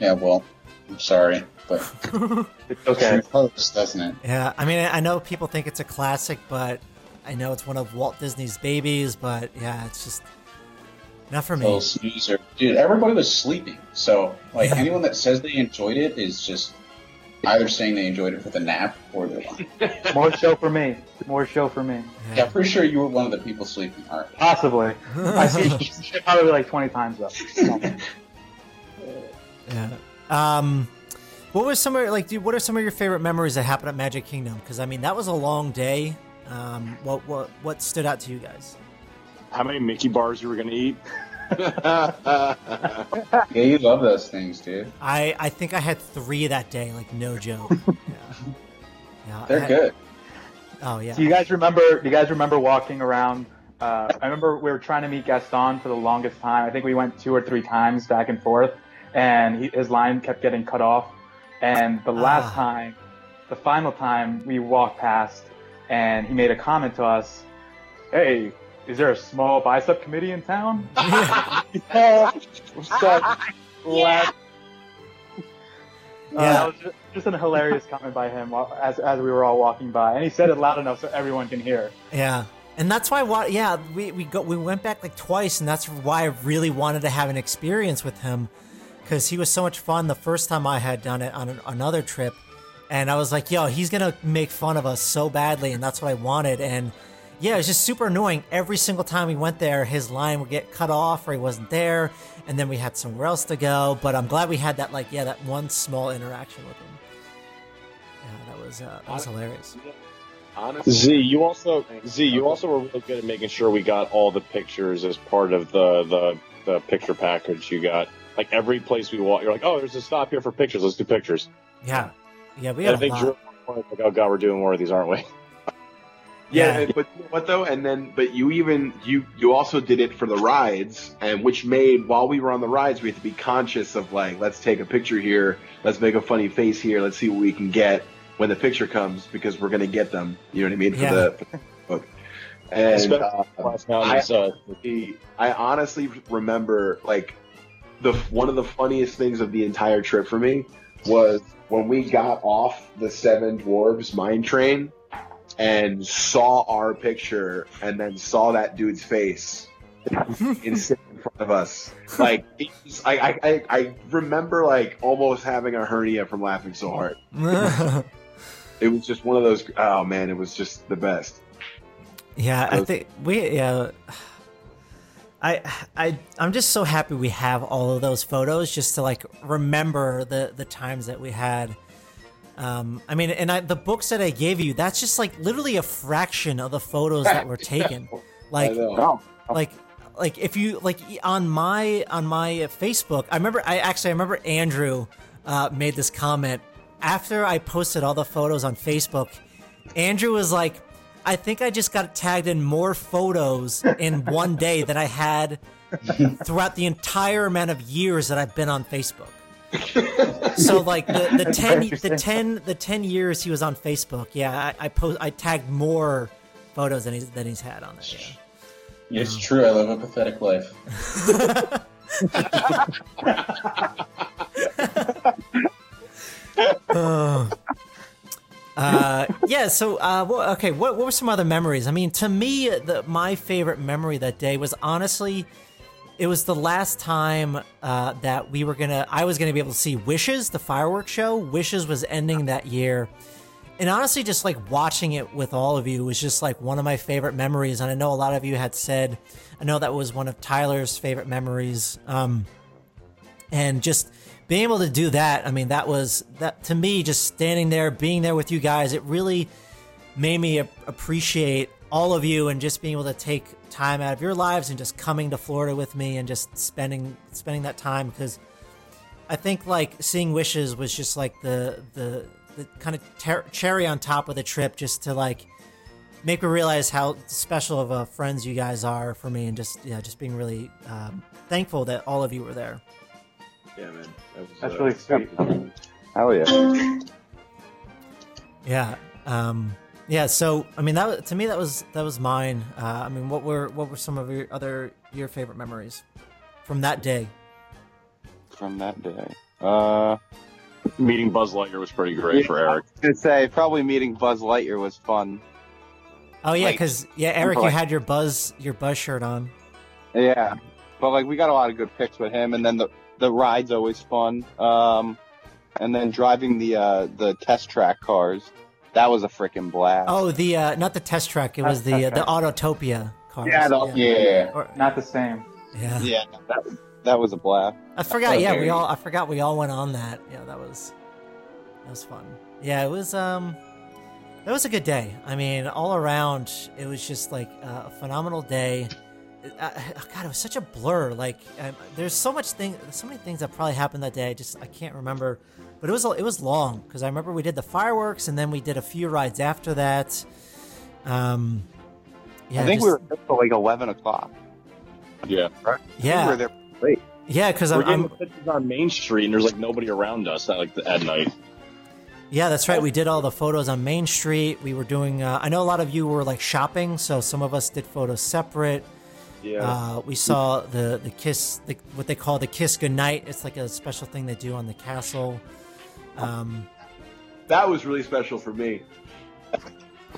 S7: Yeah, well, I'm sorry, but
S4: It's okay.
S7: true post, doesn't it?
S1: Yeah. I mean I know people think it's a classic, but I know it's one of Walt Disney's babies, but yeah, it's just not for me.
S7: Little snoozer. Dude, everybody was sleeping. So, like,
S1: Yeah.
S7: anyone that says they enjoyed it is just either saying they enjoyed it for the nap or they're lying.
S4: More show for me. More show for me.
S7: Yeah, pretty sure you were one of the people sleeping, aren't?
S4: Possibly. I see probably like 20 times though.
S1: Yeah. Um, what was some of like, dude? What are some of your favorite memories that happened at Magic Kingdom? Because I mean, that was a long day. Um, what what what stood out to you guys?
S2: How many Mickey bars you were gonna eat?
S7: Yeah, you love those things, dude.
S1: I I think I had three that day. Like no joke. yeah. Yeah,
S7: They're
S1: had-
S7: good.
S1: Oh yeah.
S4: Do you guys remember? Do you guys remember walking around? Uh, I remember we were trying to meet Gaston for the longest time. I think we went two or three times back and forth, and he, his line kept getting cut off. And the last
S1: Ah.
S4: time, the final time, we walked past, and he made a comment to us. Hey, is there a small bicep committee in town?
S1: Yeah.
S4: We started. Uh,
S1: Yeah.
S4: was just, just a hilarious comment by him while, as, as we were all walking by, and he said it loud enough so everyone can hear.
S1: Yeah. And that's why, why yeah, we, we go we went back like twice, and that's why I really wanted to have an experience with him, because he was so much fun the first time I had done it on an, another trip, and I was like, yo, he's gonna make fun of us so badly, and that's what I wanted, and yeah, it was just super annoying. Every single time we went there, his line would get cut off or he wasn't there, and then we had somewhere else to go. But I'm glad we had that like yeah, that one small interaction with him. Yeah, that was uh, that was hilarious.
S6: Honestly,
S2: Z, you also Z, you also were really good at making sure we got all the pictures as part of the the, the picture package you got. Like every place we walk, you're like, oh, there's a stop here for pictures. Let's do pictures.
S1: Yeah, yeah, we
S2: And
S1: had
S2: I
S1: a
S2: think
S1: lot.
S2: Drew like, oh god, we're doing more of these, aren't we?
S6: Yeah,
S1: Yeah.
S6: but you know what though? And then, but you even you you also did it for the rides, and which made while we were on the rides, we had to be conscious of like, let's take a picture here, let's make a funny face here, let's see what we can get when the picture comes because we're gonna get them. You know what I mean for
S1: Yeah.
S6: the, for the book. And uh, I-
S2: is,
S6: the- I honestly remember like the one of the funniest things of the entire trip for me was when we got off the Seven Dwarves mine train and saw our picture and then saw that dude's face in front of us. Like was, I, I, I, I remember like almost having a hernia from laughing so hard. It was just one of those. Oh man, it was just the best.
S1: Yeah, I think we yeah. I I I'm just so happy we have all of those photos just to like remember the the times that we had. Um, I mean, and I, the books that I gave you, that's just like literally a fraction of the photos that were taken. Like, like like if you like on my on my Facebook, I remember I actually I remember Andrew uh, made this comment after I posted all the photos on Facebook. Andrew was like, I think I just got tagged in more photos in one day than I had throughout the entire amount of years that I've been on Facebook. So like the, the ten the ten the ten years he was on Facebook, yeah, I, I post I tagged more photos than he's than he's had on there. Yeah.
S7: It's true. I live a pathetic life.
S1: Uh, yeah. So, uh, well, okay. What, what were some other memories? I mean, to me, the, my favorite memory that day was honestly, it was the last time uh, that we were gonna. I was gonna be able to see Wishes, the fireworks show. Wishes was ending that year, and honestly, just like watching it with all of you was just like one of my favorite memories. And I know a lot of you had said, I know that was one of Tyler's favorite memories. Um, and just being able to do that, I mean, that was that to me, just standing there, being there with you guys, it really made me appreciate all of you and just being able to take time out of your lives and just coming to Florida with me and just spending spending that time because I think like seeing wishes was just like the the the kind of ter- cherry on top of the trip just to like make me realize how special of a friends you guys are for me and just yeah just being really um, thankful that all of you were there.
S6: Yeah, man. That was,
S4: That's
S6: uh,
S4: really sweet.
S3: Hell yeah.
S1: Yeah. Um, yeah. So, I mean, that to me that was that was mine. Uh, I mean, what were what were some of your other your favorite memories from that day?
S3: From that day. Uh,
S2: Meeting Buzz Lightyear was pretty great for Eric.
S3: I was gonna say probably meeting Buzz Lightyear was fun.
S1: Oh yeah,
S3: Like-
S1: because yeah, Eric, you had your buzz your buzz shirt on.
S3: Yeah, but like we got a lot of good pics with him, and then the the ride's always fun. Um, and then driving the uh the test track cars, that was a freaking blast.
S1: Oh, the uh, not the test track. It was the uh, the Autotopia car.
S3: Yeah, the-
S7: Yeah.
S1: Or-
S4: Not the same.
S1: yeah.
S3: yeah, that that was a blast.
S1: I forgot. Yeah, we all. I forgot we all went on that. Yeah, that was that was fun. Yeah, it was. Um, that was a good day. I mean, all around, it was just like uh, a phenomenal day. Uh, God, it was such a blur. Like, um, there's so much thing, so many things that probably happened that day. I just I can't remember. But it was it was long because I remember we did the fireworks and then we did a few rides after that. Um, yeah,
S3: I think
S1: just-
S3: we were there till like eleven o'clock.
S2: Yeah.
S1: yeah
S3: we were there.
S1: yeah because
S2: We're
S1: I'm,
S2: getting
S1: I'm
S2: pictures on Main Street, and there's like nobody around us at like the, at night.
S1: Yeah, that's right. We did all the photos on Main Street. We were doing. Uh, I know a lot of you were like shopping, so some of us did photos separate.
S2: Yeah.
S1: Uh, we saw the the kiss, the, what they call the kiss goodnight. It's like a special thing they do on the castle. Um,
S6: that was really special for me.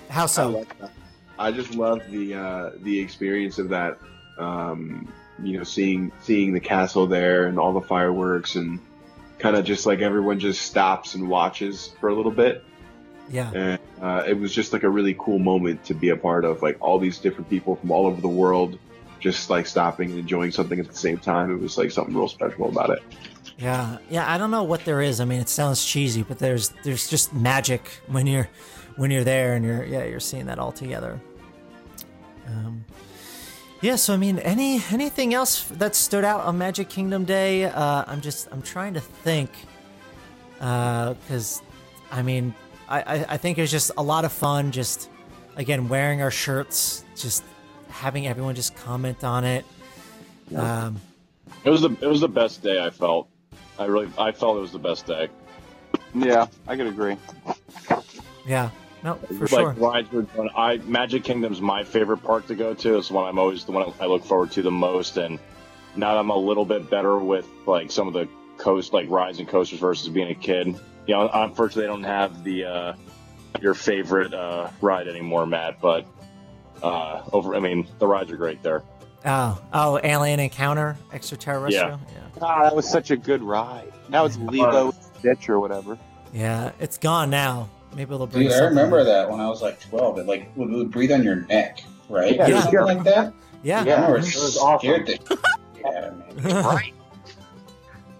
S1: how so?
S6: that. I just love the uh, the experience of that. Um, you know, seeing seeing the castle there and all the fireworks and kind of just like everyone just stops and watches for a little bit.
S1: Yeah,
S6: And uh, it was just like a really cool moment to be a part of. Like all these different people from all over the world just like stopping and enjoying something at the same time. It was like something real special about it.
S1: Yeah, yeah. I don't know what there is. I mean, it sounds cheesy, but there's there's just magic when you're when you're there and you're yeah you're seeing that all together. Um, yeah. So I mean, any anything else that stood out on Magic Kingdom Day? Uh, I'm just I'm trying to think because I mean I, I I think it was just a lot of fun. Just again wearing our shirts, just having everyone just comment on it. Um,
S2: It was the it was the best day I felt. I really I felt it was the best day.
S3: Yeah, I could agree.
S1: yeah. No, for
S2: like
S1: sure.
S2: rides were done. I Magic Kingdom's my favorite park to go to. It's the one I'm always the one I look forward to the most. And now that I'm a little bit better with like some of the coast like rides and coasters versus being a kid. You know, unfortunately, I don't have the uh, your favorite uh, ride anymore, Matt. But uh, over, I mean, the rides are great there.
S1: Oh, oh, alien encounter, extraterrestrial. Yeah.
S3: Ah, that was such a good ride. Now it's Lilo Stitch or whatever.
S1: yeah, it's gone now. Maybe they'll bring.
S7: Dude, I
S1: something-
S7: remember that when I was like 12. It like would, would breathe on your neck, right?
S3: Yeah.
S7: Or something like that.
S1: Yeah,
S7: yeah, remember it
S4: it was awesome.
S7: scared the shit out.
S3: Right.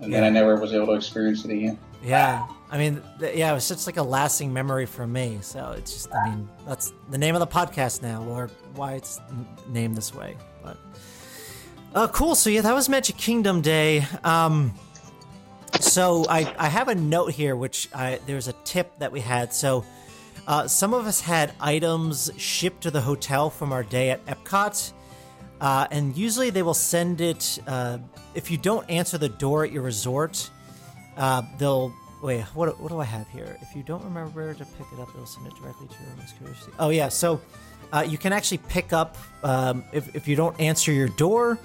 S7: And then I never was able to experience it again.
S1: yeah. I mean, th- yeah, it was just like a lasting memory for me. So it's just, I mean, that's the name of the podcast now, or why it's n- named this way. Uh, cool. So yeah, that was Magic Kingdom Day. Um, so I I have a note here, which I there's a tip that we had. So uh, some of us had items shipped to the hotel from our day at Epcot, uh, and usually they will send it. Uh, if you don't answer the door at your resort, uh, they'll wait. What, what do I have here? If you don't remember where to pick it up, they'll send it directly to your curiosity. Oh yeah, so uh, you can actually pick up um, if if you don't answer your door.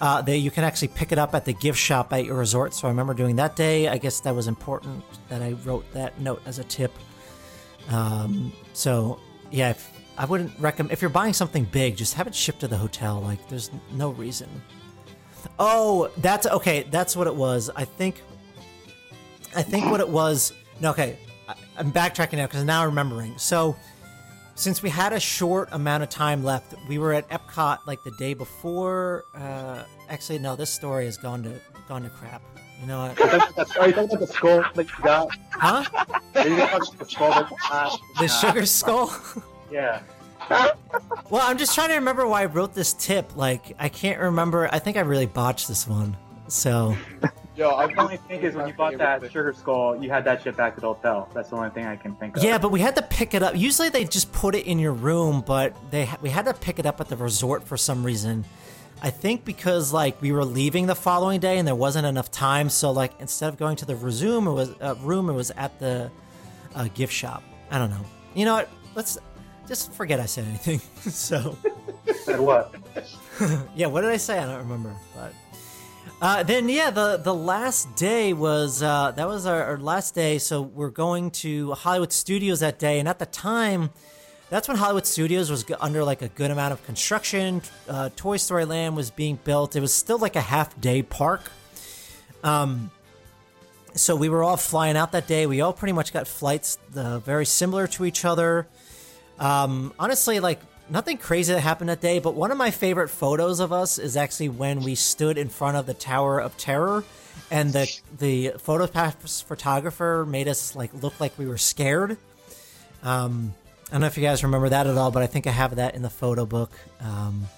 S1: Uh, they, you can actually pick it up at the gift shop at your resort. So I remember doing that day. I guess that was important that I wrote that note as a tip. Um, so yeah, if, I wouldn't recommend if you're buying something big, just have it shipped to the hotel. Like there's no reason. Oh, that's okay. That's what it was. I think. I think what it was. No, okay. I, I'm backtracking now because now I'm remembering. So, since we had a short amount of time left, we were at Epcot like the day before. Uh, actually, no, this story has gone to gone to crap. You know what?
S4: Are you talking about the skull that you got?
S1: Huh?
S4: Are you talking about the skull that you got?
S1: The sugar skull?
S4: Yeah.
S1: Well, I'm just trying to remember why I wrote this tip. Like, I can't remember. I think I really botched this one. So,
S4: Yo, I only think is when you bought that sugar skull, you had that shit back to the hotel. That's the only thing I can think of.
S1: yeah, but we had to pick it up. Usually they just put it in your room, but they we had to pick it up at the resort for some reason. I think because like we were leaving the following day and there wasn't enough time, so like instead of going to the resume, it was uh, room, it was at the uh, gift shop. I don't know. You know what? Let's just forget I said anything. so.
S4: Said what?
S1: yeah, what did I say? I don't remember. But uh, then, yeah, the the last day was uh, that was our, our last day. So we're going to Hollywood Studios that day, and at the time, that's when Hollywood Studios was under like a good amount of construction. Uh, Toy Story Land was being built. It was still like a half day park. Um, so we were all flying out that day. We all pretty much got flights uh, very similar to each other. Um, honestly, like nothing crazy that happened that day, but one of my favorite photos of us is actually when we stood in front of the Tower of Terror, and the the photo pass photographer made us like look like we were scared. Um, I don't know if you guys remember that at all, but I think I have that in the photo book. Um,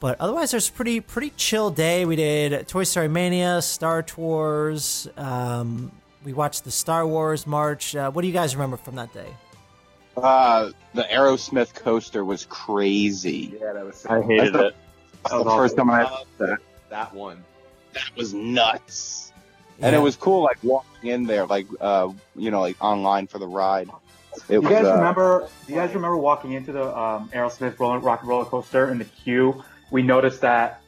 S1: but otherwise, there's pretty pretty chill day. We did Toy Story Mania, Star Tours. Um, we watched the Star Wars March. Uh, what do you guys remember from that day?
S3: Uh, the Aerosmith coaster was crazy.
S6: Yeah, that was.
S4: I hated it.
S3: That's the first time I
S6: Uh,
S3: that.
S6: that one.
S3: That was nuts. And it was cool, like walking in there, like uh, you know, like online for the ride. It
S4: You
S3: was.
S4: guys
S3: uh,
S4: remember? Do you guys remember walking into the um, Aerosmith roller, rock and roller coaster in the queue? We noticed that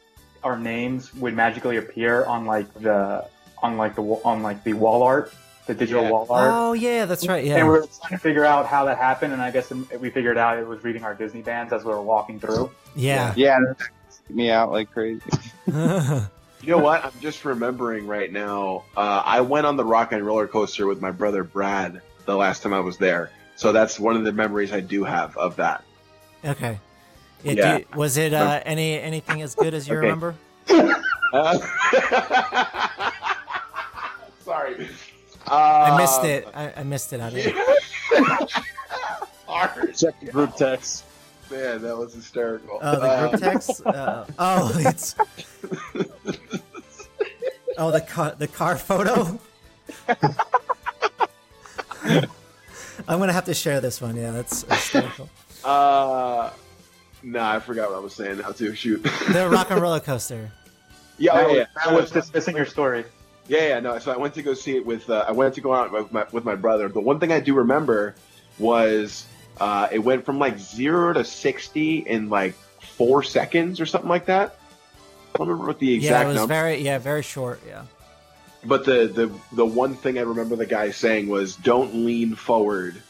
S4: our names would magically appear on like the on like the on like the wall art, the digital
S6: Yeah.
S4: wall art.
S1: Oh yeah, that's right. Yeah.
S4: And we were trying to figure out how that happened, and I guess we figured out it was reading our Disney bands as we were walking through.
S1: Yeah.
S3: Yeah, that me out like crazy.
S6: You know what? I'm just remembering right now. Uh, I went on the rock and roller coaster with my brother Brad the last time I was there. So that's one of the memories I do have of that.
S1: okay. Yeah.
S6: Yeah.
S1: you- was it uh, any anything as good as you
S6: Okay.
S1: remember?
S6: Uh, sorry. Uh,
S1: I missed it. I, I missed it. I didn't.
S5: Check the group text.
S6: Man, that was hysterical.
S1: Oh, the group text. Uh, oh, it's. Oh, the car, the car photo. I'm gonna have to share this one. Yeah, that's hysterical.
S6: Uh, nah, I forgot what I was saying now too. Shoot.
S1: The rock and roller coaster.
S6: yeah, oh,
S4: that,
S6: yeah,
S4: was, that was dismissing your story.
S6: Yeah, yeah, no. So I went to go see it with. Uh, I went to go out with my, with my brother. The one thing I do remember was uh, it went from like zero to sixty in like four seconds or something like that. I don't remember what the exact.
S1: Yeah, it was
S6: number.
S1: very yeah very short. Yeah.
S6: But the, the the one thing I remember the guy saying was, "Don't lean forward,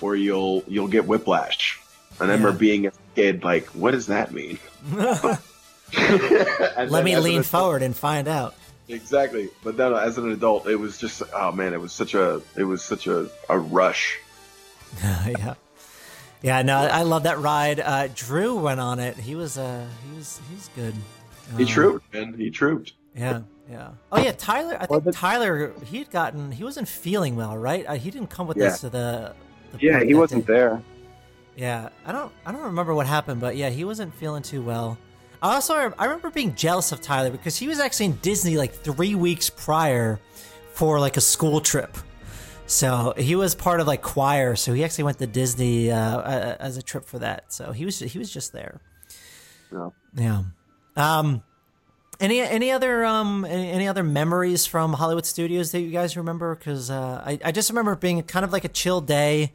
S6: or you'll you'll get whiplash." And I remember being a kid, like, "What does that mean?"
S1: Let me lean forward and find out.
S6: Exactly. But then as an adult, it was just oh man, it was such a it was such a, a rush.
S1: yeah. Yeah, no, I love that ride. Uh, Drew went on it. He was uh he was he was good.
S6: He
S1: Um,
S6: trooped, man. He trooped.
S1: Yeah, yeah. Oh yeah, Tyler. I think Tyler he had gotten he wasn't feeling well, right? Uh, he didn't come with
S6: Yeah.
S1: us to the. the
S3: Yeah, he wasn't
S1: day.
S3: there.
S1: Yeah, I don't I don't remember what happened, but yeah, he wasn't feeling too well. I also I remember being jealous of Tyler because he was actually in Disney like three weeks prior for like a school trip. So he was part of like choir. So he actually went to Disney uh, uh, as a trip for that. So he was he was just there.
S6: Yeah.
S1: Yeah. Um, any any other um any, any other memories from Hollywood Studios that you guys remember? Because uh, I I just remember it being kind of like a chill day.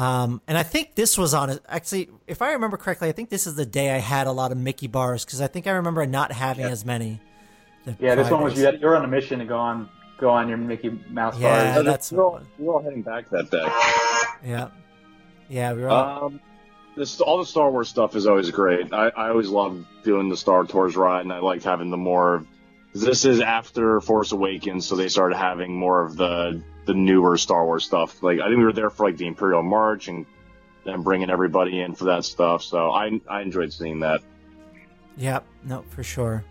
S1: Um, and I think this was on actually, if I remember correctly, I think this is the day I had a lot of Mickey bars because I think I remember not having as many.
S4: Yeah, this one was
S1: prior
S4: you. Had, you were on a mission to go on go on your Mickey Mouse
S1: Yeah,
S4: bars.
S1: Yeah, that's
S2: we were, all, we were all heading back that day.
S1: Yeah, yeah, we were. All,
S2: Um, this all the Star Wars stuff is always great. I, I always love doing the Star Tours ride, and I liked having the more. This is after Force Awakens, so they started having more of the the newer Star Wars stuff. Like I think we were there for like the Imperial March and then bringing everybody in for that stuff. So I I enjoyed seeing that.
S1: yeah, no, for sure.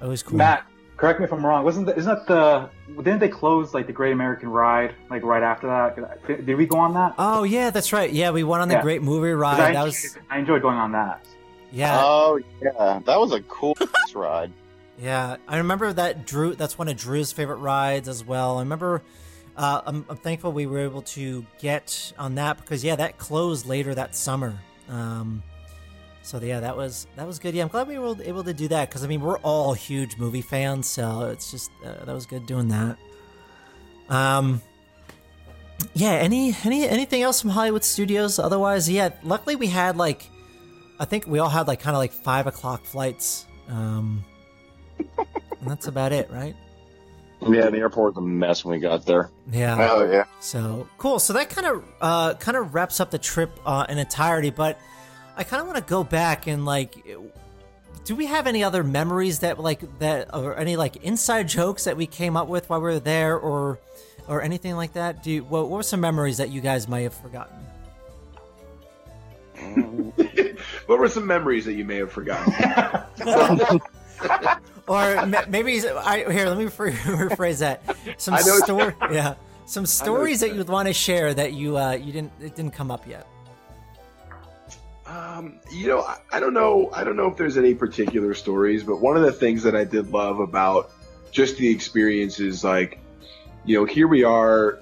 S1: Always cool.
S4: Matt, correct me if I'm wrong. Wasn't the, isn't that the didn't they close like the Great American Ride like right after that? Did we go on that?
S1: Oh yeah, that's right. Yeah, we went on the
S4: Yeah.
S1: Great Movie Ride.
S4: I,
S1: That was
S4: I enjoyed going on that.
S1: yeah,
S3: Oh yeah, that was a cool ride.
S1: Yeah. I remember that Drew. That's one of Drew's favorite rides as well. I remember. Uh, I'm, I'm thankful we were able to get on that because yeah, that closed later that summer. Um, so yeah, that was that was good. Yeah, I'm glad we were able to do that because I mean we're all huge movie fans, so it's just uh, that was good doing that. Um, yeah. Any any anything else from Hollywood Studios? Otherwise, yeah. Luckily, we had like, I think we all had like kind of like five o'clock flights. Um, and that's about it, right?
S2: Yeah, the airport was a mess when we got there.
S1: Yeah.
S3: Oh yeah.
S1: So cool. So that kind of uh, kind of wraps up the trip uh, in entirety. But I kind of want to go back and like, do we have any other memories that like that or any like inside jokes that we came up with while we were there, or or anything like that? Do you, what, what were some memories that you guys might have forgotten?
S6: what were some memories that you may have forgotten?
S1: or ma- maybe I here. Let me rephr- rephrase that. Some
S6: I know what
S1: story, yeah, some stories that you'd want to share that you uh, you didn't it didn't come up yet.
S6: Um, you know, I, I don't know. I don't know if there's any particular stories, but one of the things that I did love about just the experience is like, you know, here we are,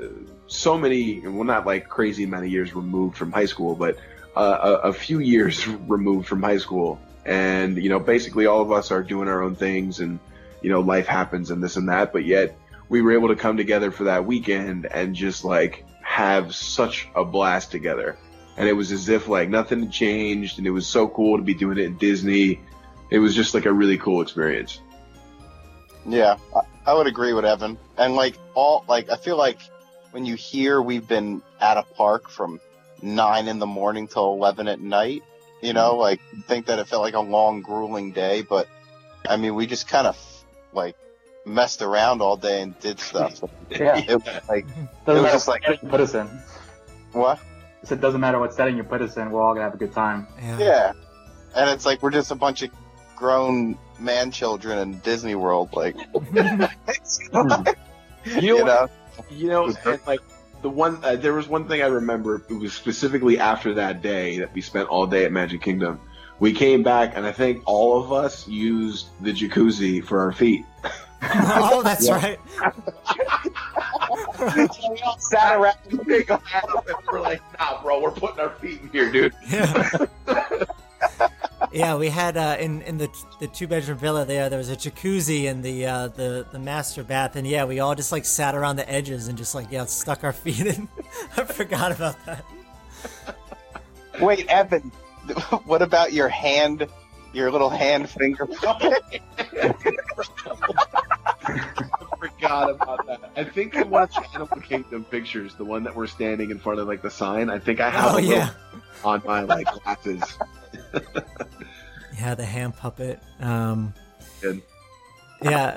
S6: uh, so many, well, not like crazy many years removed from high school, but uh, a, a few years removed from high school, and you know, basically all of us are doing our own things, and you know, life happens and this and that, but yet we were able to come together for that weekend and just like have such a blast together. And it was as if like nothing had changed and it was so cool to be doing it in disney. It was just like a really cool experience.
S3: Yeah, I, would agree with Evan. And like all, like I feel like when you hear we've been at a park from nine in the morning till eleven at night, you know, mm-hmm. like think that it felt like a long, grueling day, but I mean, we just kind of like messed around all day and did stuff.
S4: Yeah.
S3: it was like
S4: Doesn't
S3: was
S4: matter
S3: just
S4: what
S3: like-
S4: put us in.
S3: what?
S4: So it doesn't matter what setting you put us in. We're all gonna have a good time.
S1: Yeah.
S3: Yeah, and it's like we're just a bunch of grown man children in Disney World, like
S6: you know,
S3: you know.
S6: you know and like the one uh, there was one thing i remember it was specifically after that day that we spent all day at magic kingdom we came back and i think all of us used the jacuzzi for our feet
S1: oh, that's right.
S6: we all sat around the big and we're like nah bro we're putting our feet in here dude
S1: Yeah. yeah, we had uh, in in the the two bedroom villa there. There was a jacuzzi in the uh, the the master bath, and yeah, we all just like sat around the edges and just like yeah stuck our feet in. I forgot about that.
S3: Wait, Evan, what about your hand, your little hand finger puppet?
S6: I forgot about that. I think in one of the Animal Kingdom pictures, the one that we're standing in front of like the sign, I think I have
S1: Oh
S6: a
S1: yeah,
S6: on my like glasses.
S1: yeah, the hand puppet. Um,
S6: Good.
S1: yeah,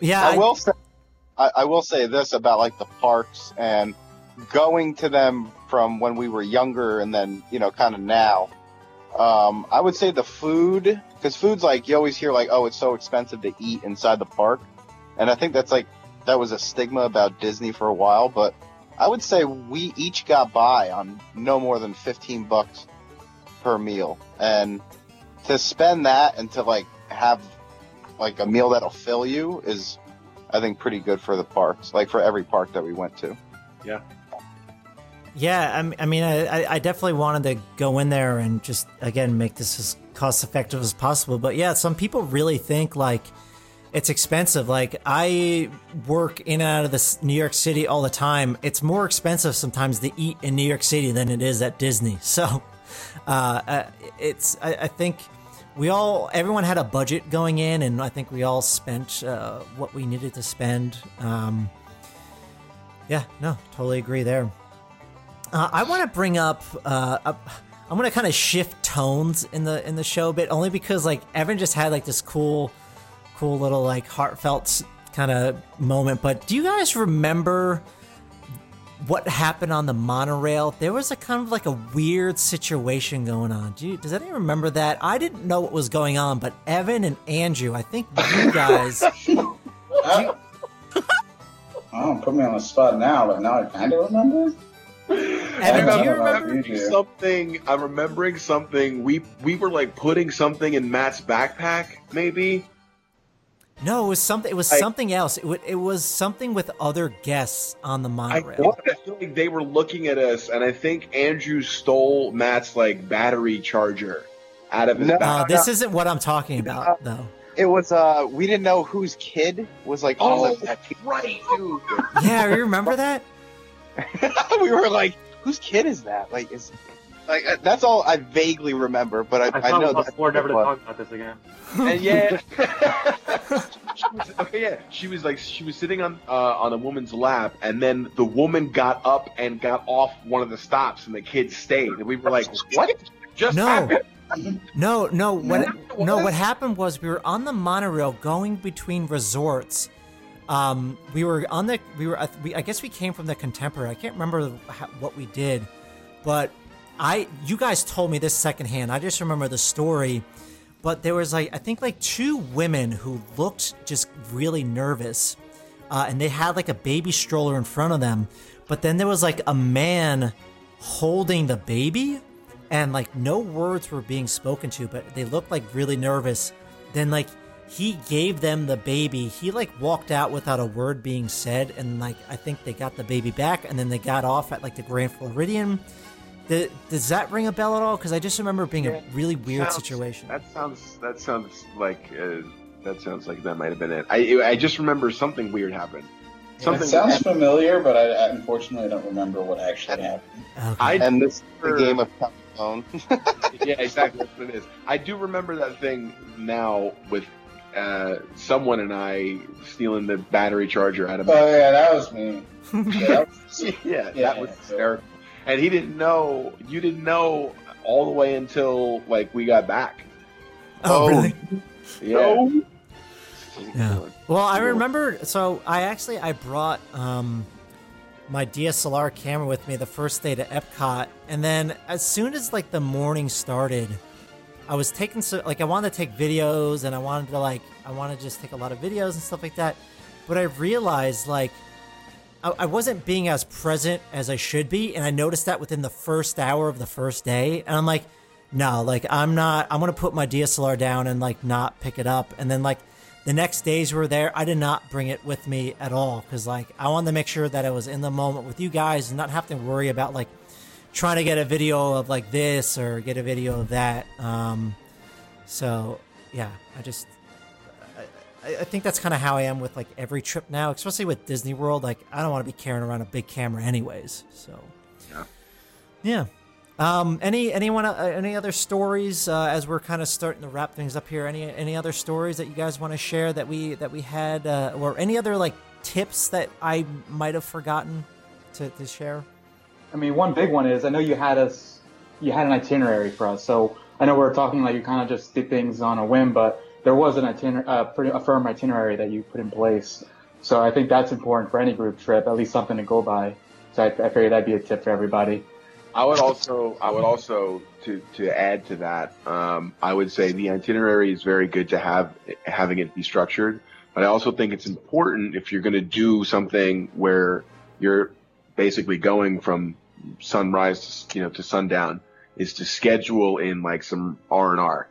S1: yeah.
S3: I will say, I, I will say this about like the parks and going to them from when we were younger and then you know kind of now. Um, I would say the food because food's like you always hear like oh it's so expensive to eat inside the park, and I think that's like that was a stigma about Disney for a while, but I would say we each got by on no more than fifteen bucks per meal, and to spend that and to like have like a meal that'll fill you is I think pretty good for the parks, like for every park that we went to.
S1: Yeah, I m- I mean, I, I- I definitely wanted to go in there and just again make this as cost effective as possible. But yeah, some people really think like it's expensive. Like I work in and out of this New York City all the time. It's more expensive sometimes to eat in New York City than it is at Disney. So uh, uh, it's I, I think we all everyone had a budget going in, and I think we all spent uh, what we needed to spend. Um, yeah, no, totally agree there. Uh, I want to bring up. Uh, I'm gonna kind of shift tones in the in the show a bit, only because like Evan just had like this cool, cool little like heartfelt kind of moment. But do you guys remember what happened on the monorail? There was a kind of like a weird situation going on. Do you, does anyone remember that? I didn't know what was going on, but Evan and Andrew, I think you guys.
S7: Oh, oh, put me on the spot now, but now I kind of remember.
S1: Evan, do you
S7: don't know about
S1: remember?
S6: something? I'm remembering something. We we were like putting something in Matt's backpack, maybe.
S1: No, it was something. It was
S6: I-
S1: something else. It, wa- it was something with other guests on the
S6: I,
S1: monorail.
S6: I feel like they were looking at us, and I think Andrew stole Matt's like battery charger out of his
S3: No.
S1: Uh,
S6: backpack.
S1: this isn't what I'm talking about, though.
S3: It was uh, we didn't know whose kid was like on
S6: Oh,
S3: the that team.
S6: right, dude.
S1: Yeah, you remember that?
S3: we were like, whose kid is that? Like, is like uh, that's all I vaguely remember, but I,
S4: I
S3: I,
S4: thought
S3: know
S4: we
S3: that.
S4: swore never to talk about this again.
S6: and yeah, she was, okay, yeah, she was like she was sitting on uh, on a woman's lap, and then the woman got up and got off one of the stops, and the kid stayed, and we were like, "What just
S1: No.
S6: happened?"
S1: No, no. What?
S6: No,
S1: No,
S6: what?
S1: what happened was we were on the monorail going between resorts. Um, we were on the. We were. I- We, I guess we came from the Contemporary. I can't remember how, what we did, but I. You guys told me this secondhand. I just remember the story. But there was like I think like two women who looked just really nervous, uh, and they had like a baby stroller in front of them. But then there was like a man holding the baby, and like no words were being spoken to, but they looked like really nervous. Then like he gave them the baby. He like walked out without a word being said, and like I think they got the baby back, and then they got off at like the Grand Floridian. The, does that ring a bell at all? Because I just remember it being a really weird
S6: Sounds-
S1: situation.
S6: That sounds that sounds like uh, that sounds like that might have been it. I I just remember something weird happened.
S7: It
S6: Something
S7: sounds familiar, but I, I unfortunately don't remember what actually happened.
S1: Okay.
S6: I
S3: And this is the
S6: Sure.
S3: game of telephone.
S6: yeah, exactly. That's what it is. I do remember that thing now with uh, someone and I stealing the battery charger out of.
S7: Oh yeah, that was me. Yeah, that was,
S6: yeah,
S7: Yeah,
S6: that was
S7: yeah.
S6: hysterical. And he didn't know. You didn't know all the way until like we got back.
S1: oh,
S3: oh,
S1: really?
S6: Yeah.
S1: Yeah. Well, I remember. So I actually I brought um, my DSLR camera with me the first day to Epcot, and then as soon as like the morning started, I was taking so like I wanted to take videos, and I wanted to like I wanted to just take a lot of videos and stuff like that. But I realized like I, I wasn't being as present as I should be, and I noticed that within the first hour of the first day, and I'm like, no, like I'm not. I'm gonna put my DSLR down and like not pick it up, and then like the next days were there, I did not bring it with me at all because like I wanted to make sure that I was in the moment with you guys and not have to worry about like trying to get a video of like this or get a video of that. Um, so yeah, I just I, I think that's kind of how I am with like every trip now, especially with Disney World. Like I don't want to be carrying around a big camera anyways. So
S6: Yeah.
S1: yeah. Um, any anyone uh, any other stories uh, as we're kind of starting to wrap things up here? Any any other stories that you guys want to share that we that we had uh, or any other like tips that I might have forgotten to, to share?
S4: I mean, one big one is I know you had us, you had an itinerary for us. So I know we are talking like you kind of just did things on a whim, but there was an itinerary, uh, a firm itinerary that you put in place. So I think that's important for any group trip, at least something to go by. So I, I figured that'd be a tip for everybody.
S6: I would also, I would also, to to add to that, um, I would say the itinerary is very good to have having it be structured. But I also think it's important if you're going to do something where you're basically going from sunrise, to, you know, to sundown, is to schedule in like some R and R.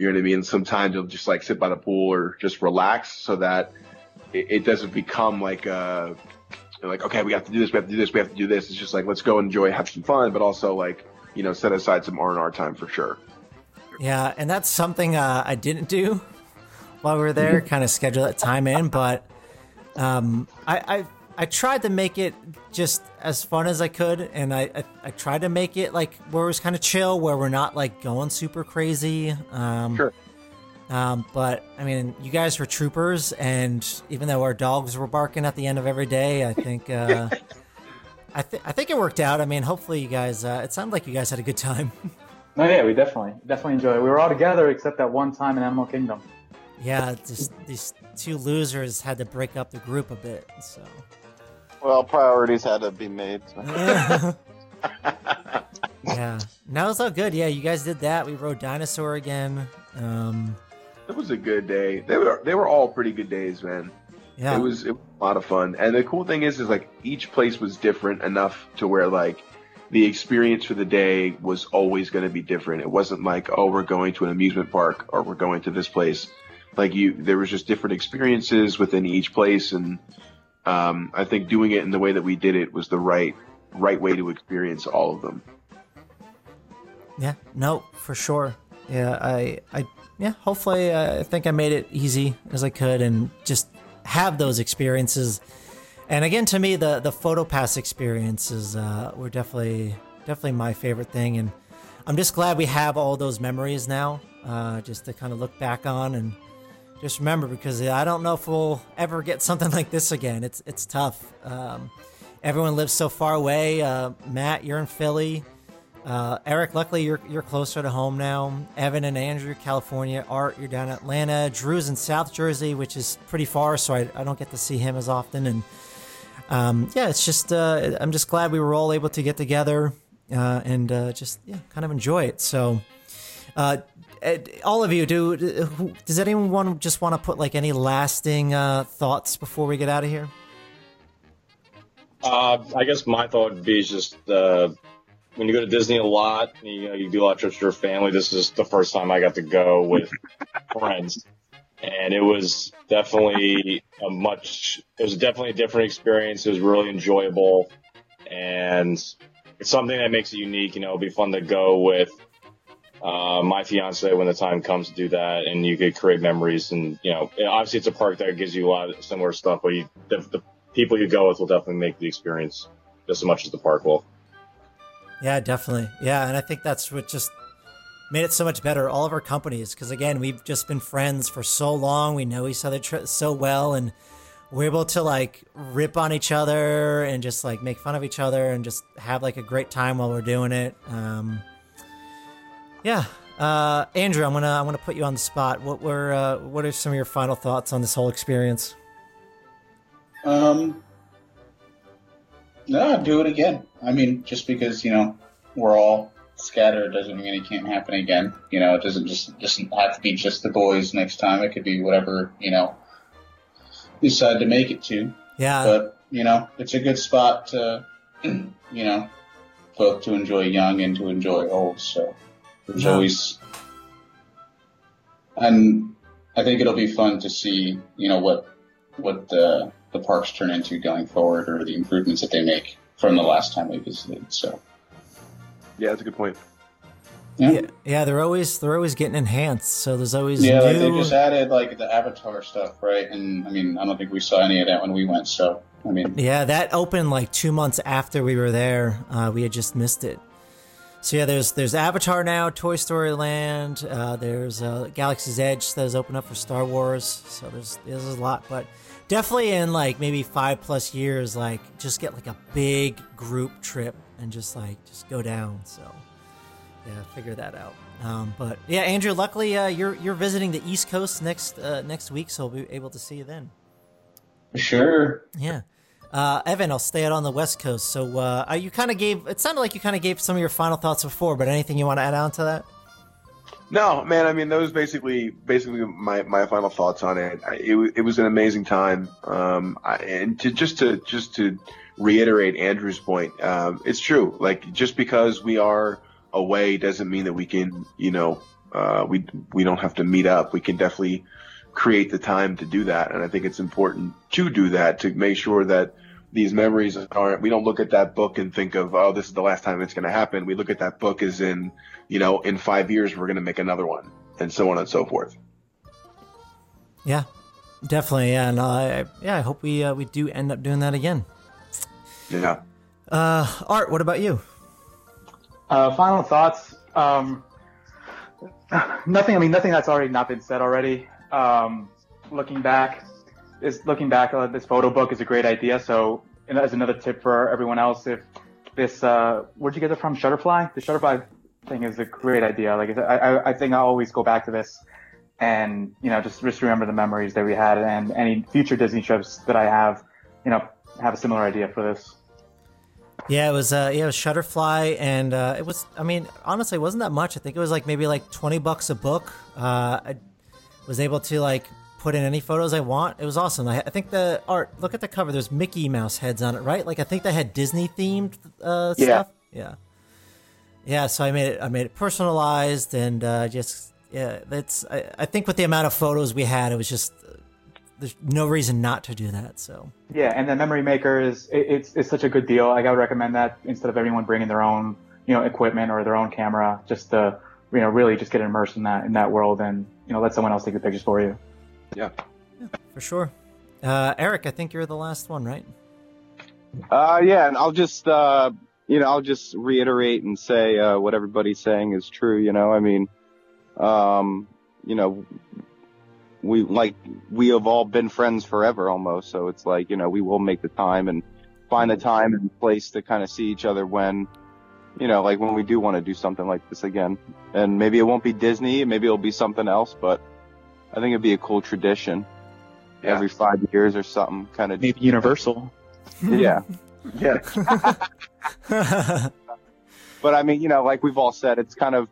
S6: You know what I mean? Sometimes you'll just like sit by the pool or just relax, so that it, it doesn't become like uh like okay we have to do this we have to do this we have to do this it's just like let's go enjoy have some fun but also like you know set aside some r&r time for sure
S1: Yeah, and that's something uh, I didn't do while we were there. kind of schedule that time in, but um, I, I I tried to make it just as fun as I could, and I I, I tried to make it like where it was kind of chill, where we're not like going super crazy. Um,
S6: Sure.
S1: Um, but I mean, you guys were troopers, and even though our dogs were barking at the end of every day, I think uh, I think I think it worked out. I mean, hopefully you guys. Uh, it sounded like you guys had a good time.
S4: No, yeah, we definitely definitely enjoyed it. We were all together except that one time in Animal Kingdom.
S1: Yeah, just these two losers had to break up the group a bit. So
S3: Well, priorities had to be made. so.
S1: yeah, yeah. Now it's all good. Yeah, you guys did that. We rode dinosaur again. Um,
S6: it was a good day they were they were all pretty good days man
S1: yeah,
S6: it was it was a lot of fun and the cool thing is is like each place was different enough to where like the experience for the day was always going to be different it wasn't like oh we're going to an amusement park or we're going to this place like you there was just different experiences within each place and um, i think doing it in the way that we did it was the right right way to experience all of them
S1: yeah. No, for sure. Yeah, I, I, yeah. Hopefully, uh, I think I made it easy as I could, and just have those experiences. And again, to me, the the photo pass experiences uh, were definitely definitely my favorite thing, and I'm just glad we have all those memories now, uh, just to kind of look back on and just remember because I don't know if we'll ever get something like this again. It's it's tough. Um, everyone lives so far away. Uh, Matt, you're in Philly. Uh, Eric, luckily you're you're closer to home now. Evan and Andrew, California. Art, you're down in Atlanta. Drew's in South Jersey, which is pretty far, so I, I don't get to see him as often. And um, yeah, it's just uh, I'm just glad we were all able to get together uh, and uh, just yeah, kind of enjoy it. So, uh, all of you, do who- does anyone just want to put like any lasting uh, thoughts before we get out of here?
S2: Uh, I guess my thought would be just uh, when you go to Disney a lot, you know, you do a lot of trips with your family. This is the first time I got to go with friends, and it was definitely a much. It was definitely a different experience. It was really enjoyable, and it's something that makes it unique. You know, it'll be fun to go with uh, my fiance when the time comes to do that, and you could create memories. And you know, obviously, it's a park that gives you a lot of similar stuff, but you, the, the people you go with will definitely make the experience just as much as the park will.
S1: Yeah, definitely. Yeah, and I think that's what just made it so much better. All of our companies, because again, we've just been friends for so long. We know each other tr- so well, and we're able to like rip on each other and just like make fun of each other and just have like a great time while we're doing it. Um, yeah, uh, Andrew, I'm gonna I'm gonna put you on the spot. What were uh, what are some of your final thoughts on this whole experience?
S7: Um, no, I'd do it again. I mean, just because you know we're all scattered doesn't mean it can't happen again. You know, it doesn't just doesn't have to be just the boys next time. It could be whatever you know decide to make it to.
S1: Yeah,
S7: But you know, it's a good spot to you know both to enjoy young and to enjoy old. So there's
S1: Yeah.
S7: always and I think it'll be fun to see you know what what the the parks turn into going forward or the improvements that they make from the last time we visited. So
S6: yeah that's a good point
S7: yeah.
S1: yeah, yeah. They're always they're always getting enhanced. So there's always
S7: Yeah, like they just added like the Avatar stuff, right? And I mean, I don't think we saw any of that when we went. So I mean,
S1: Yeah, that opened like two months after we were there. Uh, we had just missed it. So yeah, there's there's Avatar now, Toy Story Land. Uh, there's uh, Galaxy's Edge that is open up for Star Wars. So there's there's a lot, but definitely in like maybe five plus years, like just get like a big group trip and just like just go down. So yeah, figure that out. Um, but yeah, Andrew, luckily uh, you're you're visiting the East Coast next uh, next week, so we'll be able to see you then.
S7: sure.
S1: Yeah. Uh, Evan, I'll stay out on the West Coast. So uh, you kind of gave, it sounded like you kind of gave some of your final thoughts before, but anything you want to add on to that?
S6: No, man. I mean, that was basically basically my, my final thoughts on it. It, it was an amazing time. Um, I, and to just to just to reiterate Andrew's point, um, it's true. Like just because we are away doesn't mean that we can, you know, uh, we we don't have to meet up. We can definitely create the time to do that. And I think it's important to do that to make sure that these memories aren't, we don't look at that book and think of, oh, this is the last time it's going to happen. We look at that book as in, you know, in five years, we're going to make another one and so on and so forth.
S1: Yeah, definitely. Yeah, and I, yeah, I hope we uh, we do end up doing that again.
S6: Yeah.
S1: Uh, Art, what about you?
S4: Uh, final thoughts. Um, nothing. I mean, nothing that's already not been said already. Um, looking back, is looking back. Uh, this photo book is a great idea. So, as another tip for everyone else, if this, uh, where'd you get it from? Shutterfly. The Shutterfly thing is a great idea. Like I, I, I think I always go back to this, and you know, just just remember the memories that we had, and any future Disney trips that I have, you know, have a similar idea for this.
S1: Yeah, it was uh yeah, it was Shutterfly and uh it was I mean, honestly, it wasn't that much. I think it was like maybe like 20 bucks a book. Uh I was able to like put in any photos I want. It was awesome. I, I think the art, look at the cover. There's Mickey Mouse heads on it, right? Like I think they had Disney themed uh
S4: Yeah.
S1: stuff. Yeah. Yeah, so I made it I made it personalized and uh just yeah, that's I, I think with the amount of photos we had, it was just uh, there's no reason not to do that. So
S4: Yeah, and the memory maker is it, it's it's such a good deal. Like I would recommend that instead of everyone bringing their own you know equipment or their own camera, just to you know really just get immersed in that in that world and you know let someone else take the pictures for you.
S6: Yeah.
S1: for sure. Uh Eric, I think you're the last one, right?
S3: Uh, yeah, and I'll just, uh, you know, I'll just reiterate and say, uh, what everybody's saying is true, you know, I mean, um, you know, we, like, we have all been friends forever almost, so it's like, you know, we will make the time and find the time and place to kind of see each other when, you know, like when we do want to do something like this again. And maybe it won't be Disney, maybe it'll be something else, but I think it'd be a cool tradition.
S6: Yeah.
S3: Every five years or something, kind of.
S4: Maybe Universal.
S3: Yeah.
S6: Yeah.
S3: But I mean, you know, like we've all said, it's kind of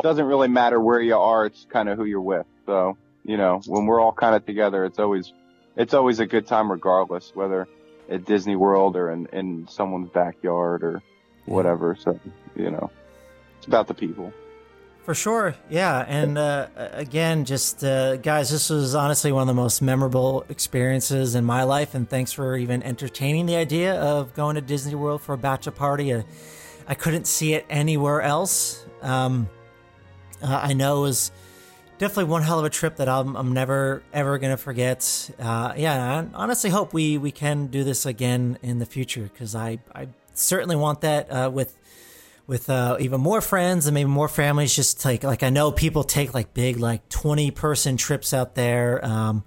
S3: doesn't really matter where you are. It's kind of who you're with. So, you know, when we're all kind of together, it's always, it's always a good time regardless, whether at Disney World or in, in someone's backyard or whatever. So, you know, it's about the people.
S1: For sure, yeah. And uh, again, just uh, guys, this was honestly one of the most memorable experiences in my life. And thanks for even entertaining the idea of going to Disney World for a bachelor party. Uh, I couldn't see it anywhere else. Um, uh, I know it was definitely one hell of a trip that I'm, I'm never ever gonna forget. Uh, yeah, I honestly hope we we can do this again in the future because I I certainly want that uh, with with uh, even more friends and maybe more families. Just take like I know people take like big like twenty person trips out there, um,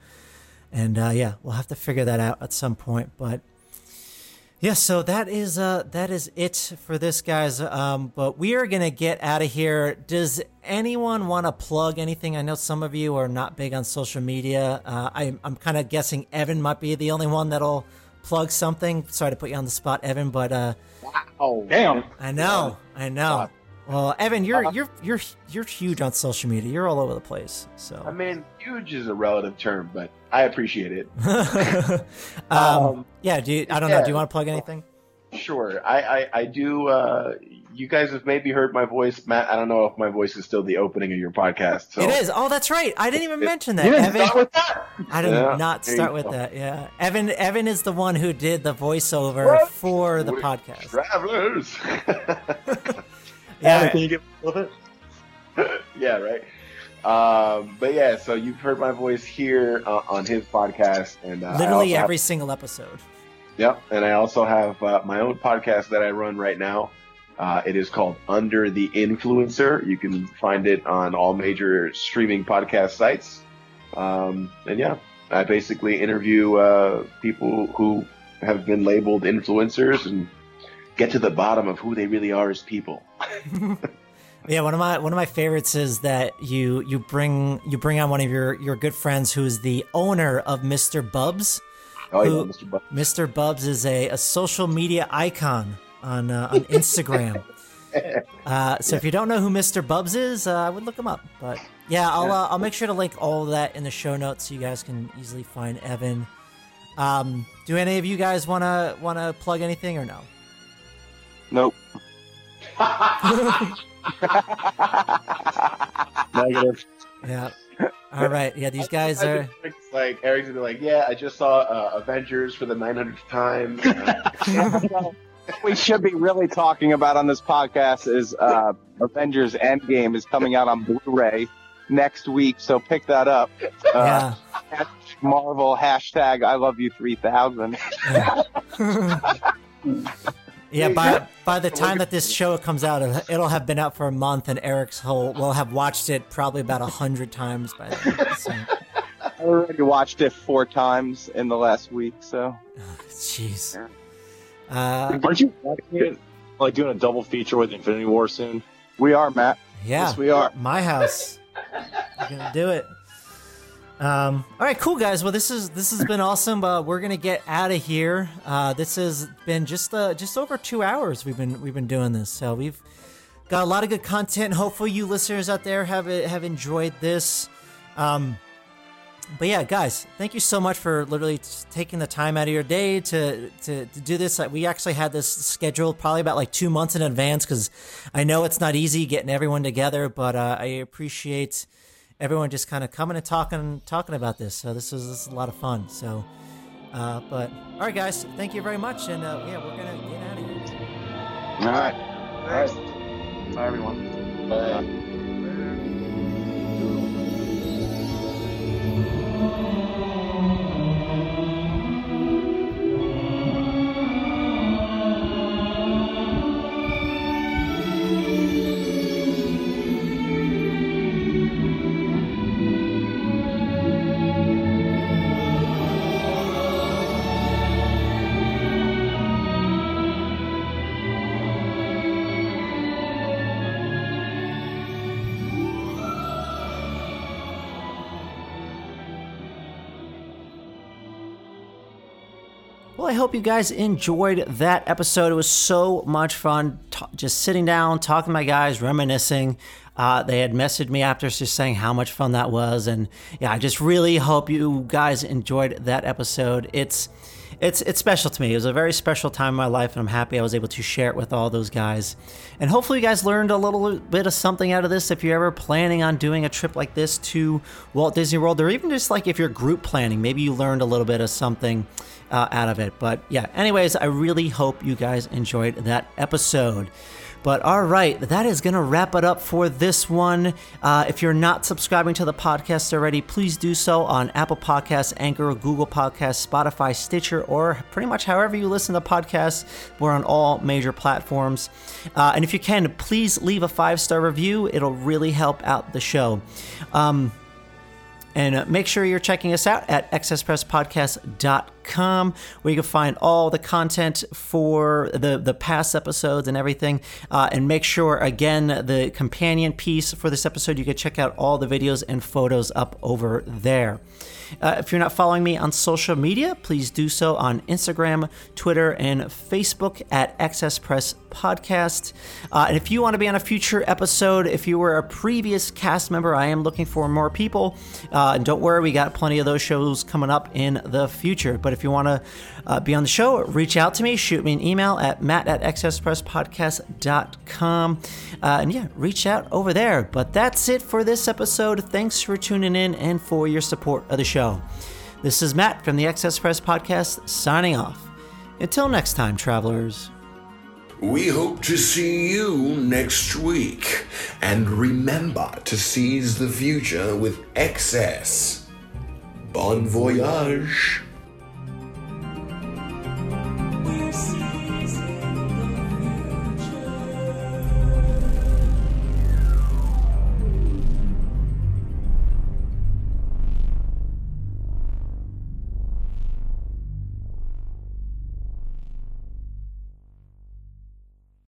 S1: and uh, yeah, we'll have to figure that out at some point. But yeah, so that is uh, that is it for this, guys. Um, but we are gonna get out of here. Does anyone want to plug anything? I know some of you are not big on social media. Uh, I, I'm kind of guessing Evan might be the only one that'll plug something. Sorry to put you on the spot, Evan, but uh,
S6: Oh,
S4: Damn.
S1: I know, I know. Well, Evan, you're you're you're you're huge on social media. You're all over the place. So I
S6: mean, huge is a relative term, but I appreciate it.
S1: um,
S6: Um,
S1: yeah. Do you, I don't know. Do you want to plug anything?
S6: Sure. I, I, I do. Uh, you guys have maybe heard my voice. Matt, I don't know if my voice is still the opening of your podcast. So.
S1: It is. Oh, that's right. I didn't even mention that.
S4: You didn't
S1: Evan,
S4: start with that.
S1: I did
S6: Yeah,
S1: not start with
S6: go.
S1: that. Yeah, Evan. Evan is the one who did the voiceover
S6: What?
S1: for the
S6: Wait,
S1: podcast.
S6: Travelers.
S1: Yeah,
S4: Can you give a little bit?
S6: yeah, right. Um, but yeah, so you've heard my voice here uh, on his podcast, and uh,
S1: literally
S6: also have-
S1: every single episode.
S6: Yep, and I also have uh, my own podcast that I run right now. Uh, it is called Under the Influencer. You can find it on all major streaming podcast sites. Um, and yeah, I basically interview uh, people who have been labeled influencers and get to the bottom of who they really are as people.
S1: Yeah, one of my one of my favorites is that you you bring you bring on one of your your good friends who's the owner of Mr. Bubs.
S6: Oh yeah, Mr. Buck.
S1: Mr. Bubs is a, a social media icon on uh, on Instagram. uh, so if you don't know who Mr. Bubs is, uh, I would look him up. But yeah, I'll uh, I'll make sure to link all of that in the show notes so you guys can easily find Evan. Um, do any of you guys wanna wanna plug anything or no?
S3: Nope.
S6: Negative.
S1: Yeah. All right. Yeah, these guys are.
S6: It's like Eric's gonna be like, yeah, I just saw uh, Avengers for the 900th time.
S3: what we should be really talking about on this podcast is uh, Avengers Endgame is coming out on Blu-ray next week, so pick that up. Uh,
S1: Yeah.
S3: Marvel hashtag I love you three thousand.
S1: Yeah, by by the time that this show comes out, it'll- it'll have been out for a month, and Eric's whole will have watched it probably about a hundred times by then. So,
S3: I already watched it four times in the last week, so
S1: jeez. Uh,
S2: Aren't you like doing a double feature with Infinity War soon?
S3: we are Matt.
S1: yeah,
S3: Yes, we are.
S1: my house. We're gonna do it. Um, all right, cool guys. Well, this is this has been awesome. Uh, we're gonna get out of here. Uh, this has been just uh, just over two hours. We've been we've been doing this, so we've got a lot of good content. Hopefully, you listeners out there have have enjoyed this. Um, but yeah, guys, thank you so much for literally taking the time out of your day to to, to do this. We actually had this scheduled probably about like two months in advance because I know it's not easy getting everyone together, but uh, I appreciate everyone just kind of coming and talking talking about this. So this was, this is a lot of fun. So, uh, but all right, guys, thank you very much, and uh, yeah, we're gonna get out of here.
S3: All right.
S6: All right. Bye, everyone.
S7: Bye.
S1: Hope you guys enjoyed that episode. It was so much fun ta just sitting down, talking to my guys, reminiscing. Uh, they had messaged me after just saying how much fun that was. And yeah, I just really hope you guys enjoyed that episode. It's it's it's special to me. It was a very special time in my life, and I'm happy I was able to share it with all those guys. And hopefully, you guys learned a little bit of something out of this. If you're ever planning on doing a trip like this to Walt Disney World, or even just like if you're group planning, maybe you learned a little bit of something uh, out of it. But yeah, anyways, I really hope you guys enjoyed that episode. But all right, that is going to wrap it up for this one. Uh, if you're not subscribing to the podcast already, please do so on Apple Podcasts, Anchor, Google Podcasts, Spotify, Stitcher, or pretty much however you listen to podcasts. We're on all major platforms. Uh, and if you can, please leave a five star review, it'll really help out the show. Um, and uh, make sure you're checking us out at where you can find all the content for the, the past episodes and everything. Uh, and make sure, again, the companion piece for this episode, you can check out all the videos and photos up over there. Uh, if you're not following me on social media, please do so on Instagram, Twitter, and Facebook at Access Press Podcast. Uh, and if you want to be on a future episode, if you were a previous cast member, I am looking for more people. Uh, and don't worry, we got plenty of those shows coming up in the future. But if you want to uh, be on the show, reach out to me, shoot me an email at matt at accesspresspodcast.com. Uh, and yeah, reach out over there. But that's it for this episode. Thanks for tuning in and for your support of the show. This is Matt from the Access Press Podcast signing off. Until next time, travelers.
S8: We hope to see you next week. And remember to seize the future with excess. Bon voyage.